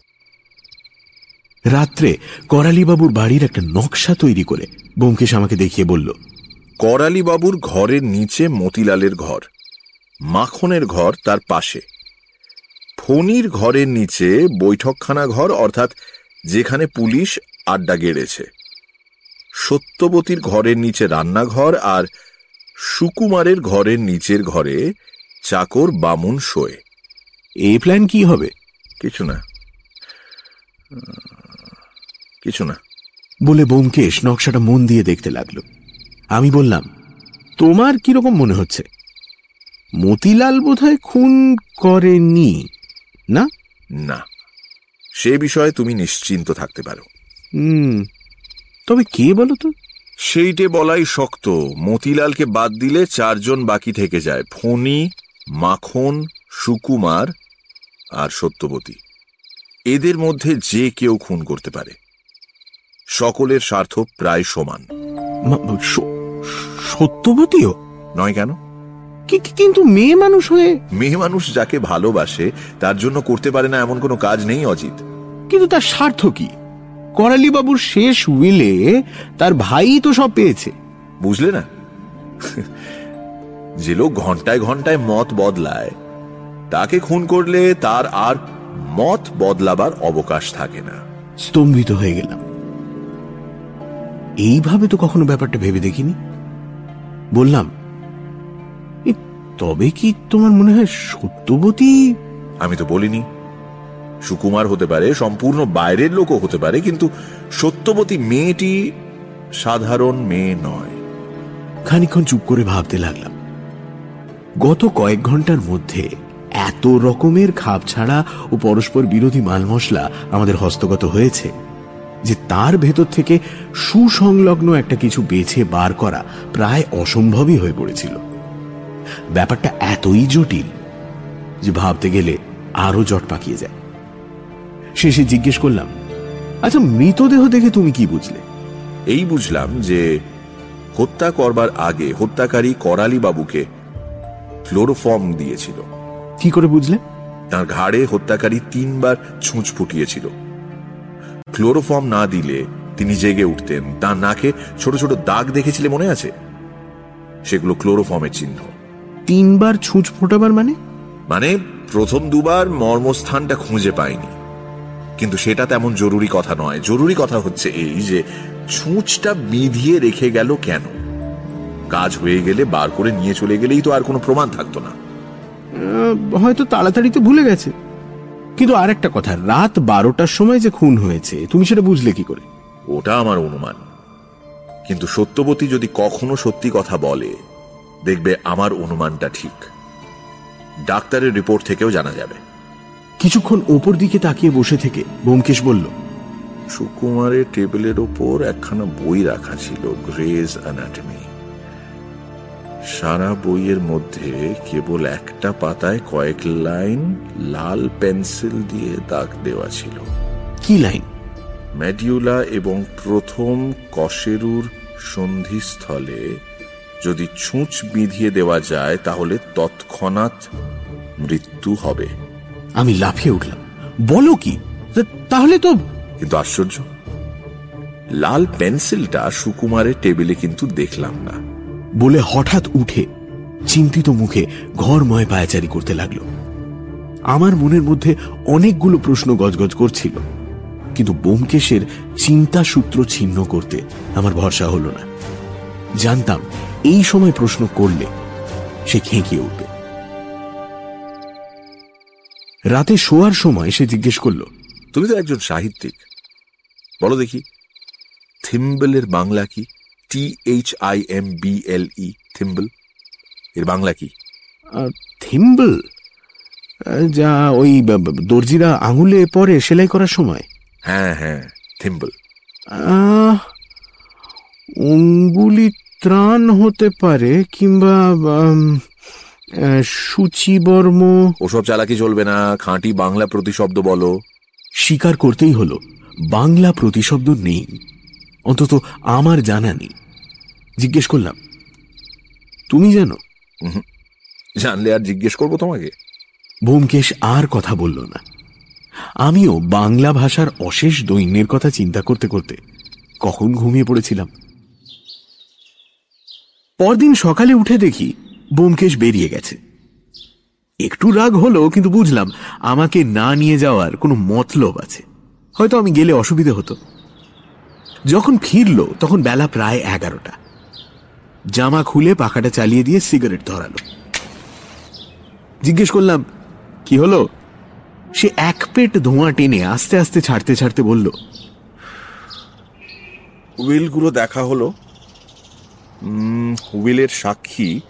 S3: রাত্রে করালিবাবুর বাড়ির একটা নকশা তৈরি করে বোমকেশ আমাকে দেখিয়ে বলল
S5: করালিবাবুর ঘরের নিচে মতিলালের ঘর। মাখনের ঘর তার পাশে। ফণির ঘরের নিচে বৈঠকখানা ঘর অর্থাৎ যেখানে পুলিশ আড্ডা গেড়েছে। সত্যবতীর ঘরের নিচে রান্নাঘর আর সুকুমারের ঘরের নিচের ঘরে চাকর বামুন শোয়।
S3: এই প্ল্যান কি হবে?
S5: কিছু না। কিছু না।
S3: বলে বোমকেশ নকশাটা মন দিয়ে দেখতে লাগল। আমি বললাম তোমার কীরকম মনে হচ্ছে? মতিলাল বোধহয় খুন করেনি। না?
S5: না। সে বিষয়ে তুমি নিশ্চিন্ত থাকতে পারো।
S3: হুম। তবে কে বলো তো?
S5: সেইটে বলাই শক্ত মতিলালকে বাদ দিলে চারজন বাকি থেকে যায় ফণি মাখন সুকুমার আর সত্যবতী। এদের মধ্যে যে কেউ খুন করতে পারে। সকলের স্বার্থ প্রায় সমান।
S3: সত্যবতীও?
S5: নয় কেন?
S3: কিন্তু মেয়ে মানুষ হয়ে?
S5: মেয়ে মানুষ যাকে ভালোবাসে তার জন্য করতে পারে না এমন কোনো কাজ নেই অজিত।
S3: কিন্তু তার স্বার্থ কি? করালি বাবুর শেষ উইলে তার ভাই তো সব পেয়েছে।
S5: বুঝলে না? যে লোক ঘন্টায় ঘন্টায় মত বদলায় তাকে খুন করলে তার আর মত বদলাবার অবকাশ থাকে না।
S3: স্তম্ভিত হয়ে গেলাম। এইভাবে তো কখনো ব্যাপারটা ভেবে দেখিনি। বললাম "এ, তবে কি তোমার মনে হয় সত্যবতী?
S5: আমি তো বলিনি। সুকুমার হতে পারে সম্পূর্ণ বাইরের লোকও হতে পারে কিন্তু সত্যবতী মেয়েটি সাধারণ মেয়ে নয়।
S3: খানিক্ষণ চুপ করে ভাবতে লাগলাম। গত কয়েক ঘণ্টার মধ্যে এত রকমের খাপ ছাড়া ও পরস্পর বিরোধী মাল মশলা আমাদের হস্তগত হয়েছে যে তার ভেতর থেকে সুসংলগ্ন একটা কিছু বেছে বার করা প্রায় অসম্ভবই হয়ে পড়েছিল। ব্যাপারটা এতই জটিল যে ভাবতে গেলে আরও জট পাকিয়ে যায়। শেষে জিজ্ঞেস করলাম আচ্ছা মৃতদেহ দেখে তুমি কি বুঝলে?
S5: এই বুঝলাম যে হত্যা করবার আগে হত্যাকারী করালি বাবুকে ক্লোরোফর্ম দিয়েছিল।
S3: কি করে বুঝলে?
S5: তার ঘাড়ে হত্যাকারী তিনবার ছুঁচ ফুটিয়েছিল। ক্লোরোফর্ম না দিলে তিনি জেগে উঠতেন তার নাকে ছোট ছোট দাগ দেখেছিলে মনে আছে? সেগুলো ক্লোরোফর্মের চিহ্ন।
S3: তিনবার ছুঁচ ফোটাবার মানে?
S5: মানে প্রথম দুবার মর্মস্থানটা খুঁজে পাইনি। কিন্তু সেটা তেমন জরুরি কথা নয়। জরুরি কথা হচ্ছে এই যে ছুঁচটা বিধিয়ে রেখে গেল কেন? কাজ হয়ে গেলে বার করে নিয়ে চলে গেলেই তো আর কোনো প্রমাণ থাকতো না।
S3: হয়তো তাড়াতাড়ি তো ভুলে গেছে। কিন্তু আর একটা কথা রাত বারোটার সময় যে খুন হয়েছে তুমি সেটা বুঝলে কি করে?
S5: ওটা আমার অনুমান। কিন্তু সত্যবতী যদি কখনো সত্যি কথা বলে দেখবে আমার অনুমানটা ঠিক। ডাক্তারের রিপোর্ট থেকেও জানা যাবে।
S3: কিছুক্ষণ ওপর দিকে তাকিয়ে বসে থেকে ব্যোমকেশ বলল
S5: সুকুমারের টেবিলের ওপর একখানা বই রাখা ছিল গ্রেজ অ্যানাটমি। সারা বইয়ের মধ্যে কেবল একটা পাতায় কয়েক লাইন লাল পেন্সিল দিয়ে দাগ দেওয়া ছিল।
S3: কি লাইন?
S5: ম্যাডিউলা এবং প্রথম কশেরুর সন্ধিস্থলে যদি ছুঁচ বিধিয়ে দেওয়া যায় তাহলে তৎক্ষণাৎ মৃত্যু হবে।
S3: আমি লাফিয়ে উঠলাম। বলো কি? তাহলে তো
S5: কিন্তু আশ্চর্য। লাল পেন্সিলটা সুকুমারের টেবিলে কিন্তু দেখলাম না।
S3: বলে হঠাৎ উঠে চিন্তিত মুখে ঘরময় পায়াচারি করতে লাগল। আমার মনের মধ্যে অনেকগুলো প্রশ্ন গজগজ করছিল। কিন্তু বোমকেশের চিন্তা সূত্র ছিন্ন করতে আমার ভরসা হলো না। জানতাম এই সময় প্রশ্ন করলে সে খেঁকিয়ে উঠবে। রাতে শোয়ার সময় সে জিজ্ঞেস করল
S5: তুমি তো একজন সাহিত্যিক। বলো দেখি থিম্বলের বাংলা কি? T H I M B L E thimble? এর বাংলা কি?
S3: থিম্বল? যা ওই দর্জিরা আঙুলে পরে সেলাই করার সময়।
S5: হ্যাঁ হ্যাঁ থিম্বল।
S3: আহ, অঙ্গুলি ত্রাণ হতে পারে কিংবা সূচিবর্ম।
S5: ওসব চালাকি চলবে না খাঁটি বাংলা প্রতিশব্দ বলো।
S3: স্বীকার করতেই হলো বাংলা প্রতিশব্দ নেই। অন্তত আমার জানা নেই। জিজ্ঞেস করলাম তুমি জানো?
S5: জানলে আর জিজ্ঞেস করব তোমাকে।
S3: ব্যোমকেশ আর কথা বলল না। আমিও বাংলা ভাষার অশেষ দৈন্যের কথা চিন্তা করতে করতে কখন ঘুমিয়ে পড়েছিলাম। পরদিন সকালে উঠে দেখি ব্যোমকেশ বেরিয়ে গেছে। একটু রাগ হলো, কিন্তু বুঝলাম আমাকে না নিয়ে যাওয়ার কোনো মতলব আছে। হয়তো আমি গেলে অসুবিধে হতো। যখন ফিরল, তখন বেলা প্রায় এগারোটা। জামা খুলে পাখাটা চালিয়ে দিয়ে সিগারেট ধরালো। জিজ্ঞেস করলাম, কি হলো? সে এক পেট ধোঁয়া টেনে আস্তে আস্তে ছাড়তে ছাড়তে বলল,
S5: উইলগুলো দেখা হলো। উম, উইলের সাক্ষী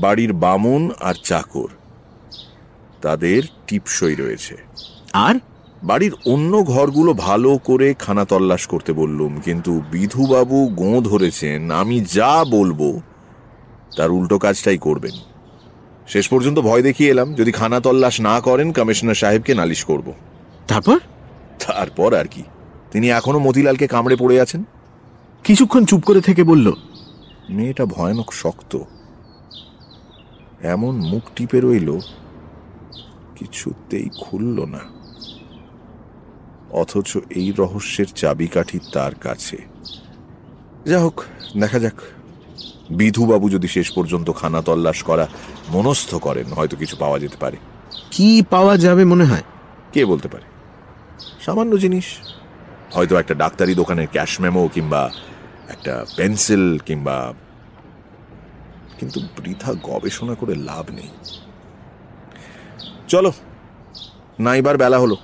S5: বাড়ির বামন আর চাকর। তাদের টিপসই রয়েছে।
S3: আর?
S5: বাড়ির অন্য ঘরগুলো ভালো করে খানা তল্লাশ করতে বললুম কিন্তু বিধুবাবু গোঁ ধরেছেন আমি যা বলব তার উল্টো কাজটাই করবেন। শেষ পর্যন্ত ভয় দেখিয়ে এলাম যদি খানা তল্লাশ না করেন কমিশনার সাহেবকে নালিশ করব।
S3: তারপর?
S5: তারপর আর কি। তিনি এখনও মতিলালকে কামড়ে পড়ে আছেন।
S3: কিছুক্ষণ চুপ করে থেকে বলল
S5: মেয়েটা ভয়ানক শক্ত। এমন মুখ টিপে রইল কিছুতেই খুলল না। অথচ এই রহস্যের চাবিকাঠি তার কাছে। যা হোক দেখা যাক। বিধুবাবু যদি শেষ পর্যন্ত খানা তল্লাশ করা মনস্থ করেন হয়তো কিছু পাওয়া যেতে পারে।
S3: কি পাওয়া যাবে মনে হয়?
S5: কে বলতে পারে? সামান্য জিনিস। হয়তো একটা ডাক্তারি দোকানের ক্যাশ মেমো কিংবা একটা পেন্সিল কিংবা কিন্তু বৃথা গবেষণা করে লাভ নেই। চলো নাইবার বেলা হলো।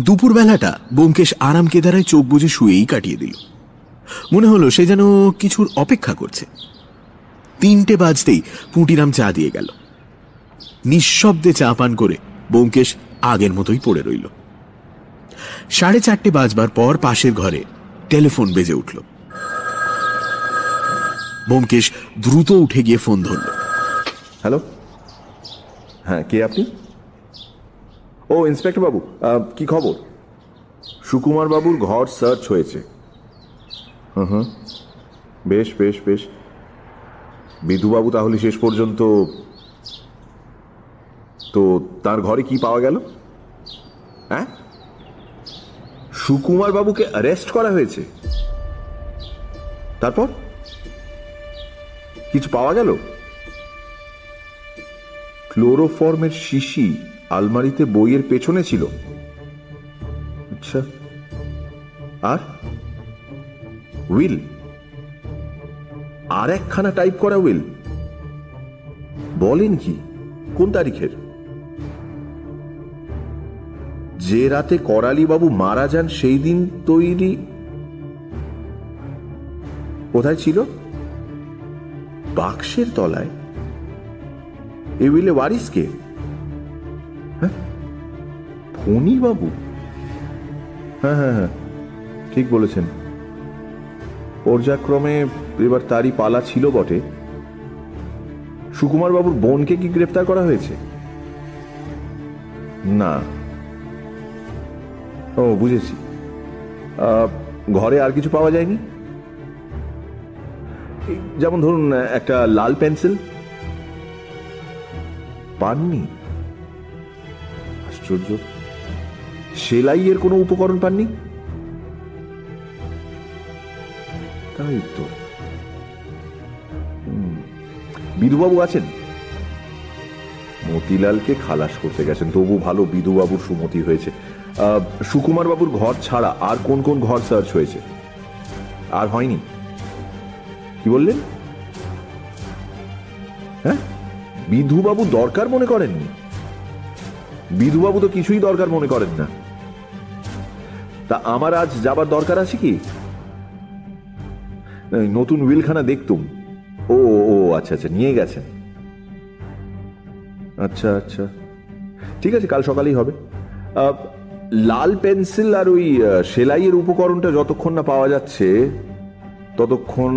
S3: দুপুর বেলাটা বোমকেশ আরাম কেদারায় চোখ বুঝে শুয়েই কাটিয়ে দিল। মনে হলো সে যেন কিছুর অপেক্ষা করছে। তিনটে বাজতেই পুঁটিরাম চা দিয়ে গেল। নিঃশব্দে চা পান করে বোমকেশ আগের মতোই পড়ে রইল। সাড়ে চারটে বাজবার পর পাশের ঘরে টেলিফোন বেজে উঠল। বোমকেশ দ্রুত উঠে গিয়ে ফোন ধরল।
S5: হ্যালো? হ্যাঁ কে আপনি? ও, ইন্সপেক্টর বাবু কি খবর? সুকুমার বাবুর ঘর সার্চ হয়েছে। হুম বেশ বেশ বেশ। বিধুবাবু তাহলে শেষ পর্যন্ত তো তার ঘরে কি পাওয়া গেল? হ্যাঁ? সুকুমার বাবুকে অ্যারেস্ট করা হয়েছে। তারপর? কিছু পাওয়া গেল? ক্লোরোফর্মের শিশি আলমারিতে বইয়ের পেছনে ছিল। আচ্ছা। আর? উইল। আর একখানা টাইপ করা উইল। বলেন কি, কোন তারিখের? যে রাতে বাবু মারা যান, সেই দিন তৈরি কোথায় ছিল? বাক্সের তলায়? এ উইলে ওয়ারিস কে হ্যাঁ? ফণি বাবু হ্যাঁ হ্যাঁ হ্যাঁ ঠিক বলেছেন। পর্যাক্রমে এবার তারই পালা ছিল বটে। সুকুমার বাবুর বোনকে কি গ্রেফতার করা হয়েছে? না। ও, বুঝেছি। ঘরে আর কিছু পাওয়া যায়নি? যেমন ধরুন, একটা লাল পেন্সিল। পাননি? আশ্চর্য। সেলাইয়ের কোনো উপকরণ পাননি? তাই তো। বিধুবাবু আছেন? মতিলালকে খালাস করতে গেছেন, তবু ভালো, বিধুবাবুর সুমতি হয়েছে। সুকুমার বাবুর ঘর ছাড়া আর কোন কোন ঘর সার্চ হয়েছে? আর হয়নি? কি বললেন? হ্যাঁ? বিধুবাবু দরকার মনে করেননি। বিধুবাবু তো কিছুই দরকার মনে করেন না। তা আমার আজ যাবার দরকার আছে কি? নতুন উইলখানা দেখতুম। ও ও আচ্ছা আচ্ছা নিয়ে গেছেন। আচ্ছা আচ্ছা। ঠিক আছে, কাল সকালেই হবে। লাল পেন্সিল আর ওই সেলাইয়ের উপকরণটা যতক্ষণ না পাওয়া যাচ্ছে, ততক্ষণ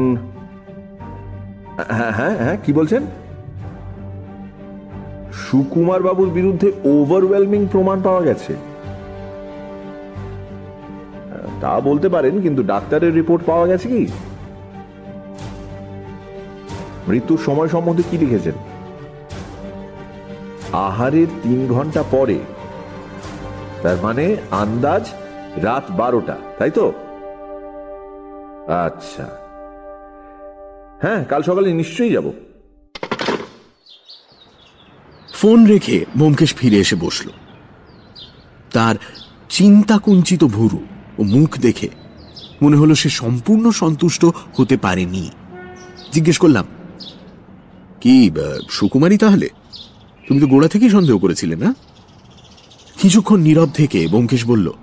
S5: হ্যাঁ হ্যাঁ হ্যাঁ কি বলছেন? সুকুমার বাবুর বিরুদ্ধে ওভারওয়েলমিং প্রমাণ পাওয়া গেছে। তা বলতে পারেন, কিন্তু ডাক্তারের রিপোর্ট পাওয়া গেছে কি? মৃত্যুর সময় সম্বন্ধে কি লিখেছেন? আহারের তিন ঘণ্টা পরে। তার মানে আন্দাজ রাত বারোটা, তাই তো? আচ্ছা। হ্যাঁ কাল সকালে নিশ্চয়ই যাব।
S3: ফোন রেখে ব্যোমকেশ ফিরে এসে বসল। তার চিন্তাকুঞ্চিত ভুরু ও মুখ দেখে মনে হলো সে সম্পূর্ণ সন্তুষ্ট হতে পারেনি। জিজ্ঞেস করলাম কি সুকুমারী তাহলে? তুমি তো গোড়া থেকেই সন্দেহ করেছিলে না? কিছুক্ষণ নীরব থেকে ব্যোমকেশ বলল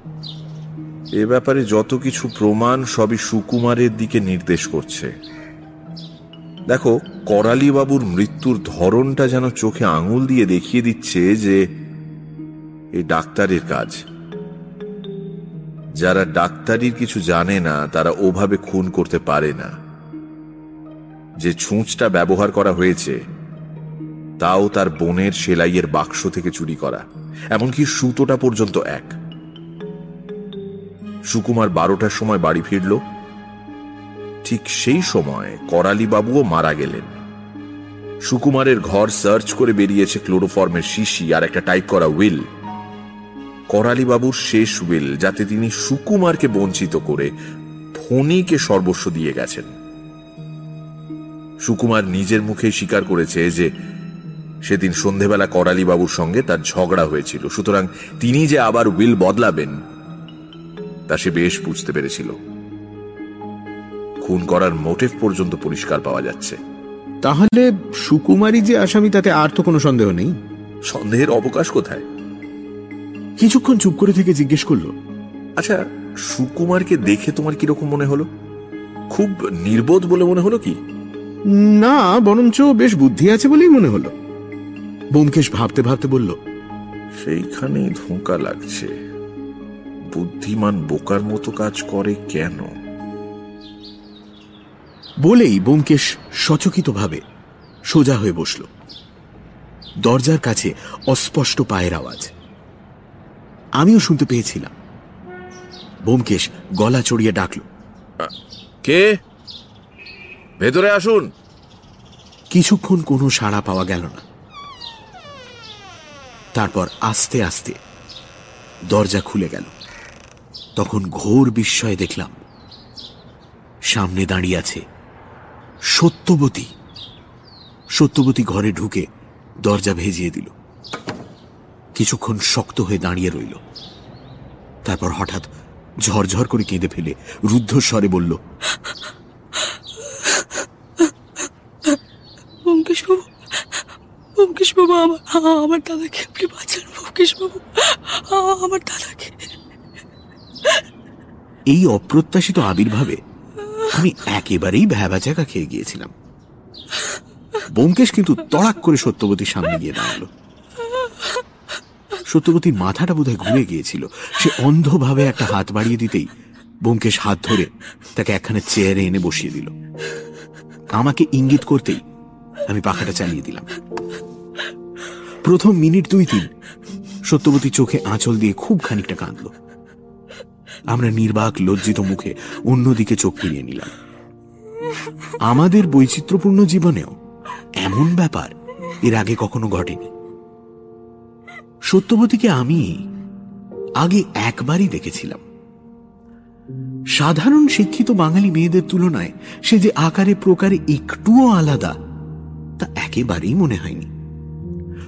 S12: এ ব্যাপারে যত কিছু প্রমাণ সবই সুকুমারের দিকে নির্দেশ করছে। দেখো করালি বাবুর মৃত্যুর ধরনটা যেন চোখে আঙুল দিয়ে দেখিয়ে দিচ্ছে যে এই ডাক্তারের কাজ। যারা ডাক্তারির কিছু জানে না, তারা ওভাবে খুন করতে পারে না। যে ছুঁচটা ব্যবহার করা হয়েছে, তাও তার বোনের সেলাইয়ের বাক্স থেকে চুরি করা। এমনকি সুতোটা পর্যন্ত এক। সুকুমার বারোটার সময় বাড়ি ফিরল। ঠিক সেই সময় করালি বাবুও মারা গেলেন। সুকুমারের ঘর সার্চ করে বেরিয়েছে ক্লোরোফর্মের শিশি আর একটা টাইপ করা উইল। করালি বাবুর শেষ উইল, যাতে তিনি সুকুমারকে বঞ্চিত করে ফণিকে সর্বস্ব দিয়ে গেছেন। সুকুমার নিজের মুখে স্বীকার করেছে যে সেদিন সন্ধেবেলা করালি বাবুর সঙ্গে তার ঝগড়া হয়েছিল, সুতরাং তিনি যে আবার উইল বদলাবেন, তা সে বেশ বুঝতে পেরেছিল। খুন করার মোটিভ পর্যন্ত পরিষ্কার পাওয়া যাচ্ছে।
S3: তাহলে সুকুমারী যে আসামি তাতে আর তো কোনো সন্দেহ নেই?
S12: সন্দেহের অবকাশ কোথায়?
S3: কিছুক্ষণ চুপ করে থেকে জিজ্ঞেস করল।
S12: আচ্ছা সুকুমারকে দেখে তোমার কীরকম মনে হলো? খুব নির্বোধ বলে মনে হলো কি?
S3: না বরঞ্চ বেশ বুদ্ধি আছে বলেই মনে হলো। ব্যোমকেশ ভাবতে ভাবতে বলল
S12: সেইখানেই ধোঁকা লাগছে।
S5: বুদ্ধিমান বোকার মতো কাজ করে কেন?
S3: বলেই ব্যোমকেশ সচকিতভাবে সোজা হয়ে বসল। দরজার কাছে অস্পষ্ট পায়ের আওয়াজ। আমিও শুনতে পেয়েছিলাম। ব্যোমকেশ গলা চড়িয়ে ডাকল
S5: কে? ভেতরে আসুন।
S3: কিছুক্ষণ কোনো সাড়া পাওয়া গেল না। তারপর আস্তে আস্তে দরজা খুলে গেল। তখন ঘোর বিস্ময়ে দেখলাম সামনে দাঁড়িয়ে আছে সত্যবতী। সত্যবতী ঘরে ঢুকে দরজা ভেজিয়ে দিল। কিছুক্ষণ শক্ত হয়ে দাঁড়িয়ে রইল। তারপর হঠাৎ ঝরঝর করে কেঁদে ফেলে রুদ্ধস্বরে বলল
S8: বাবু ব্যোমকেশ বাবু আমার আমার দাদাকে আপনি বাঁচান আমার দাদাকে।
S3: এই অপ্রত্যাশিত আবির্ভাবে আমি একেবারেই ভ্যাবাচাকা খেয়ে গিয়েছিলাম। ব্যোমকেশ কিন্তু তড়াক করে সত্যবতীর সামনে গিয়ে দাঁড়াল। সত্যবতীর মাথাটা বোধহয় ঘুরে গিয়েছিল। সে অন্ধভাবে একটা হাত বাড়িয়ে দিতেই ব্যোমকেশ হাত ধরে তাকে একখানে চেয়ারে এনে বসিয়ে দিল। আমাকে ইঙ্গিত করতেই আমি পাখাটা চালিয়ে দিলাম। প্রথম মিনিট দুই তিন সত্যবতী চোখে আঁচল দিয়ে খুব খানিকটা কাঁদল। আমরা নির্বাক, লজ্জিত মুখে অন্যদিকে চোখ ফিরিয়ে নিলাম। আমাদের বৈচিত্র্যপূর্ণ জীবনেও এমন ব্যাপার এর আগে কখনো ঘটেনি। সত্যবতীকে আমি আগে একবারই দেখেছিলাম। সাধারণ শিক্ষিত বাঙালি মেয়েদের তুলনায় সে যে আকারে প্রকারে একটুও আলাদা তা একেবারেই মনে হয়নি।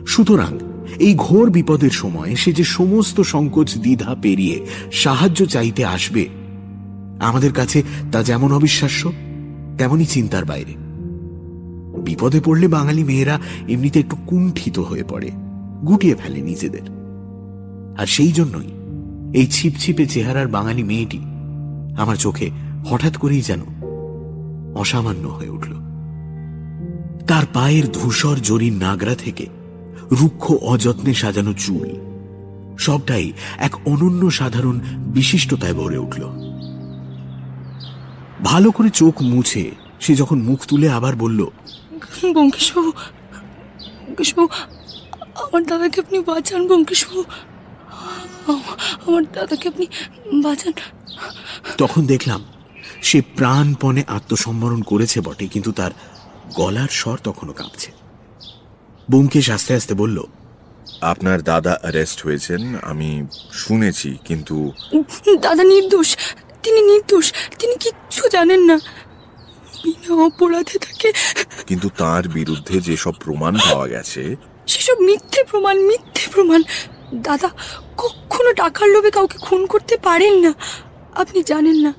S3: সুতরাং এই ঘোর বিপদের সময় সে যে সমস্ত সংকোচ, দ্বিধা পেরিয়ে সাহায্য চাইতে আসবে, আমাদের কাছে তা যেমন অবিশ্বাস্য, তেমনই চিন্তার বাইরে। বিপদে পড়লে বাঙালি মেয়েরা এমনিতে একটু কুণ্ঠিত হয়ে পড়ে, গুটিয়ে ফেলে নিজেদের। আর সেই জন্যই এই ছিপছিপে চেহারার বাঙালি মেয়েটি আমার চোখে হঠাৎ করেই যেন অসামান্য হয়ে উঠল। তার পায়ের ধূসর জরির নাগরা থেকে রুক্ষ অযত্নে সাজানো চুল। সবটাই এক অনন্য সাধারণ বিশিষ্টতায় ভরে উঠল। ভালো করে চোখ মুছে সে যখন মুখ তুলে আবার বলল
S8: ব্যোমকেশবাবু আমার দাদাকে আপনি বাঁচান ব্যোমকেশবাবু আমার দাদাকে আপনি বাঁচান।
S3: তখন দেখলাম সে প্রাণপণে আত্মসম্বরণ করেছে বটে কিন্তু তার গলার স্বর তখনও কাঁপছে। ব্যোমকেশ আস্তে আস্তে বলল
S5: আপনার দাদা অ্যারেস্ট হয়েছেন আমি শুনেছি কিন্তু
S8: দাদা নির্দোষ তিনি নির্দোষ তিনি কিচ্ছু জানেন না। বিনা অপরাধে তাকে
S5: কিন্তু তার বিরুদ্ধে যেসব প্রমাণ পাওয়া গেছে
S8: সেসব মিথ্যে প্রমাণ মিথ্যে প্রমাণ। দাদা কখনো টাকার লোভে কাউকে খুন করতে পারেন না। আপনি জানেন না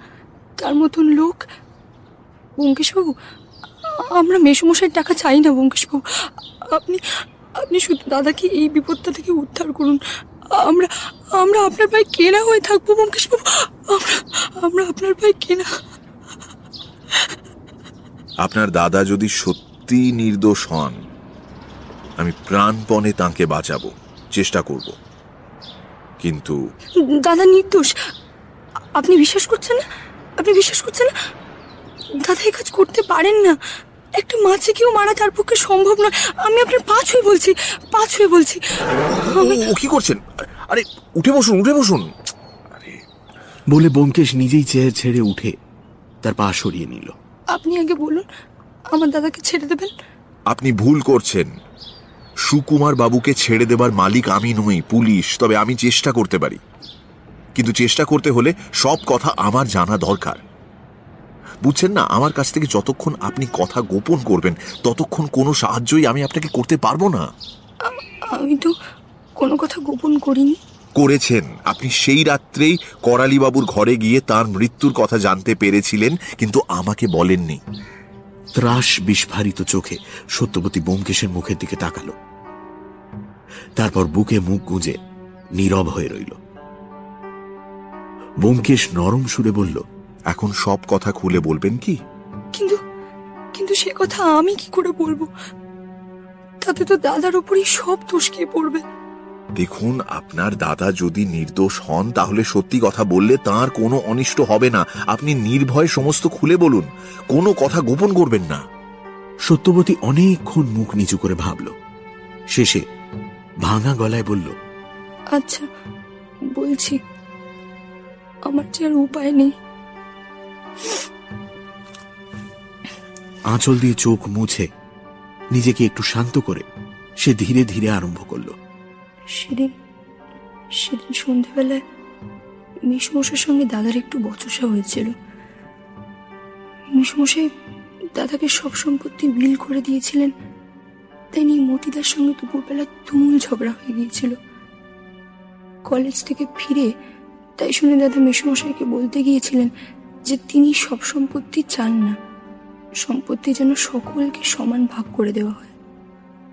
S8: তার মতন লোক ব্যোমকেশবাবু আমরা মেসমশাইয়ের টাকা চাই না ব্যোমকেশবাবু আপনি আপনি শুধু দাদাকে এই বিপদটা থেকে উদ্ধার করুন। আমরা আমরা আপনার ভাই কেনা হয়ে থাকব ব্যোমকেশবাবু আমরা আমরা আপনার ভাই কেনা।
S5: আপনার দাদা যদি সত্যি নির্দোষ হন আমি প্রাণপণে তাকে বাঁচাবো চেষ্টা করব। কিন্তু
S8: দাদা নির্দোষ। আপনি বিশ্বাস করছেন না? আপনি বিশ্বাস করছেন না? দাদা এই কাজ করতে পারেন না। একটা মাছে কেউ মারা তার পক্ষে সম্ভব নয়। আমি আপনার পা ছুঁয়ে বলছি পা ছুঁয়ে বলছি। আমি-
S5: ও কি করছেন? আরে উঠে বসুন উঠে বসুন।
S3: বলে ব্যোমকেশ নিজেই চেয়ার ছেড়ে উঠে তার পা সরিয়ে নিল।
S8: আপনি আগে বলুন আমার দাদাকে ছেড়ে দেবেন?
S5: আপনি ভুল করছেন। সুকুমার বাবুকে ছেড়ে দেবার মালিক আমি নই পুলিশ তবে আমি চেষ্টা করতে পারি। কিন্তু চেষ্টা করতে হলে সব কথা আমার জানা দরকার। বুঝছেন না আমার কাছ থেকে যতক্ষণ আপনি কথা গোপন করবেন ততক্ষণ কোনো সাহায্যই আমি আপনাকে করতে পারব না।
S8: আমি তো কোনো কথা গোপন করিনি।
S5: করেছেন। আপনি সেই রাত্রেই করালিবাবুর ঘরে গিয়ে তার মৃত্যুর কথা জানতে পেরেছিলেন কিন্তু আমাকে বলেননি।
S3: ত্রাস বিস্ফারিত চোখে সত্যবতী ব্যোমকেশের মুখের দিকে তাকালো। তারপর বুকে মুখ গুঁজে নীরব হয়ে রইল। ব্যোমকেশ নরম সুরে বলল
S5: এখন সব কথা খুলে বলবেন কি?
S8: কিন্তু কিন্তু সে কথা আমি কি করে বলব? তাতে তো দাদার ওপরই সব দোষ গিয়ে পড়বে।
S5: দেখুন আপনার দাদা যদি নির্দোষ হন তাহলে সত্যি কথা বললে তার কোনো অনিষ্ট হবে না। আপনি নির্ভয় সমস্ত খুলে বলুন। কোনো কথা গোপন করবেন না।
S3: সত্যবতী অনেকক্ষণ মুখ নিচু করে ভাবল। শেষে ভাঙা গলায় বলল
S8: আচ্ছা বলছি আমার যে আর উপায় নেই।
S3: আঁচল দিয়ে চোখ মুছে নিজেকে একটু শান্ত করে সে ধীরে ধীরে আরম্ভ করল।
S8: সেদিন সেদিন সন্ধেবেলায় মিশমশার সঙ্গে দাদার একটু বচসা হয়েছিল। মিশমশাই দাদাকে সব সম্পত্তি উইল করে দিয়েছিলেন। তাই নিয়ে মতিদার সঙ্গে দুপুরবেলা তুমুল ঝগড়া হয়ে গিয়েছিল। কলেজ থেকে ফিরে তাই শুনে দাদা মেসমশাইকে বলতে গিয়েছিলেন যে তিনি সব সম্পত্তি চান না। সম্পত্তি যেন সকলকে সমান ভাগ করে দেওয়া হয়।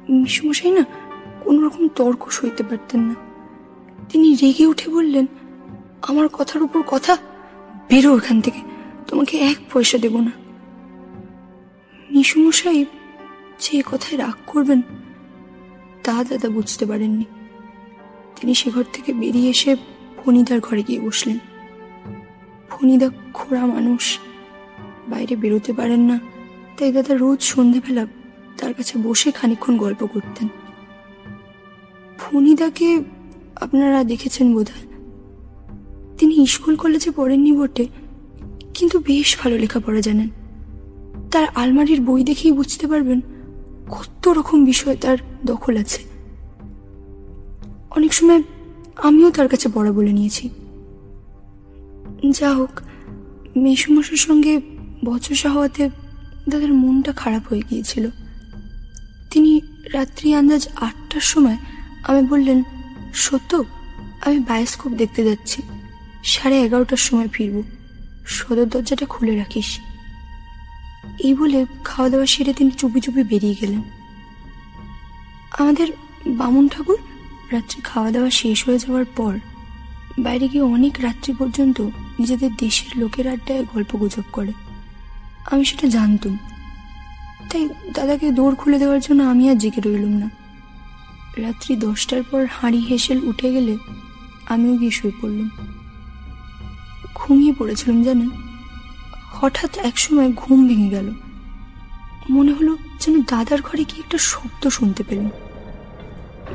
S8: মিশুমশাই না কোনো রকম তর্ক সইতে পারতেন না। তিনি রেগে উঠে বললেন, আমার কথার উপর কথা? বেরো এখান থেকে। তোমাকে এক পয়সা দেব না। মিশুমশাই যে কথায় রাগ করবেন, তা দাদা বুঝতে পারেননি। তিনি সে ঘর থেকে বেরিয়ে এসে ফণিদার ঘরে গিয়ে বসলেন। ফণিদা খোড়া মানুষ। বাইরে বেরোতে পারেন না। তাই দাদা রোজ সন্ধেবেলা তার কাছে বসে খানিক্ষণ গল্প করতেন। ফণিদাকে আপনারা দেখেছেন বোধহয়? তিনি স্কুল কলেজে পড়েননি বটে, কিন্তু বেশ ভালো লেখাপড়া জানেন। তার আলমারির বই দেখেই বুঝতে পারবেন কত রকম বিষয় তার দখল আছে। অনেক সময় আমিও তার কাছে পড়া বলে নিয়েছি। যা হোক মেসুমশার সঙ্গে বচসা হওয়াতে দাদার মনটা খারাপ হয়ে গিয়েছিল। তিনি রাত্রি আন্দাজ আটটার সময় আমি বললেন, সত্য, আমি বায়োস্কোপ দেখতে যাচ্ছি। সাড়ে এগারোটার সময় ফিরব। সদর দরজাটা খুলে রাখিস। এই বলে খাওয়া দাওয়া সেরে তিনি চুপি চুপি বেরিয়ে গেলেন। আমাদের বামুন ঠাকুর রাত্রি খাওয়া দাওয়া শেষ হয়ে যাওয়ার পর বাইরে গিয়ে অনেক রাত্রি পর্যন্ত নিজেদের দেশের লোকের আড্ডায় গল্প গুজব করে। আমি সেটা জানতুম। তাই দাদাকে দৌড় খুলে দেওয়ার জন্য আমি আর জেগে রইলুম না। রাত্রি দশটার পর হাঁড়ি হেসেল উঠে গেলে আমিও গিয়ে শুয়ে পড়লাম। ঘুমিয়ে পড়েছিলাম জানেন? হঠাৎ একসময় ঘুম ভেঙে গেল। মনে হলো যেন দাদার ঘরে কি একটা শব্দ শুনতে পেলাম।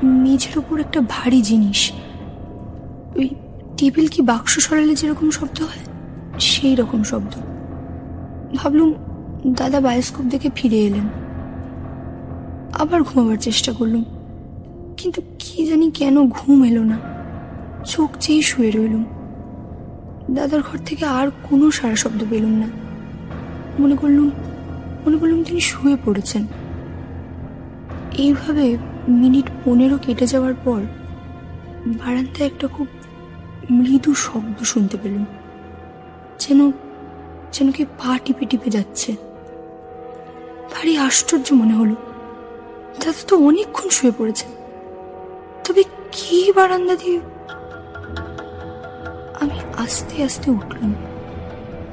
S8: মেঝের উপর একটা ভারী জিনিস। ওই টেবিল কি বাক্স সরালে যেরকম শব্দ হয়? সেই রকম শব্দ। ভাবলুম, দাদা বায়োস্কোপ দেখে ফিরে এলেন। আবার ঘুমাবার চেষ্টা করলুম। কিন্তু কি জানি কেন ঘুম এলো না। চোখ চেয়ে শুয়ে রইলুম। দাদার ঘর থেকে আর কোনো সারা শব্দ পেলুম না। মনে করলুম মনে করলুম তিনি শুয়ে পড়েছেন। এইভাবে মিনিট পনেরো কেটে যাওয়ার পর বারান্দায় একটা খুব মৃদু শব্দ শুনতে পেলুম। যেন যেন কি পা টিপে টিপে যাচ্ছে। ভারী আশ্চর্য মনে হলো, দাদা তো অনেকক্ষণ শুয়ে পড়েছে তবে কি বারান্দা দিয়ে? আমি আস্তে আস্তে উঠলাম।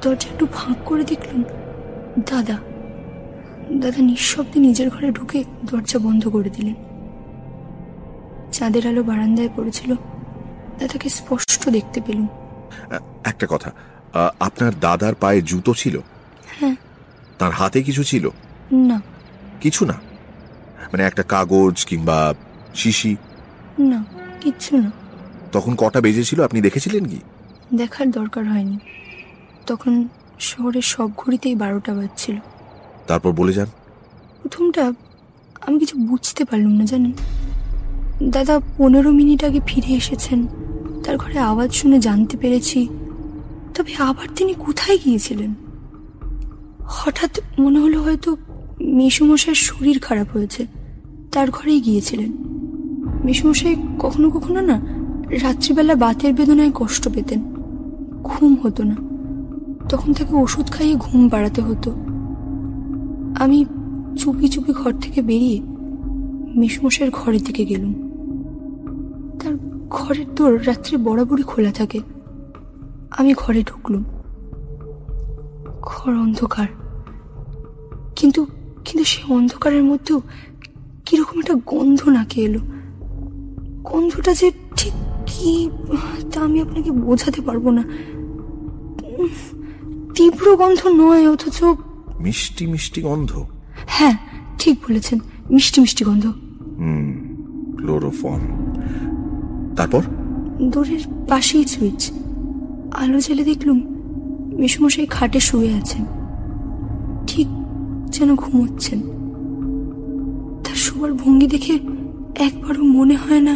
S8: দরজা একটু ফাঁক করে দেখলাম, দাদা দাদা নিঃশব্দে নিজের ঘরে ঢুকে দরজা বন্ধ করে দিলেন। চাঁদের আলো বারান্দায় পড়েছিল। দাদাকে স্পষ্ট দেখতে পেলুম।
S5: একটা কথা। আপনার দাদার পায়ে জুতো ছিল?
S8: হ্যাঁ।
S5: তার হাতে কিছু ছিল?
S8: না।
S5: কিছু না? মানে একটা কাগজ কিংবা শিশি?
S8: না কিচ্ছু না।
S5: তখন কটা বেজেছিল আপনি দেখেছিলেন কি?
S8: দেখার দরকার হয়নি। তখন শহরের সব ঘড়িতেই বারোটা বাজছিল।
S5: তারপর বলে যান।
S8: প্রথমটা আমি কিছু বুঝতে পারলাম না জানেন? দাদা পনেরো মিনিট আগে ফিরে এসেছেন। তার ঘরে আওয়াজ শুনে জানতে পেরেছি, তবে আবার তিনি কোথায় গিয়েছিলেন? হঠাৎ মনে হলো হয়তো মেসুমশাইয়ের শরীর খারাপ হয়েছে, তার ঘরেই গিয়েছিলেন। মেসুমশাই কখনো কখনো না রাত্রিবেলা বাতের বেদনায় কষ্ট পেতেন, ঘুম হতো না। তখন তাকে ওষুধ খাইয়ে ঘুম বাড়াতে হতো। আমি চুপি চুপি ঘর থেকে বেরিয়ে মেসমশাইয়ের ঘরের দিকে গেলুম। তার ঘরের দোর রাত্রে বরাবরই খোলা থাকে। আমি ঘরে ঢুকলুম। ঘর অন্ধকার। কিন্তু কিন্তু সে অন্ধকারের মধ্যেও কীরকম একটা গন্ধ নাকে এলো। গন্ধটা যে ঠিক কি তা আমি আপনাকে বোঝাতে পারব না। তীব্র গন্ধ নয় অথচ
S5: মিষ্টি মিষ্টি গন্ধ?
S8: হ্যাঁ ঠিক বলেছেন মিষ্টি মিষ্টি গন্ধ।
S5: হুম ক্লোরোফর্ম। তারপর?
S8: দূরের পাশেই সুইচ। আলো জ্বেলে দেখলুম মেসমশাই খাটে শুয়ে আছেন। ঠিক যেন ঘুমোচ্ছেন। তার শোবার ভঙ্গি দেখে একবারও মনে হয় না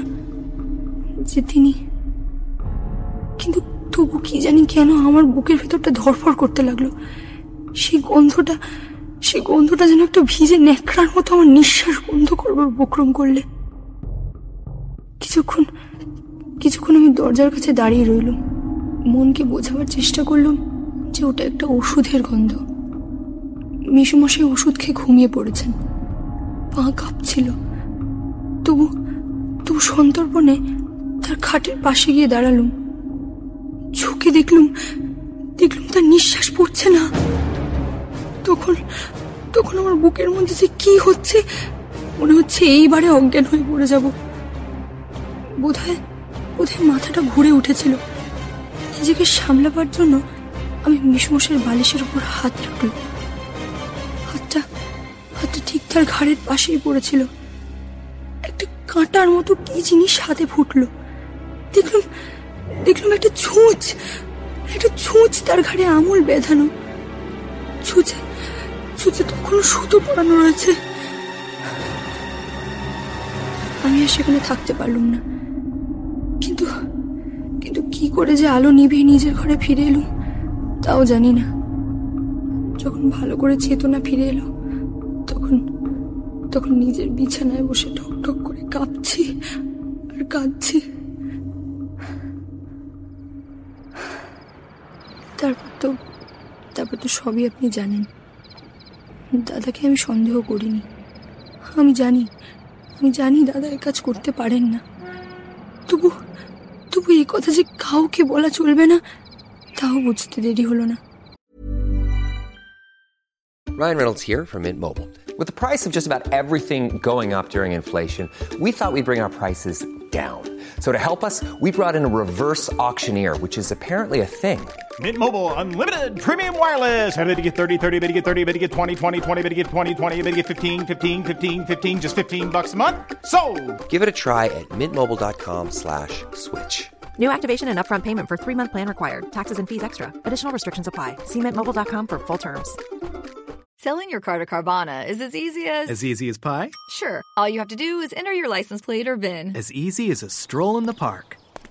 S8: যে তিনি কিন্তু তবু কি জানি কেন আমার বুকের ভেতরটা ধরফর করতে লাগল। সেই গন্ধটা সেই গন্ধটা যেন একটা ভিজে ন্যাকড়ার মতো আমার নিঃশ্বাস বন্ধ করবার উপক্রম করলে। কিছুক্ষণ কিছুক্ষণ আমি দরজার কাছে দাঁড়িয়ে রইলুম। মনকে বোঝাবার চেষ্টা করলাম যে ওটা একটা ওষুধের গন্ধ। মেসুমশাই ওষুধ খেয়ে ঘুমিয়ে পড়েছেন। পা কাঁপছিল। তবু তবু সন্তর্পণে তার খাটের পাশে গিয়ে দাঁড়ালুম। ঝুঁকে দেখলুম দেখলুম তার নিঃশ্বাস পড়ছে না। তখন তখন আমার বুকের মধ্যে যে কি হচ্ছে, মনে হচ্ছে এইবারে অজ্ঞান হয়ে পড়ে যাব। বোধহয় বোধহয় মাথাটা ঘুরে উঠেছিল? নিজেকে সামলাবার জন্য আমি মিশমশের বালিশের উপর হাত রাখলাম হাতটা হাতটা ঠিক তার ঘাড়ের পাশেই পড়েছিল। একটা কাঁটার মতো কি জিনিস হাতে ফুটলো? দেখলাম দেখলাম একটা ছুঁচ। একটা ছুঁচ তার ঘাড়ে আমুল বেঁধানো। ছুঁচে ছুঁচে তখনও সুতো পরানো রয়েছে। আমি আর সেখানে থাকতে পারলুম না। করে যে আলো নিভিয়ে নিজের ঘরে ফিরে এলুম তাও জানি না। যখন ভালো করে চেতনা ফিরে এলো, তখন তখন নিজের বিছানায় বসে ঠক ঠক করে কাঁপছি আর কাঁদছি। তারপর তো তারপর তো সবই আপনি জানেন। দাদাকে আমি সন্দেহ করিনি। আমি জানি আমি জানি দাদা এ কাজ করতে পারেন না। তবু তবু এই কথা যে কাউকে বলা চলবে না তাও বুঝতে দেরি হলো না
S13: Ryan Reynolds here from Mint Mobile. With the price of just about everything going up during inflation, we thought we'd bring our prices down. So to help us, we brought in a reverse auctioneer, which is apparently a thing.
S14: Mint Mobile unlimited premium wireless. Ready to get 30, 30, bit to get 30, bit to get 20, 20, 20, bit to get 20, 20, bit to get 15, 15, 15, 15 just 15 bucks a month. So,
S13: Give it a try at mintmobile.com slash switch.
S15: New activation and upfront payment for three month plan required. Taxes and fees extra. Additional restrictions apply. See mintmobile.com for full terms.
S16: Selling your car to Carvana is as easy as.
S17: As easy as pie?
S16: Sure. All you have to do is enter your license plate or VIN.
S17: As easy as a stroll in the park.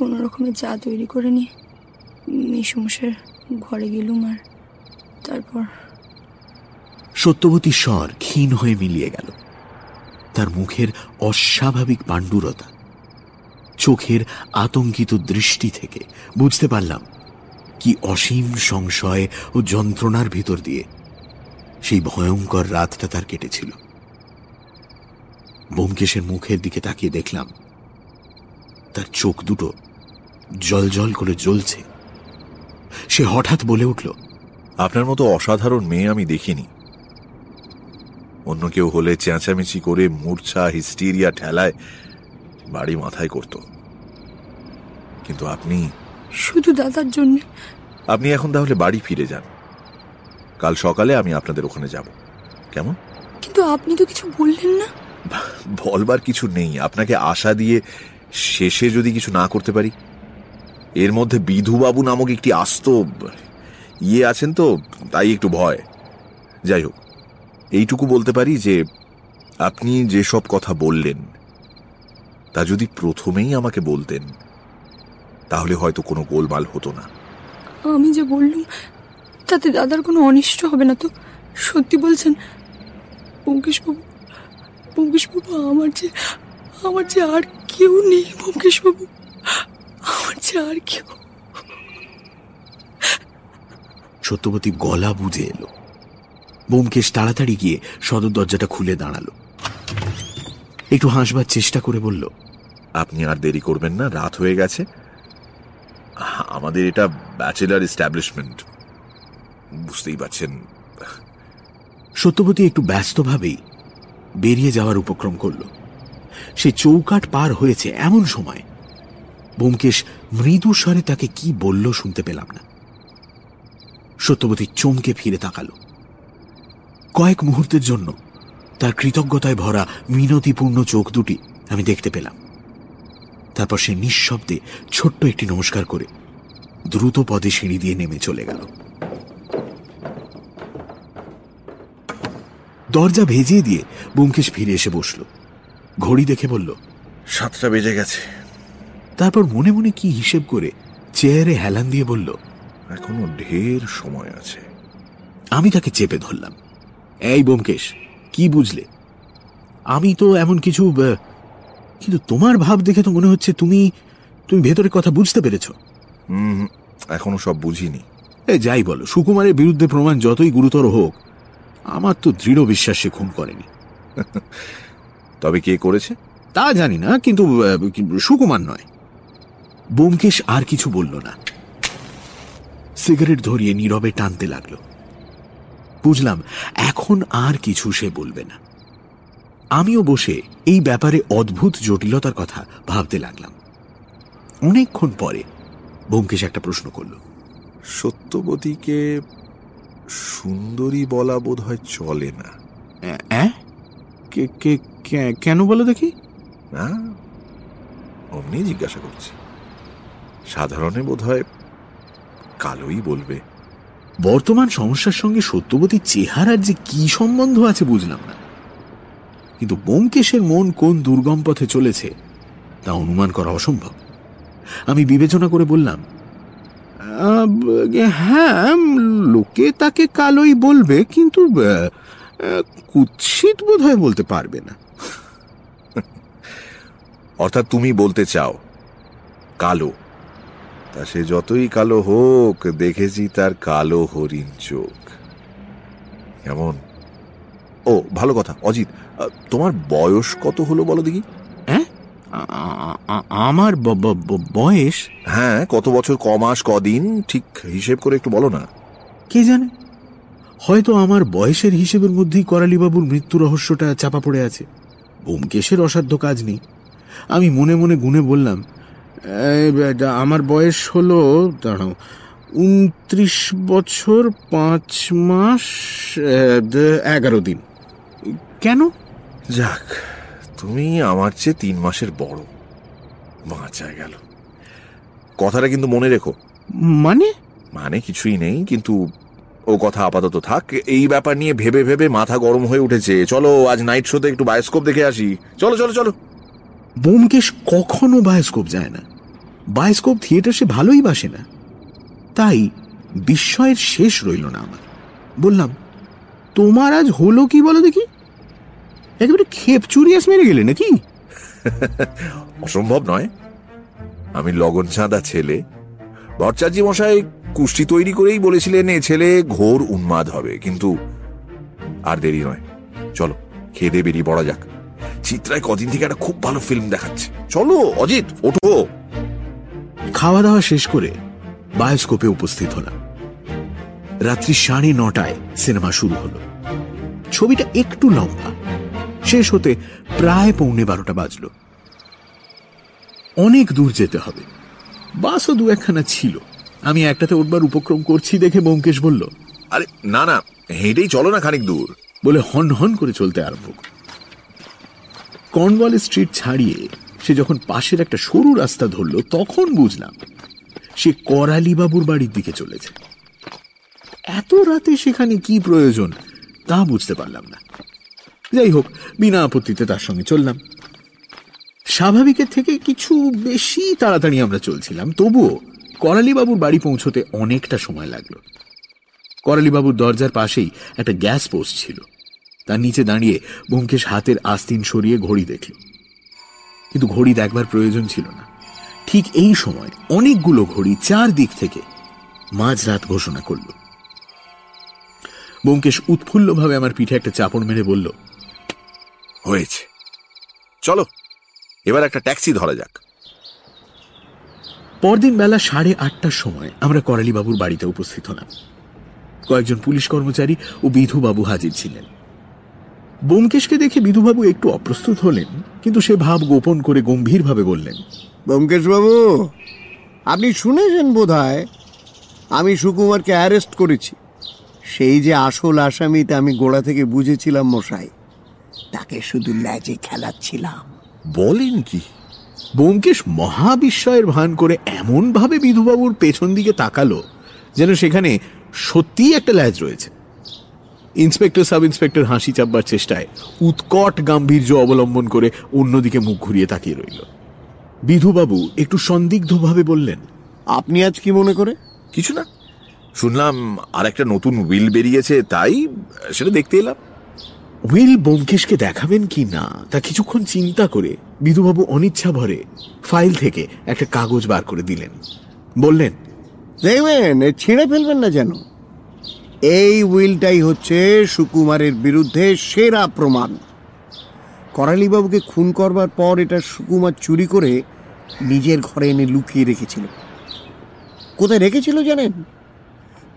S8: কোনো রকমের চা তৈরি করে নিয়ে মেসমশের ঘরে গেলুম আর তারপর
S3: সত্যবতী স্বর ক্ষীণ হয়ে মিলিয়ে গেল। তার মুখের অস্বাভাবিক পাণ্ডুরতা, চোখের আতঙ্কিত দৃষ্টি থেকে বুঝতে পারলাম কি অসীম সংশয় ও যন্ত্রণার ভিতর দিয়ে সেই ভয়ঙ্কর রাতটা তার কেটেছিল। বোমকেশের মুখের দিকে তাকিয়ে দেখলাম, তার চোখ দুটো জল জল করে জ্বলছে। সে হঠাৎ বলে উঠল
S5: আপনার মতো অসাধারণ মেয়ে আমি দেখিনি। অন্য কেউ হলে চেঁচামেচি করে মূর্ছা হিস্টিরিয়া ঠেলায় বাড়ি মাথায় করত। কিন্তু আপনি
S8: শুধু দাদার জন্য।
S5: আপনি এখন তাহলে বাড়ি ফিরে যান। কাল সকালে আমি আপনাদের ওখানে যাব। কেমন?
S8: কিন্তু আপনি তো কিছু বললেন না।
S5: বলবার কিছু নেই। আপনাকে আশা দিয়ে শেষে যদি কিছু না করতে পারি এর মধ্যে বিধুবাবু নামক একটি আস্ত ইয়ে আছেন তো, তাই একটু ভয়। যাই হোক, এইটুকু বলতে পারি যে, আপনি যেসব কথা বললেন, তা যদি প্রথমেই আমাকে বলতেন, তাহলে হয়তো কোনো গোলমাল হতো না।
S8: আমি যে বললুম, তাতে দাদার কোনো অনিষ্ট হবে না তো? সত্যি বলছেন পঙ্কেশবাবু পঙ্কেশবাবু আমার যে আমার যে আর কেউ নেই পঙ্কেশবাবু ছাড়া আর কেউ।
S3: সত্যবতী গলা বুঝে এলো। বোমকেশ তাড়াতাড়ি গিয়ে সদর দরজাটা খুলে দাঁড়াল। একটু হাসবার চেষ্টা করে বলল
S5: আপনি আর দেরি করবেন না রাত হয়ে গেছে। আমাদের এটা ব্যাচেলার এস্টাবলিশমেন্ট। বুঝতেই পারছেন।
S3: সত্যবতী একটু ব্যস্তভাবেই বেরিয়ে যাওয়ার উপক্রম করল। সে চৌকাট পার হয়েছে এমন সময়। বোমকেশ মৃদু স্বরে তাকে কি বলল শুনতে পেলাম না। সত্যবতী চমকে ফিরে তাকালো। কয়েক মুহূর্তের জন্য তার কৃতজ্ঞতায় ভরা মিনতিপূর্ণ চোখ দুটি আমি দেখতে পেলাম। তারপর সে নিঃশব্দে ছোট্ট একটি নমস্কার করে দ্রুত পদে সিঁড়ি দিয়ে নেমে চলে গেল। দরজা ভেজিয়ে দিয়ে বুমকেশ ফিরে এসে বসল। ঘড়ি দেখে বলল,
S5: সাতটা বেজে গেছে।
S3: তারপর মনে মনে কি হিসেব করে চেয়ারে হেলান দিয়ে বলল
S5: এখনও ঢের সময় আছে।
S3: আমি তাকে চেপে ধরলাম। এই বোমকেশ কি বুঝলে? আমি তো এমন কিছু কিন্তু তোমার ভাব দেখে তো মনে হচ্ছে তুমি তুমি ভেতরের কথা বুঝতে পেরেছ।
S5: হুম এখনও সব বুঝিনি।
S3: এ যাই বলো সুকুমারের বিরুদ্ধে প্রমাণ যতই গুরুতর হোক আমার তো দৃঢ় বিশ্বাস সে খুন করেনি। <laughs>
S5: তবে কে করেছে?
S3: তা জানি না কিন্তু সুকুমার নয়। বোমকেশ আর কিছু বলল না। সিগারেট ধরিয়ে নীরবে টানতে লাগল। বুঝলাম এখন আর কিছু সে বলবে না। আমিও বসে এই ব্যাপারে অদ্ভুত জটিলতার কথা ভাবতে লাগলাম। অনেকক্ষণ পরে বোমকেশ একটা প্রশ্ন করল।
S5: সত্যবতীকে সুন্দরী বলা বোধ হয় চলে না।
S3: কেন বলো দেখি?
S5: না অমনি জিজ্ঞাসা করছি। সাধারণে বোধ হয় কালোই বলবে।
S3: বর্তমান সমস্যার সঙ্গে সত্যবতীর চেহারার যে কি সম্বন্ধ আছে বুঝলাম না। কিন্তু বোমকেশের মন কোন দুর্গম পথে চলেছে, তা অনুমান করা অসম্ভব। আমি বিবেচনা করে বললাম হ্যাঁ লোকে তাকে কালোই বলবে, কিন্তু কুৎসিত বোধ হয় বলতে পারবে না।
S5: অর্থাৎ তুমি বলতে চাও, কালো। তা সে যতই কালো হোক দেখেছি তার কালো হরিণ চোখ। কেমন? ও ভালো কথা অজিত তোমার বয়স কত হলো বলো দেখি?
S3: হ্যাঁ? আমার বয়স?
S5: হ্যাঁ কত বছর ক মাস কদিন ঠিক হিসেব করে একটু বলো না।
S3: কে জানে? হয়তো আমার বয়সের হিসেবের মধ্যেই করালিবাবুর মৃত্যু রহস্যটা চাপা পড়ে আছে। বোমকেশের অসাধ্য কাজ নেই। আমি মনে মনে গুনে বললাম "এই বেটা, আমার বয়স হলো দাঁড়াও উনত্রিশ বছর পাঁচ মাস এগারো দিন। কেন?
S5: যাক তুমি আমার চেয়ে তিন মাসের বড়। বাঁচা গেল। কথাটা কিন্তু মনে রেখো।
S3: মানে?
S5: মানে কিছুই নেই কিন্তু ও কথা আপাতত থাক। এই ব্যাপার নিয়ে ভেবে ভেবে মাথা গরম হয়ে উঠেছে। চলো আজ নাইট শোতে একটু বায়োস্কোপ দেখে আসি। চলো চলো চলো।
S3: বোমকেশ কখনো বায়োস্কোপ যায় না। বায়োস্কোপ থিয়েটার সে ভালোই বাসে না। তাই বিস্ময়ের শেষ রইল না আমার। বললাম, তোমার আজ হলো কি বলো দেখি? একেবারে খেপ চুরিয়াস মেরে গেলে নাকি? <laughs>
S5: অসম্ভব নয়। আমি লগন চাঁদা ছেলে। ভট্টাচার্য মশাই কুষ্টি তৈরি করেই বলেছিলেন, এ ছেলে ঘোর উন্মাদ হবে। কিন্তু আর দেরি নয়। চলো, খেয়ে দিয়ে বেরিয়ে পড়া যাক। চিত্রায় কদিন থেকে একটা খুব ভালো ফিল্ম দেখাচ্ছে। চলো, অজিত, ওঠো।
S3: খাওয়া দাওয়া শেষ করে বায়োস্কোপে উপস্থিত হলাম। রাত্রি সাড়ে নটায় সিনেমা শুরু হলো। ছবিটা একটু লম্বা। শেষ হতে প্রায় পৌনে বারোটা বাজলো। অনেক দূর যেতে হবে। বাসও দু একখানা ছিল। আমি একটাতে উঠবার উপক্রম করছি দেখে বোমকেশ বলল,
S5: আরে, না না, হেঁটেই চলো না খানিক দূর,
S3: বলে হন হন করে চলতে আরম্ভ। কর্নওয়াল স্ট্রিট ছাড়িয়ে সে যখন পাশের একটা সরু রাস্তা ধরল, তখন বুঝলাম সে করালি বাবুর বাড়ির দিকে চলেছে। এত রাতে সেখানে কি প্রয়োজন তা বুঝতে পারলাম না। যাই হোক, বিনা আপত্তিতে তার সঙ্গে চললাম। স্বাভাবিকের থেকে কিছু বেশি তাড়াতাড়ি আমরা চলছিলাম, তবুও করালিবাবুর বাড়ি পৌঁছতে অনেকটা সময় লাগল। করালিবাবুর দরজার পাশেই একটা গ্যাস পোস্ট ছিল। তার নিচে দাঁড়িয়ে ব্যোমকেশ হাতের আস্তিন সরিয়ে ঘড়ি দেখল। কিন্তু ঘড়ি দেখবার প্রয়োজন ছিল না। ঠিক এই সময় অনেকগুলো ঘড়ি চার দিক থেকে মাঝরাত ঘোষণা করল। ব্যোমকেশ উৎফুল্লভাবে আমার পিঠে একটা চাপড় মেরে বলল,
S5: হয়েছে। চলো, এবার একটা ট্যাক্সি ধরা যাক।
S3: পরদিন বেলা সাড়ে আটটার সময় আমরা করালিবাবুর বাড়িতে উপস্থিত হলাম। কয়েকজন পুলিশ কর্মচারী ও বিধুবাবু হাজির ছিলেন। বোমকেশকে দেখে বিধুবাবু একটু অপ্রস্তুত হলেন কিন্তু সে ভাব গোপন করে গম্ভীরভাবে বললেন
S6: ব্যোমকেশ বাবু আপনি শুনেছেন বোধ আমি সুকুমারকে অ্যারেস্ট করেছি। সেই যে আসল আসামিতে আমি গোড়া থেকে বুঝেছিলাম মশাই তাকে শুধু ল্যাজে খেলাচ্ছিলাম।
S5: বলেন কি?
S3: বোমকেশ মহাবিস্ময়ের ভান করে এমন ভাবে বিধুবাবুর পেছন দিকে তাকালো যেন সেখানে সত্যিই একটা ল্যাজ রয়েছে। ইন্সপেক্টর সাব ইন্সপেক্টর হাসি চাপবার চেষ্টায় উৎকট গাম্ভীর্য অবলম্বন করে অন্যদিকে মুখ ঘুরিয়ে তাকিয়ে রইল। বিধুবাবু একটু সন্দিগ্ধভাবে বললেন,
S6: আপনি আজ কি মনে করে?
S5: কিছু না। শুনলাম আর একটা নতুন উইল বেরিয়েছে, তাই সেটা দেখতে এলাম।
S3: উইল বোমকেশকে দেখাবেন কি না, তা কিছুক্ষণ চিন্তা করে বিধুবাবু অনিচ্ছা ভরে ফাইল থেকে একটা কাগজ বার করে দিলেন। বললেন,
S6: দেখবেন ছিঁড়ে ফেলবেন না যেন। এই উইলটাই হচ্ছে সুকুমারের বিরুদ্ধে সেরা প্রমাণ। করালিবাবুকে খুন করবার পর এটা সুকুমার চুরি করে নিজের ঘরে এনে লুকিয়ে রেখেছিল। কোথায় রেখেছিল জানেন?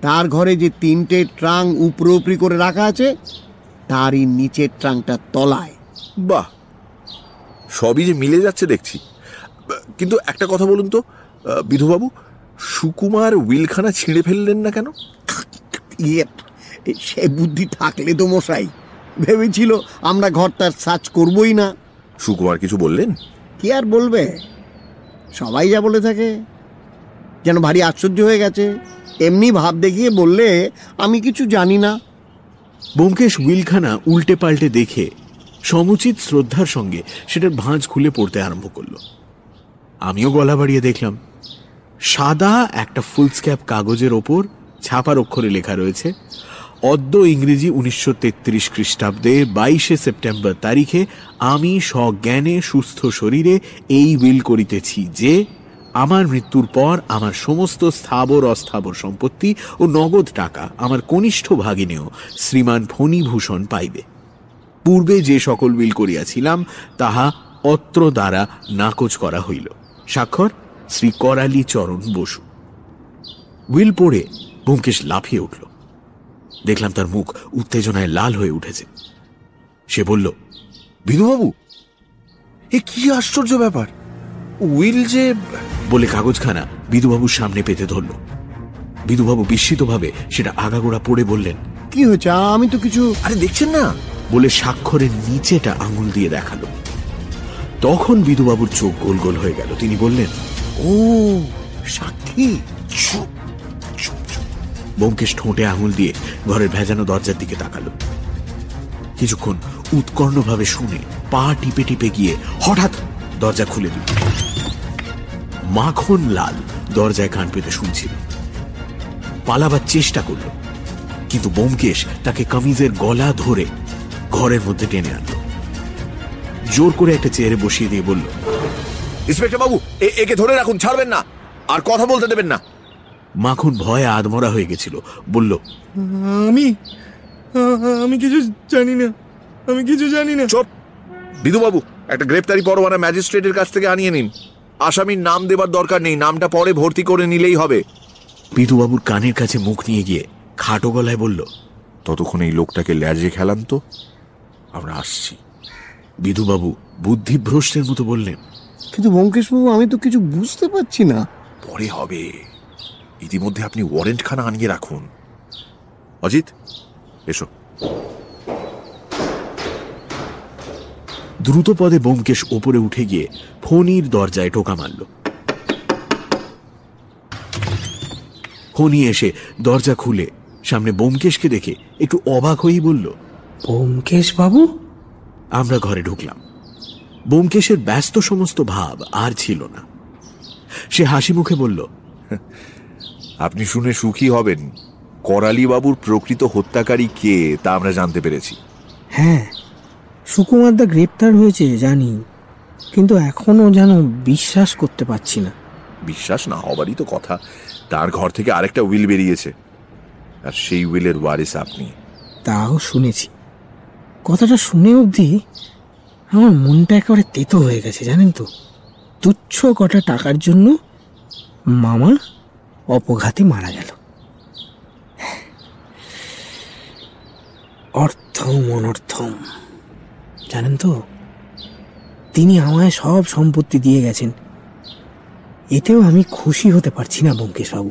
S6: তার ঘরে যে তিনটে ট্রাং উপরে উপরি করে রাখা আছে, তারই নিচের ট্রাংটা তলায়।
S5: বাহ! সবই যে মিলে যাচ্ছে দেখছি। কিন্তু একটা কথা বলুন তো বিধুবাবু, সুকুমার উইলখানা ছিঁড়ে ফেললেন না কেন?
S6: ইয়ে সে বুদ্ধি থাকলে তো মশাই। ভেবেছিল আমরা ঘরটার সার্চ করবই না।
S5: সুকুমার কিছু বললেন?
S6: কি আর বলবে? সবাই যা বলে থাকে। যেন ভারী আশ্চর্য হয়ে গেছে। এমনি ভাব দেখিয়ে বললে আমি কিছু জানি না।
S3: বোমকেশ উইলখানা উল্টে পাল্টে দেখে সমুচিত শ্রদ্ধার সঙ্গে সেটার ভাঁজ খুলে পড়তে আরম্ভ করল। আমিও গলা বাড়িয়ে দেখলাম সাদা একটা ফুলস্ক্যাপ কাগজের ওপর ছাপার অক্ষরে লেখা রয়েছে, অদ্য ইংরেজি উনিশশো তেত্রিশ খ্রিস্টাব্দে বাইশে সেপ্টেম্বর তারিখে আমি সজ্ঞানে সুস্থ শরীরে এই উইল করিতেছি যে, আমার মৃত্যুর পর আমার সমস্ত স্থাবর অস্থাবর সম্পত্তি ও নগদ টাকা আমার কনিষ্ঠ ভাগিনেও শ্রীমান ফণীভূষণ পাইবে। পূর্বে যে সকল উইল করিয়াছিলাম, তাহা অত্র দ্বারা নাকচ করা হইল। স্বাক্ষর শ্রী করালি চরণ বসু। উইল পড়ে ব্যোমকেশ লাফিয়ে উঠল। দেখলাম তার মুখ উত্তেজনায় লাল হয়ে উঠেছে। সে বলল
S5: বিধুবাবু এ কি আশ্চর্য ব্যাপার। উইল যে
S3: বলে কাগজখানা বিধুবাবুর সামনে পেতে ধরল। বিধুবাবু বিস্মিতভাবে সেটা আগাগোড়া পড়ে বললেন
S6: কি হয়েছে? আমি তো কিছু
S5: আরে দেখছেন না?
S3: বলে স্বাক্ষরের নিচেটা আঙুল দিয়ে দেখাল। তখন বিধুবাবুর চোখ গোল গোল হয়ে গেল। তিনি বললেন
S6: ও সাক্ষী।
S3: ব্যোমকেশ ঠোঁটে আঙুল দিয়ে ঘরের ভেজানো দরজার দিকে তাকালো। কিছুক্ষণ উৎকর্ণভাবে শুনে পা টিপে টিপে গিয়ে হঠাৎ দরজা খুলে দিল। মাখন লাল দরজায় কান পেতে শুনছিল। পালাবার চেষ্টা করল, কিন্তু বোমকেশ তাকে কামিজের গলা ধরে ঘরের মধ্যে টেনে আনল। জোর করে একটা চেয়ারে বসিয়ে দিয়ে বলল
S5: ইন্সপেক্টর বাবু একে ধরে রাখুন, ছাড়বেন না। আর কথা বলতে দেবেন না।
S3: মাখন ভয়ে আদমরা হয়ে গেছিল। বলল
S10: আমি? আমি কিছু জানি না। আমি কিছু জানি না।
S5: চুপ। বিধুবাবু একটা গ্রেপ্তারি পরোয়ানা ম্যাজিস্ট্রেটের কাছ থেকে আনিয়ে নিন। আসামির নাম দেবার দরকার নেই নামটা পরে ভর্তি করে নিলেই হবে।
S3: বিধুবাবুর কানের কাছে মুখ নিয়ে গিয়ে খাটো গলায় বলল
S5: ততক্ষণ এই লোকটাকে ল্যাজে খেলান তো। আমরা আসছি।
S3: বিধুবাবু বুদ্ধিভ্রষ্টের মতো বললেন
S6: কিন্তু ব্যোমকেশবাবু আমি তো কিছু বুঝতে পারছি না।
S5: পরে হবে। ইতিমধ্যে আপনি ওয়ারেন্ট খানা আনিয়ে রাখুন। অজিত এসো।
S3: দ্রুত পদে বোমকেশ ওপরে উঠে গিয়ে ফণির দরজায় টোকা মারল। ফণি এসে দরজা খুলে সামনে বোমকেশকে দেখে একটু অবাক হয়েই বলল
S9: ব্যোমকেশ বাবু?
S3: আমরা ঘরে ঢুকলাম। বোমকেশের ব্যস্ত সমস্ত ভাব আর ছিল না। সে হাসি মুখে বলল
S5: আপনি শুনে সুখী হবেন। করালি বাবুর প্রকৃত হত্যাকারী কে তা আমরা জানতে পেরেছি।
S9: হ্যাঁ সুকুমারদা গ্রেপ্তার হয়েছে জানি। কিন্তু এখনও যেন বিশ্বাস করতে পারছি না।
S5: বিশ্বাস না হবারই তো কথা। তার ঘর থেকে আরেকটা উইল বেরিয়েছে। আর সেই উইলের ওয়ারিস আপনি।
S9: তাও শুনেছি। কথাটা শুনে অবধি আমার মনটা একেবারে তেতো হয়ে গেছে জানেন তো। তুচ্ছ কটা টাকার জন্য মামা অপঘাতে মারা গেল। অর্থম অনর্থম। জানেন তো, তিনি আমায় সব সম্পত্তি দিয়ে গেছেন। এতেও আমি খুশি হতে পারছি না, ব্যোমকেশবাবু।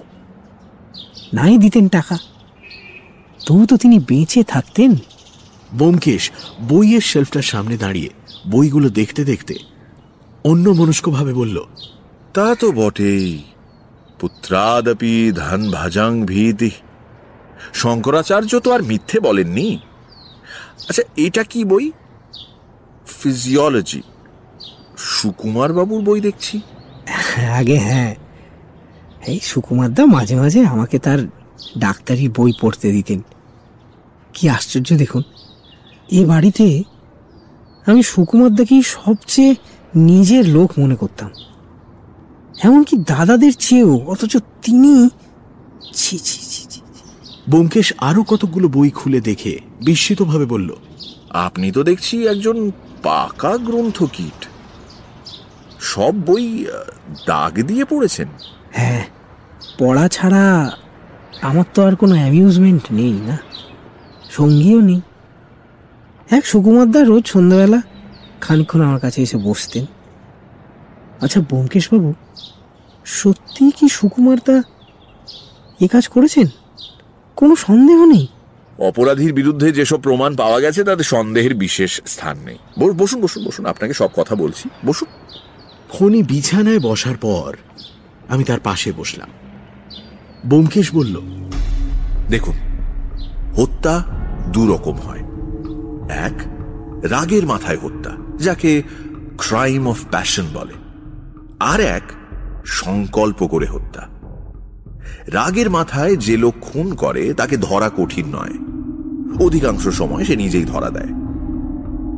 S9: নাই দিতেন টাকা। তবু তো তিনি বেঁচে থাকতেন।
S3: বোমকেশ বইয়ের শেলফটার সামনে দাঁড়িয়ে বইগুলো দেখতে দেখতে অন্য মনস্কভাবে বলল,
S5: তা তো বটেই। পুত্রাদপি ধন ভাজাং ভীতি। শঙ্করাচার্য তো আর মিথ্যে বলেননি। আচ্ছা এটা কি বই? ফিজিওলজি সুকুমার বাবুর বই দেখছি।
S9: আগে হ্যাঁ। এই সুকুমারদা মাঝে মাঝে আমাকে তার ডাক্তারি বই পড়তে দিতেন। কি আশ্চর্য দেখুন। এ বাড়িতে আমি সুকুমারদাকেই সবচেয়ে নিজের লোক মনে করতাম। এমনকি দাদাদের চেয়েও অথচ তিনি ছি ছি ছি ছি।
S3: বোমকেশ আরও কতগুলো বই খুলে দেখে বিস্মিতভাবে বলল
S5: আপনি তো দেখছি একজন পাকা গ্রন্থ কীট সব বই দাগ দিয়ে পড়েছেন।
S9: হ্যাঁ পড়া ছাড়া আমার তো আর কোনো অ্যামিউজমেন্ট নেই না। সঙ্গীও নেই। এক সুকুমারদা রোজ সন্ধ্যাবেলা খানিক্ষণ আমার কাছে এসে বসতেন। আচ্ছা ব্যোমকেশবাবু সত্যি কি সুকুমারদা এ কাজ করেছেন? কোনো সন্দেহ নেই?
S5: অপরাধীর বিরুদ্ধে যেসব প্রমাণ পাওয়া গেছে তাতে সন্দেহের বিশেষ স্থান নেই। বসুন বসুন বসুন আপনাকে সব কথা বলছি। বসুন।
S3: ফণি বিছানায় বসার পর আমি তার পাশে বসলাম। বোমকেশ বলল
S5: দেখুন হত্যা দু রকম হয়। এক রাগের মাথায় হত্যা যাকে ক্রাইম অফ প্যাশন বলে। আর এক সংকল্প করে হত্যা। রাগের মাথায় যে লোক খুন করে, তাকে ধরা কঠিন নয়। অধিকাংশ সময় সে নিজেই ধরা দেয়।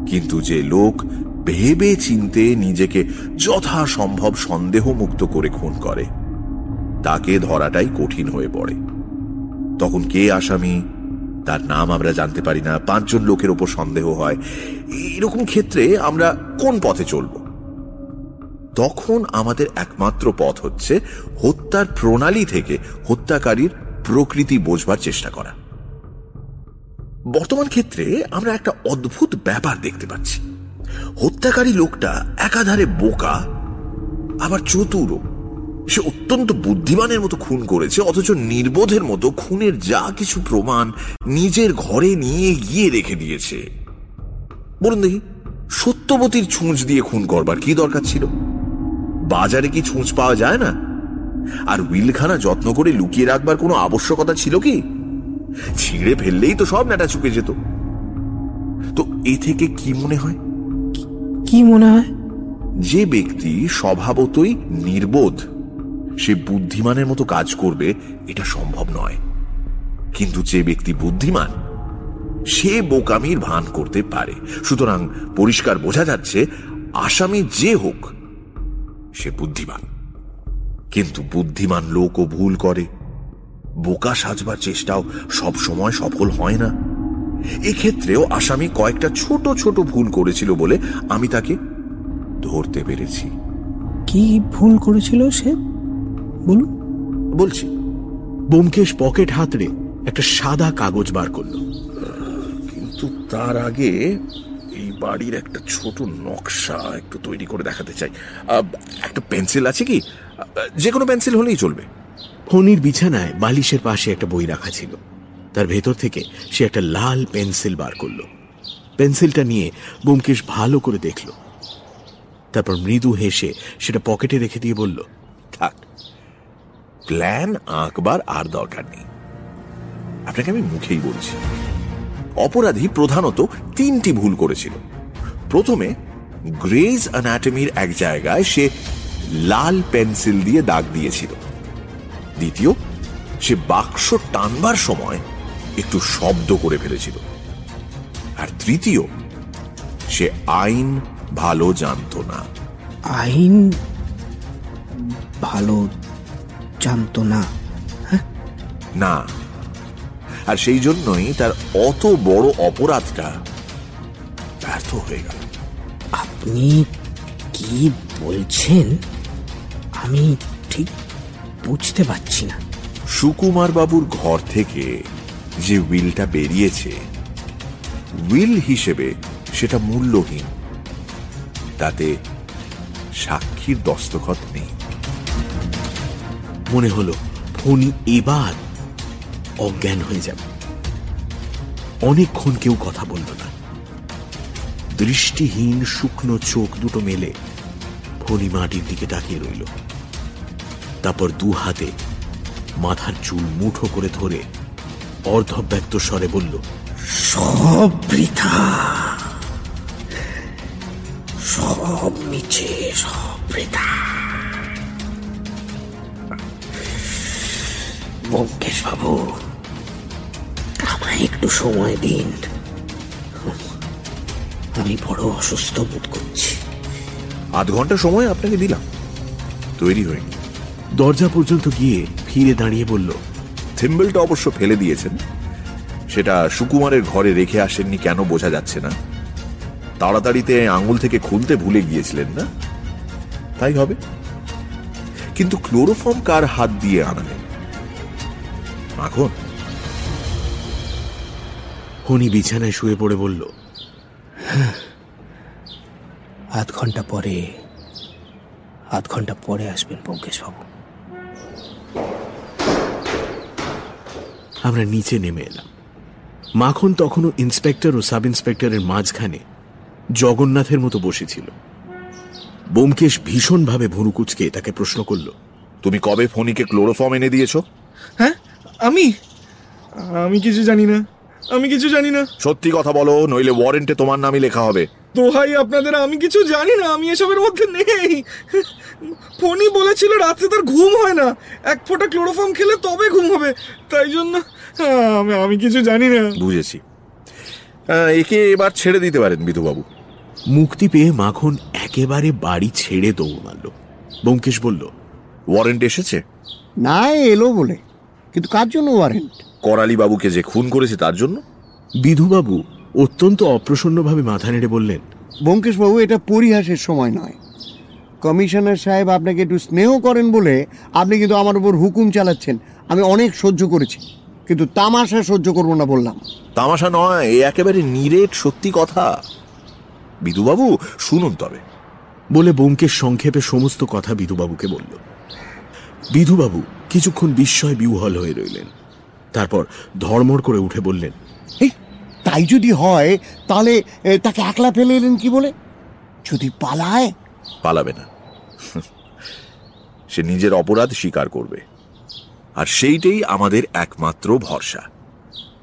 S5: কিন্তু যে লোক ভেবে চিনতে নিজেকে যথাসম্ভব সন্দেহমুক্ত করে খুন করে, তাকে ধরাটাই কঠিন হয়ে পড়ে। তখন কে আসামি? তার নাম আমরা জানতে পারি না। পাঁচজন লোকের ওপর সন্দেহ হয়। এরকম ক্ষেত্রে আমরা কোন পথে চলব? তখন আমাদের একমাত্র পথ হচ্ছে হত্যার প্রণালী থেকে হত্যাকারীর প্রকৃতি বোঝবার চেষ্টা করা। বর্তমান ক্ষেত্রে আমরা একটা অদ্ভুত ব্যাপার দেখতে পাচ্ছি। হত্যাকারী লোকটা একাধারে বোকা, আবার চতুরও। সে অত্যন্ত বুদ্ধিমানের মতো খুন করেছে, অথচ নির্বোধের মতো খুনের যা কিছু প্রমাণ নিজের ঘরে নিয়ে গিয়ে রেখে দিয়েছে। বলুন দেখি, সত্যবতীর ছুঁচ দিয়ে খুন করবার কি দরকার ছিল? বাজারে কি ছুঁচ পাওয়া যায় না? আর উইলখানা যত্ন করে লুকিয়ে রাখবার কোনো আবশ্যকতা ছিল কি? ছিঁড়ে ফেললেই তো সব নাটা চুকে যেত। তো এ থেকে কি মনে হয়?
S9: কি মনে হয়?
S5: যে ব্যক্তি স্বভাবতই নির্বোধ সে বুদ্ধিমানের মতো কাজ করবে এটা সম্ভব নয়। কিন্তু যে ব্যক্তি বুদ্ধিমান সে বোকামির ভান করতে পারে। সুতরাং পরিষ্কার বোঝা যাচ্ছে আসামি যে হোক সে বুদ্ধিমান। কিন্তু বুদ্ধিমান লোকও ভুল করে। বোকা সাজবার চেষ্টাও সব সময় সফল হয় না। এক্ষেত্রেও আসামি কয়েকটা ছোট ছোট ভুল করেছিল বলে আমি তাকে ধরতে পেরেছি।
S9: কি ভুল করেছিল সে? বলুন।
S5: বলছি
S3: বোমকেশ পকেট হাতড়ে একটা সাদা কাগজ বার করল।
S5: কিন্তু তার আগে বাড়ির একটা ছোট নকশা একটু তৈরি করে দেখাতে চাই। একটা পেন্সিল আছে কি? যে কোনো পেন্সিল হলেই চলবে।
S3: ফণির বিছানায় বালিশের পাশে একটা বই রাখা ছিল। তার ভেতর থেকে সে একটা লাল পেন্সিল বার করল। পেন্সিলটা নিয়ে বোমকেশ ভালো করে দেখল। তারপর মৃদু হেসে সেটা পকেটে রেখে দিয়ে বলল,
S5: থাক, প্ল্যান আঁকবার আর দরকার নেই। আপনাকে আমি মুখেই বলছি। অপরাধী প্রধানত তিনটি ভুল করেছিল। প্রথমে গ্রেজ অ্যানাটমির এক জায়গায় সে লাল পেন্সিল দিয়ে দাগ দিয়েছিল। দ্বিতীয় সে বাক্স টানবার সময় একটু শব্দ করে ফেলেছিল। আর তৃতীয় সে আইন ভালো জানতো না।
S9: আইন ভালো জানতো না
S5: না আর সেই জন্যই তার অত বড় অপরাধটা ব্যর্থ হয়ে গেল।
S9: আপনি কি বলছেন? আমি ঠিক বুঝতে পারছি না।
S5: সুকুমার বাবুর ঘর থেকে যে উইলটা বেরিয়েছে উইল হিসেবে সেটা মূল্যহীন। তাতে সাক্ষীর দস্তখত নেই।
S3: মনে হলো ফণি এবার অজ্ঞান হয়ে যাবে। অনেকক্ষণ কেউ কথা বলল না। দৃষ্টিহীন শুকনো চোখ দুটো মেলে ফণি মাটির দিকে তাকিয়ে রইল। তারপর দু হাতে মাথার চুল মুঠো করে ধরে অর্ধব্যক্ত স্বরে বলল,
S9: সব বৃথা। সব মিছে, সব বৃথা। ব্যোমকেশ আমায় একটু সময় দিন। আমি বড় অসুস্থ বোধ করছি।
S5: আধ ঘণ্টা সময় আপনাকে দিলাম। তৈরি হয়নি
S3: দরজা পর্যন্ত গিয়ে ফিরে দাঁড়িয়ে বলল
S5: থিম্বলটা অবশ্য ফেলে দিয়েছেন। সেটা সুকুমারের ঘরে রেখে আসেননি কেন বোঝা যাচ্ছে না। তাড়াতাড়িতে আঙুল থেকে খুলতে ভুলে গিয়েছিলেন না? তাই হবে। কিন্তু ক্লোরোফর্ম কার হাত দিয়ে আনালেন? মাখন
S3: ফণি বিছানায় শুয়ে পড়ে বলল
S9: আধ ঘণ্টা পরে আধ ঘণ্টা পরে আসবেন পঙ্কেশ বাবু
S3: আমরা নিচে নেমে এলাম। মাখন তখনও ইন্সপেক্টর ও সাব ইন্সপেক্টরের মাঝখানে জগন্নাথের মতো বসেছিল। বোমকেশ ভীষণভাবে ভুরুকুচকে তাকে প্রশ্ন করল
S5: তুমি কবে ফণিকে ক্লোরোফর্ম এনে দিয়েছ?
S10: হ্যাঁ আমি আমি কিছু জানি না। আমি কিছু জানি না।
S5: সত্যি কথা বলো নইলে ওয়ারেন্টে তোমার নামই লেখা হবে।
S10: দোহাই আপনাদের আমি কিছু জানি না আমি এসবের মধ্যে নেই। ফোনই বলেছিল রাত্রে তার ঘুম হয় না। এক ফোঁটা ক্লোরোফর্ম খেলে তবে ঘুম হবে। তাই জন্য আমি আমি কিছু জানি না।
S5: বুঝেছি। একে এবার ছেড়ে দিতে পারেন বিধুবাবু।
S3: মুক্তি পেয়ে মাখন একেবারে বাড়ি ছেড়ে দৌড় মারল। ব্যোমকেশ বলল
S5: ওয়ারেন্ট এসেছে?
S6: না এলো বলে। কিন্তু কার জন্য ওয়ারেন্ট
S5: বাবুকে যে খুন করেছে তার জন্য?
S3: বিধুবাবু অত্যন্ত অপ্রসন্নভাবে মাথা নেড়ে বললেন
S6: ব্যোমকেশবাবু এটা পরিহাসের সময় নয়। কমিশনার সাহেব আপনাকে একটু স্নেহ করেন বলে আপনি কিন্তু আমার উপর হুকুম চালাচ্ছেন। আমি অনেক সহ্য করেছি কিন্তু তামাশা সহ্য করব না বললাম।
S5: তামাশা নয় এ একেবারে নিরেট সত্যি কথা। বিধুবাবু শুনুন তবে।
S3: বলে বোমকেশ সংক্ষেপে সমস্ত কথা বিধুবাবুকে বলল। বিধুবাবু কিছুক্ষণ বিস্ময় বিহ্বল হয়ে রইলেন। তারপর ধর্মর করে উঠে বললেন
S6: এই তাই যদি হয় তাহলে তাকে একলা ফেলে এলেন কি বলে? যদি পালায়?
S5: পালাবে না। সে নিজের অপরাধ স্বীকার করবে। আর সেইটাই আমাদের একমাত্র ভরসা।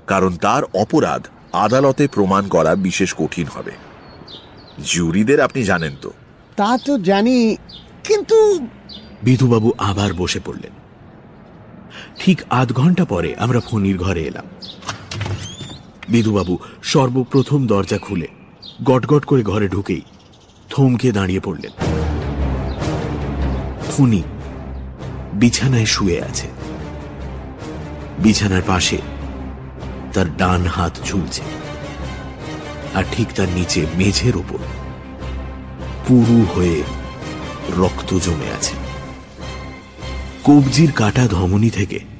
S5: কারণ তার অপরাধ আদালতে প্রমাণ করা বিশেষ কঠিন হবে। জুরিদের আপনি জানেন তো।
S6: তা তো জানি কিন্তু
S3: বিধুবাবু আবার বসে পড়লেন। ঠিক আধ ঘণ্টা পরে আমরা ফণির ঘরে এলাম। বিধুবাবু সর্বপ্রথম দরজা খুলে গটগট করে ঘরে ঢুকেই থমকে দাঁড়িয়ে পড়লেন। ফণি বিছানায় শুয়ে আছে। বিছানার পাশে তার ডান হাত ঝুলছে আর ঠিক তার নিচে মেঝের ওপর পুরু হয়ে রক্ত জমে আছে। কবজির কাটা ধমনী থেকে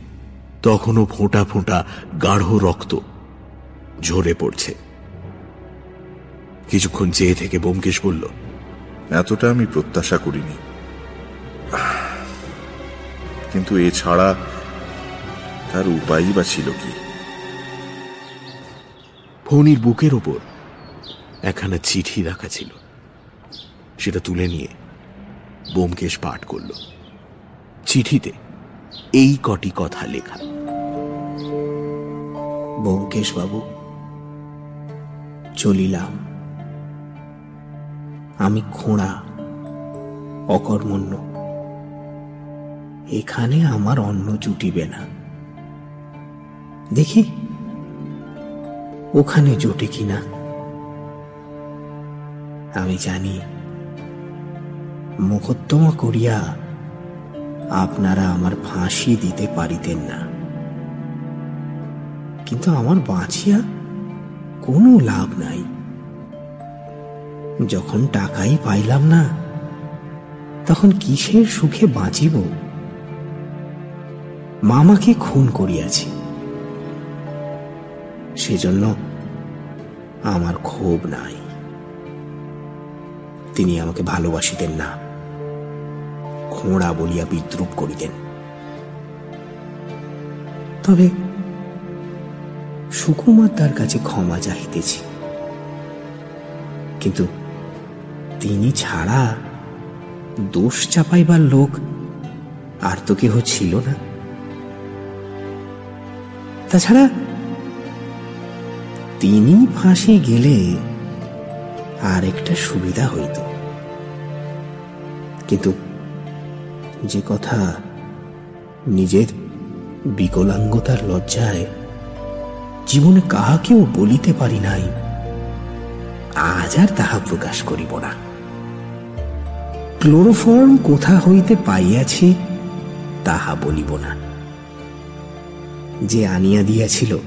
S3: তখনও ফোঁটা ফোঁটা গাঢ় রক্ত ঝরে পড়ছে। কিছুক্ষণ চেয়ে থেকে বোমকেশ বলল
S5: এতটা আমি প্রত্যাশা করিনি। কিন্তু এছাড়া তার উপায়ই বা ছিল কি?
S3: ফণির বুকের ওপর একখানা চিঠি রাখা ছিল। সেটা তুলে নিয়ে বোমকেশ পাঠ করল। চিঠিতে এই কটি কথা লেখা।
S9: বাবু চলিলাম। আমি খোঁড়া অকর্মণ্য। এখানে আমার অন্ন জুটিবে না। দেখি, ওখানে জোটে কিনা। আমি জানি মোকদ্দমা করিয়া আপনারা আমার ফাঁসি দিতে পারিতেন না। কিন্তু আমার বাঁচিয়া কোনো লাভ নাই। যখন টাকাই পাইলাম না, তখন কিসের সুখে বাঁচিব? মামাকে খুন করিয়াছি। সেজন্য আমার ক্ষোভ নাই। তিনি আমাকে ভালোবাসিতেন না। খোঁড়া বলিয়া বিদ্রুপ করিতেন তবে সুকুমার তার কাছে ক্ষমা চাহিতেছি। কিন্তু তিনি ছাড়া দোষ চাপাইবার লোক আর তো কেহ ছিল না। তাছাড়া তিনি ফাঁসি গেলে আর একটা সুবিধা হইত। কিন্তু যে কথা নিজের বিকলাঙ্গতার লজ্জায় জীবনে কাহাকেও বলিতে পারি নাই, আজ আর তাহা প্রকাশ করিব না। ক্লোরোফর্ম কোথা হইতে পাইয়াছি তাহা বলিব না। যে আনিয়া দিয়াছিল,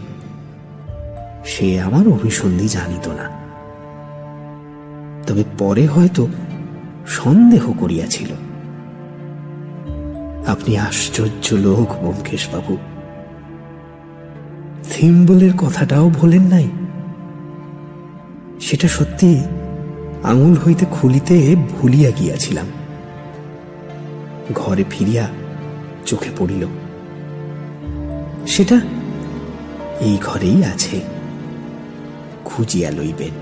S9: সে আমার অভিসন্ধি জানিত না। তবে পরে হয়তো সন্দেহ করিয়াছিল। আপনি আশ্চর্য লোক বাবু থিম্বলের কথাটাও ভোলেন নাই। সেটা সত্যি আঙুল হইতে খুলিতে ভুলিয়া গিয়াছিলাম। ঘরে ফিরিয়া চোখে পড়িল। সেটা এই ঘরেই আছে, খুঁজিয়া লইবেন।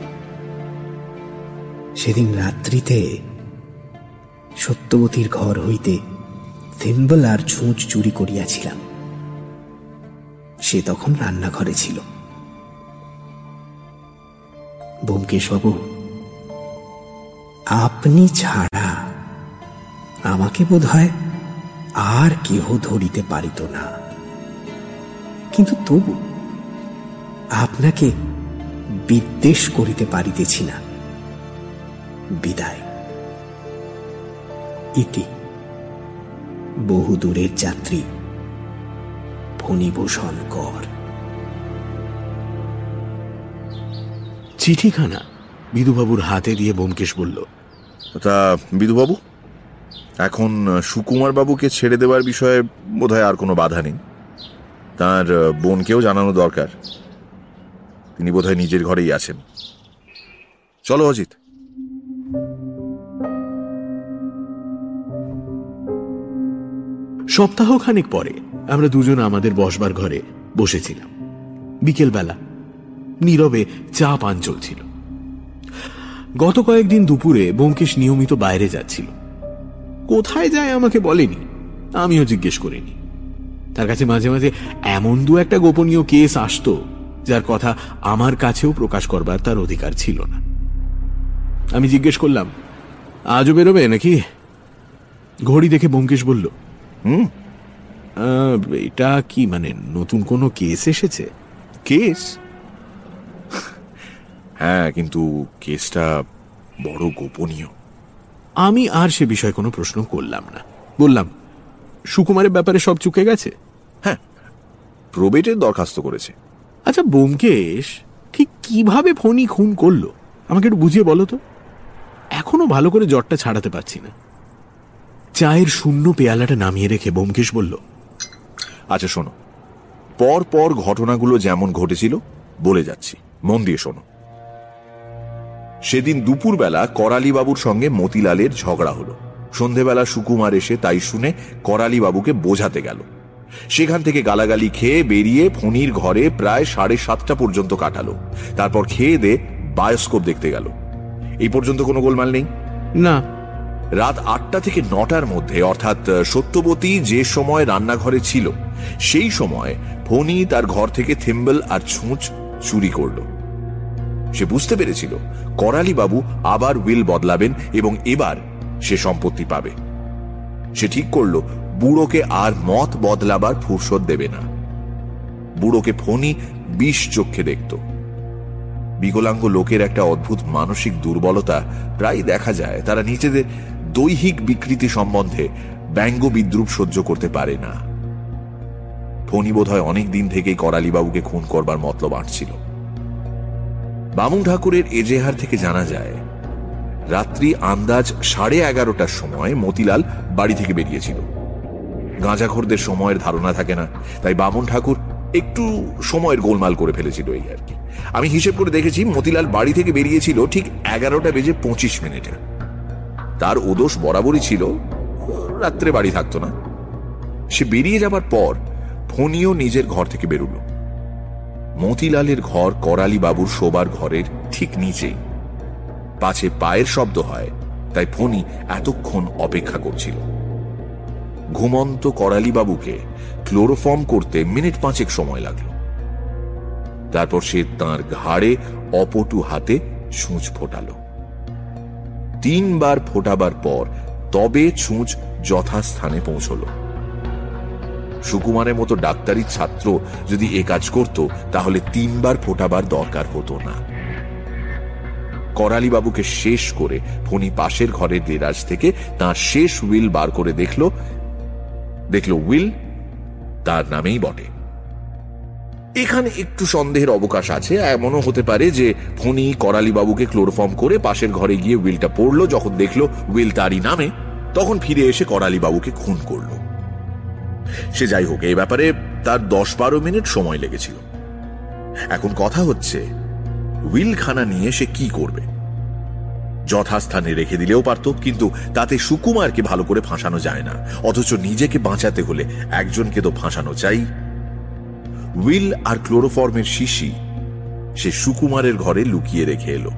S9: সেদিন রাত্রিতে সত্যবতীর ঘর হইতে থিম্বল আর ছুঁচ চুরি করিয়াছিলাম। সে তখন রান্নাঘরে ছিল। ব্যোমকেশবাবু, আপনি ছাড়া আমাকে বোধ হয় আর কেহ ধরিতে পারিত না। কিন্তু তবু আপনাকে বিদ্বেষ করিতে পারিতেছি না। বিদায়। ইতি। বহু দূরের যাত্রী। ফণিভূষণ কর।
S3: চিঠিখানা বিধুবাবুর হাতে দিয়ে বোমকেশ বলল
S5: তা বিধুবাবু এখন সুকুমার বাবুকে ছেড়ে দেওয়ার বিষয়ে বোধহয় আর কোনো বাধা নেই। তার বোনকেও জানানো দরকার। তিনি বোধহয় নিজের ঘরেই আছেন। চলো অজিত
S3: সপ্তাহখানেক পরে আমরা দুজন আমাদের বসবার ঘরে বসেছিলাম। বিকেলবেলা নীরবে চা পান চলছিল। গত কয়েকদিন দুপুরে ব্যোমকেশ নিয়মিত বাইরে যাচ্ছিল। কোথায় যায় আমাকে বলেনি, আমিও জিজ্ঞেস করিনি। তার কাছে মাঝে মাঝে এমন দু একটা গোপনীয় কেস আসতো, যার কথা আমার কাছেও প্রকাশ করবার তার অধিকার ছিল না। আমি জিজ্ঞেস করলাম, আজও বেরোবে নাকি? ঘড়ি দেখে ব্যোমকেশ বলল
S5: হুম?
S3: এটা কি মানে নতুন কোনো কেস এসেছে?
S5: কেস? হ্যাঁ কিন্তু কেসটা বড় গোপনীয়।
S3: আমি আর সে বিষয়ে কোনো প্রশ্ন করলাম না। বললাম সুকুমারের ব্যাপারে সব চুকে গেছে?
S5: হ্যাঁ প্রবেটের দরখাস্ত করেছে।
S3: আচ্ছা বোমকেশ ঠিক কীভাবে ফণি খুন করল? আমাকে একটু বুঝিয়ে বলো তো। এখনও ভালো করে জ্বরটা ছাড়াতে পারছি না। চায়ের শূন্য পেয়ালাটা নামিয়ে রেখে বোমকেশ বলল
S5: আচ্ছা শোনো। পর পর ঘটনাগুলো যেমন ঘটেছিল বলে যাচ্ছি। মন দিয়ে শোনো। সেদিন দুপুরবেলা করালি বাবুর সঙ্গে মতিলালের ঝগড়া হলো। সন্ধেবেলা সুকুমার এসে তাই শুনে করালি বাবুকে বোঝাতে গেল। সেখান থেকে গালাগালি খেয়ে বেরিয়ে ফণির ঘরে প্রায় সাড়ে সাতটা পর্যন্ত কাটালো। তারপর খেয়ে দে বায়োস্কোপ দেখতে গেল। এই পর্যন্ত কোনো গোলমাল নেই?
S3: না
S5: রাত আটটা থেকে নটার মধ্যে, অর্থাৎ সত্যবতী যে সময় রান্নাঘরে ছিল, সেই সময় ফণি তার ঘর থেকে থিম্বল আর ছুঁচ চুরি করল। সে বুঝতে পেরেছিল করালি বাবু আবার উইল বদলাবেন এবং এবার সে সম্পত্তি পাবে। সে ঠিক করল, বুড়োকে আর মত বদলাবার ফুরসত দেবে না। বুড়োকে ফণি বিষ চক্ষে দেখত। বিকলাঙ্গ লোকের একটা অদ্ভুত মানসিক দুর্বলতা প্রায় দেখা যায়, তারা নিজেদের দৈহিক বিকৃতি সম্বন্ধে ব্যঙ্গ বিদ্রুপ সহ্য করতে পারে না। ফণি বোধ হয় অনেক দিন থেকেই করালিবাবুকে খুন করবার মতলব আঁটছিল। বামুন ঠাকুরের এজেহার থেকে জানা যায়, রাত্রি আন্দাজ সাড়ে এগারোটার সময় মতিলাল বাড়ি থেকে বেরিয়েছিল। গাঁজাখোরদের সময়ের ধারণা থাকে না, তাই বামুন ঠাকুর একটু সময়ের গোলমাল করে ফেলেছিল এই আর কি। আমি হিসেব করে দেখেছি, মতিলাল বাড়ি থেকে বেরিয়েছিল ঠিক এগারোটা বেজে পঁচিশ মিনিটে। তার ওদোষ বরাবরই ছিল, রাত্রে বাড়ি থাকতো না। সে বেরিয়ে যাবার পর ফণিও নিজের ঘর থেকে বেরুল। মতিলালের ঘর করালি বাবুর শোবার ঘরের ঠিক নিচেই। পাছে পায়ের শব্দ হয়, তাই ফণি এতক্ষণ অপেক্ষা করছিল। ঘুমন্ত বাবুকে ক্লোরোফর্ম করতে মিনিট পাঁচেক সময় লাগল। তারপর সে তার ঘাড়ে অপটু হাতে ছুঁচ ফোটালো। তিনবার ফোটাবার পর তবে ছুঁচ যথাস্থানে পৌঁছল। সুকুমারের মতো ডাক্তারি ছাত্র যদি এ কাজ করত, তাহলে তিনবার ফোটাবার দরকার হতো না। করালি বাবুকে শেষ করে ফণি পাশের ঘরের দেরাজ থেকে তার শেষ উইল বার করে দেখল। দেখল উইল তার নামেই বটে। এখানে একটু সন্দেহের অবকাশ আছে। এমনও হতে পারে যে ফণি করালি বাবুকে ক্লোরোফর্ম করে পাশের ঘরে গিয়ে উইলটা পড়ল, যখন দেখল উইল তারই নামে। তখন ফিরে এসে করালি বাবুকে খুন করল। সে যাই হোক, এই ব্যাপারে তার দশ বারো মিনিট সময় লেগেছিল। এখন কথা হচ্ছে, উইলখানা নিয়ে সে কি করবে? যথাস্থানে রেখে দিলেও পারত, কিন্তু তাতে সুকুমারকে ভালো করে ফাঁসানো যায় না। অথচ নিজেকে বাঁচাতে হলে একজনকে তো ফাঁসানো চাই। উইল আর ক্লোরোফর্মের শিশি সে সুকুমারের ঘরে লুকিয়ে রেখে এলো।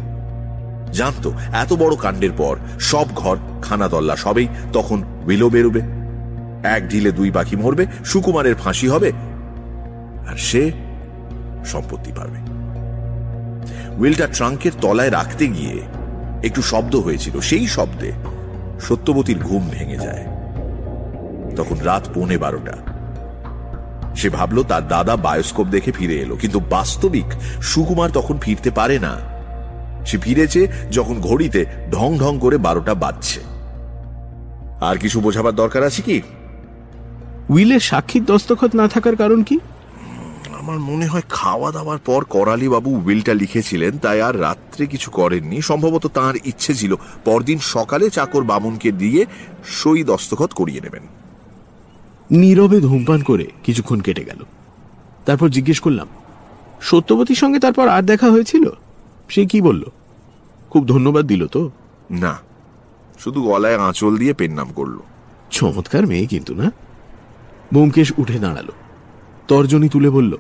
S5: জানতো, এত বড় কাণ্ডের পর সব ঘর খানাতল্লা, সবেই তখন উইলও বেরোবে। এক ঢিলে দুই পাখি মরবে, সুকুমারের ফাঁসি হবে, আর সে সম্পত্তি পাবে উইলটা ট্রাঙ্কের তলায় রাখতে গিয়ে একটু শব্দ হয়েছিল, সেই শব্দে সত্যবতীর ঘুম ভেঙে যায়। তখন রাত পৌনে বারোটা। সে ভাবল তার দাদা বায়োস্কোপ দেখে ফিরে এলো কিন্তু বাস্তবিক সুকুমার তখন ফিরতে পারে না। সে ফিরেছে যখন ঘড়িতে ঢং ঢং করে বারোটা বাজছে। আর কিছু বোঝাবার দরকার আছে কি?
S3: উইলের সাক্ষীর দস্তখত না থাকার কারণ কি?
S5: আমার মনে হয় খাওয়া দাওয়ার পর করালি বাবু উইলটা লিখেছিলেন তাই আর রাত্রে কিছু করেননি। সম্ভবত তার ইচ্ছে ছিল পরদিন সকালে চাকর বামুনকে দিয়ে সই দস্তখত করিয়ে নেবেন।
S3: নীরবে ধূমপান করে কিছুক্ষণ কেটে গেল। তারপর জিজ্ঞেস করলাম সত্যবতীর সঙ্গে তারপর আর দেখা হয়েছিল? সে কি বলল? খুব ধন্যবাদ দিল তো।
S5: না শুধু গলায় আঁচল দিয়ে পেন নাম করল।
S3: চমৎকার মেয়ে কিন্তু না? ব্যোমকেশ উঠে দাঁড়াল। তর্জনী তুলে বলল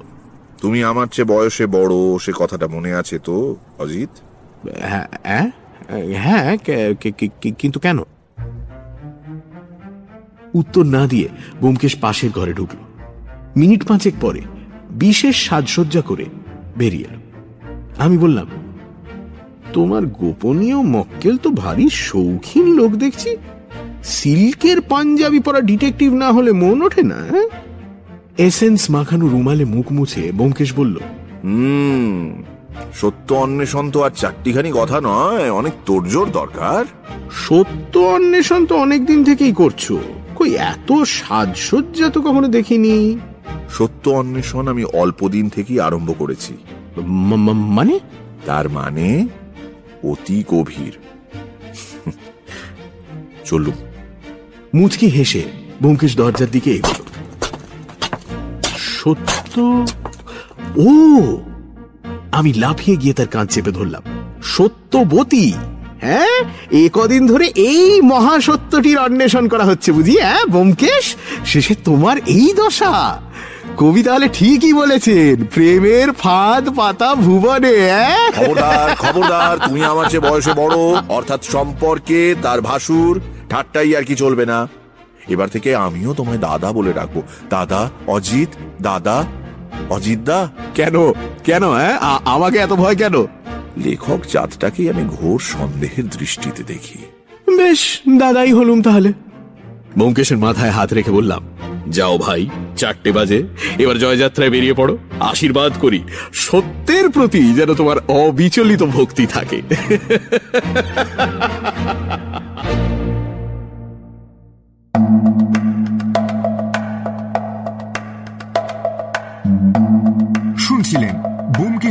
S5: তুমি আমার চেয়ে বয়সে বড় সে কথাটা মনে আছে তো অজিত?
S3: হ্যাঁ হ্যাঁ, হ্যাঁ কিন্তু কেন? উত্তর না দিয়ে ব্যোমকেশ পাশের ঘরে ঢুকল। মিনিট পাঁচেক পরে বিশেষ সাজসজ্জা করে বেরিয়ে এলো। আমি বললাম, তোমার গোপনীয় মক্কেল তো ভারী শৌখিন লোক দেখছি। সিল্কের পাঞ্জাবি পরা ডিটেকটিভ না হলে মন ওঠে না হ্যাঁ? এসেন্স মাখানো রুমালে মুখ মুছে ব্যোমকেশ বলল,
S5: হুম সত্য অন্বেষণ তো আর চারটিখানি কথা নয় অনেক তোড়জোড় দরকার।
S3: সত্য অন্বেষণ তো অনেকদিন থেকেই করছ। কই এত সাজসজ্জা তো কখনো দেখিনি।
S5: সত্য অন্বেষণ আমি অল্প দিন থেকেই আরম্ভ করেছি।
S3: মানে?
S5: তার মানে অতি গভীর। চলুন
S3: মুচকি হেসে ব্যোমকেশ দরজার দিকে এগোল। সত্য? ও! আমি লাফিয়ে গিয়ে তার কান চেপে ধরলাম। সত্যবতী! হ্যাঁ? এ কদিন ধরে এই মহাসত্যটির অন্বেষণ করা হচ্ছে বুঝি হ্যাঁ ব্যোমকেশ শেষে তোমার এই দশা। কবি তাহলে ঠিকই বলেছেন, প্রেমের ফাঁদ পাতা ভুবনে হ্যাঁ?
S5: খবরদার খবরদার, তুমি আমার চেয়ে বয়সে বড়, অর্থাৎ সম্পর্কে, তার ভাসুর, ঠাট্টাই আর কি চলবে না। এবার থেকে আমিও তোমায় দাদা বলে ডাকবো। দাদা অজিত, দাদা অজিত দা?
S3: কেন? কেন হ্যাঁ? আমাকে এত ভয় কেন?
S5: লেখক জাতটাকেই আমি ঘোর সন্দেহের দৃষ্টিতে দেখি।
S3: বেশ দাদাই হলুম তাহলে। ব্যোমকেশের মাথায় হাত রেখে বললাম যাও ভাই চারটে বাজে এবার জয়যাত্রায় বেরিয়ে পড়ো। আশীর্বাদ করি। সত্যের প্রতি যেন তোমার অবিচলিত ভক্তি থাকে। <laughs>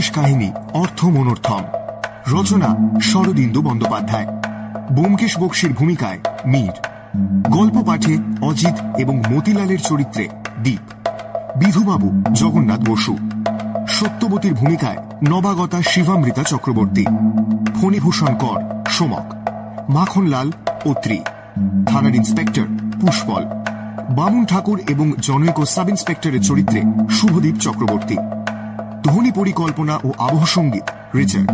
S2: ব্যোমকেশ কাহিনী, অর্থ মনোর্থম। রচনা, শরদিন্দু বন্দ্যোপাধ্যায়। ব্যোমকেশ বক্সির ভূমিকায় মীর। গল্প পাঠে অজিত এবং মতিলালের চরিত্রে দীপ। বিধুবাবু, জগন্নাথ বসু। সত্যবতীর ভূমিকায় নবাগতা শিবামৃতা চক্রবর্তী। ফণিভূষণ কর, সোমক। মাখনলাল, অত্রি। থানার ইন্সপেক্টর, পুষ্পল। বামুন ঠাকুর এবং জনৈক সাব ইন্সপেক্টরের চরিত্রে শুভদীপ চক্রবর্তী। ধ্বনি পরিকল্পনা ও আবহ সংগীত রিচার্ড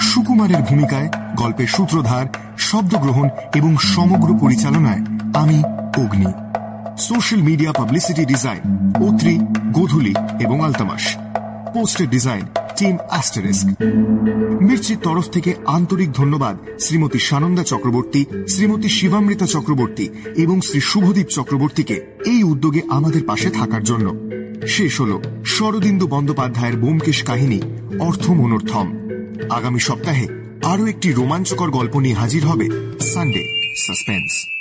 S2: সুকুমারের ভূমিকায় গল্পের সূত্রধার, শব্দগ্রহণ এবং সমগ্র পরিচালনায় আমি, Agni. Social media publicity design Atri Godhuli এবং আলতামাস। পোস্টের ডিজাইন, টিম অ্যাস্টারিস্ক। মির্চির তরফ থেকে আন্তরিক ধন্যবাদ শ্রীমতী সানন্দা চক্রবর্তী, শ্রীমতী শিবামৃতা চক্রবর্তী এবং শ্রী শুভদীপ চক্রবর্তীকে এই উদ্যোগে আমাদের পাশে থাকার জন্য। শেষ হল শরদিন্দু বন্দ্যোপাধ্যায়ের বোমকেশ কাহিনী, অর্থ মনোর্থম। আগামী সপ্তাহে আরও একটি রোমাঞ্চকর গল্প নিয়ে হাজির হবে সানডে সাসপেন্স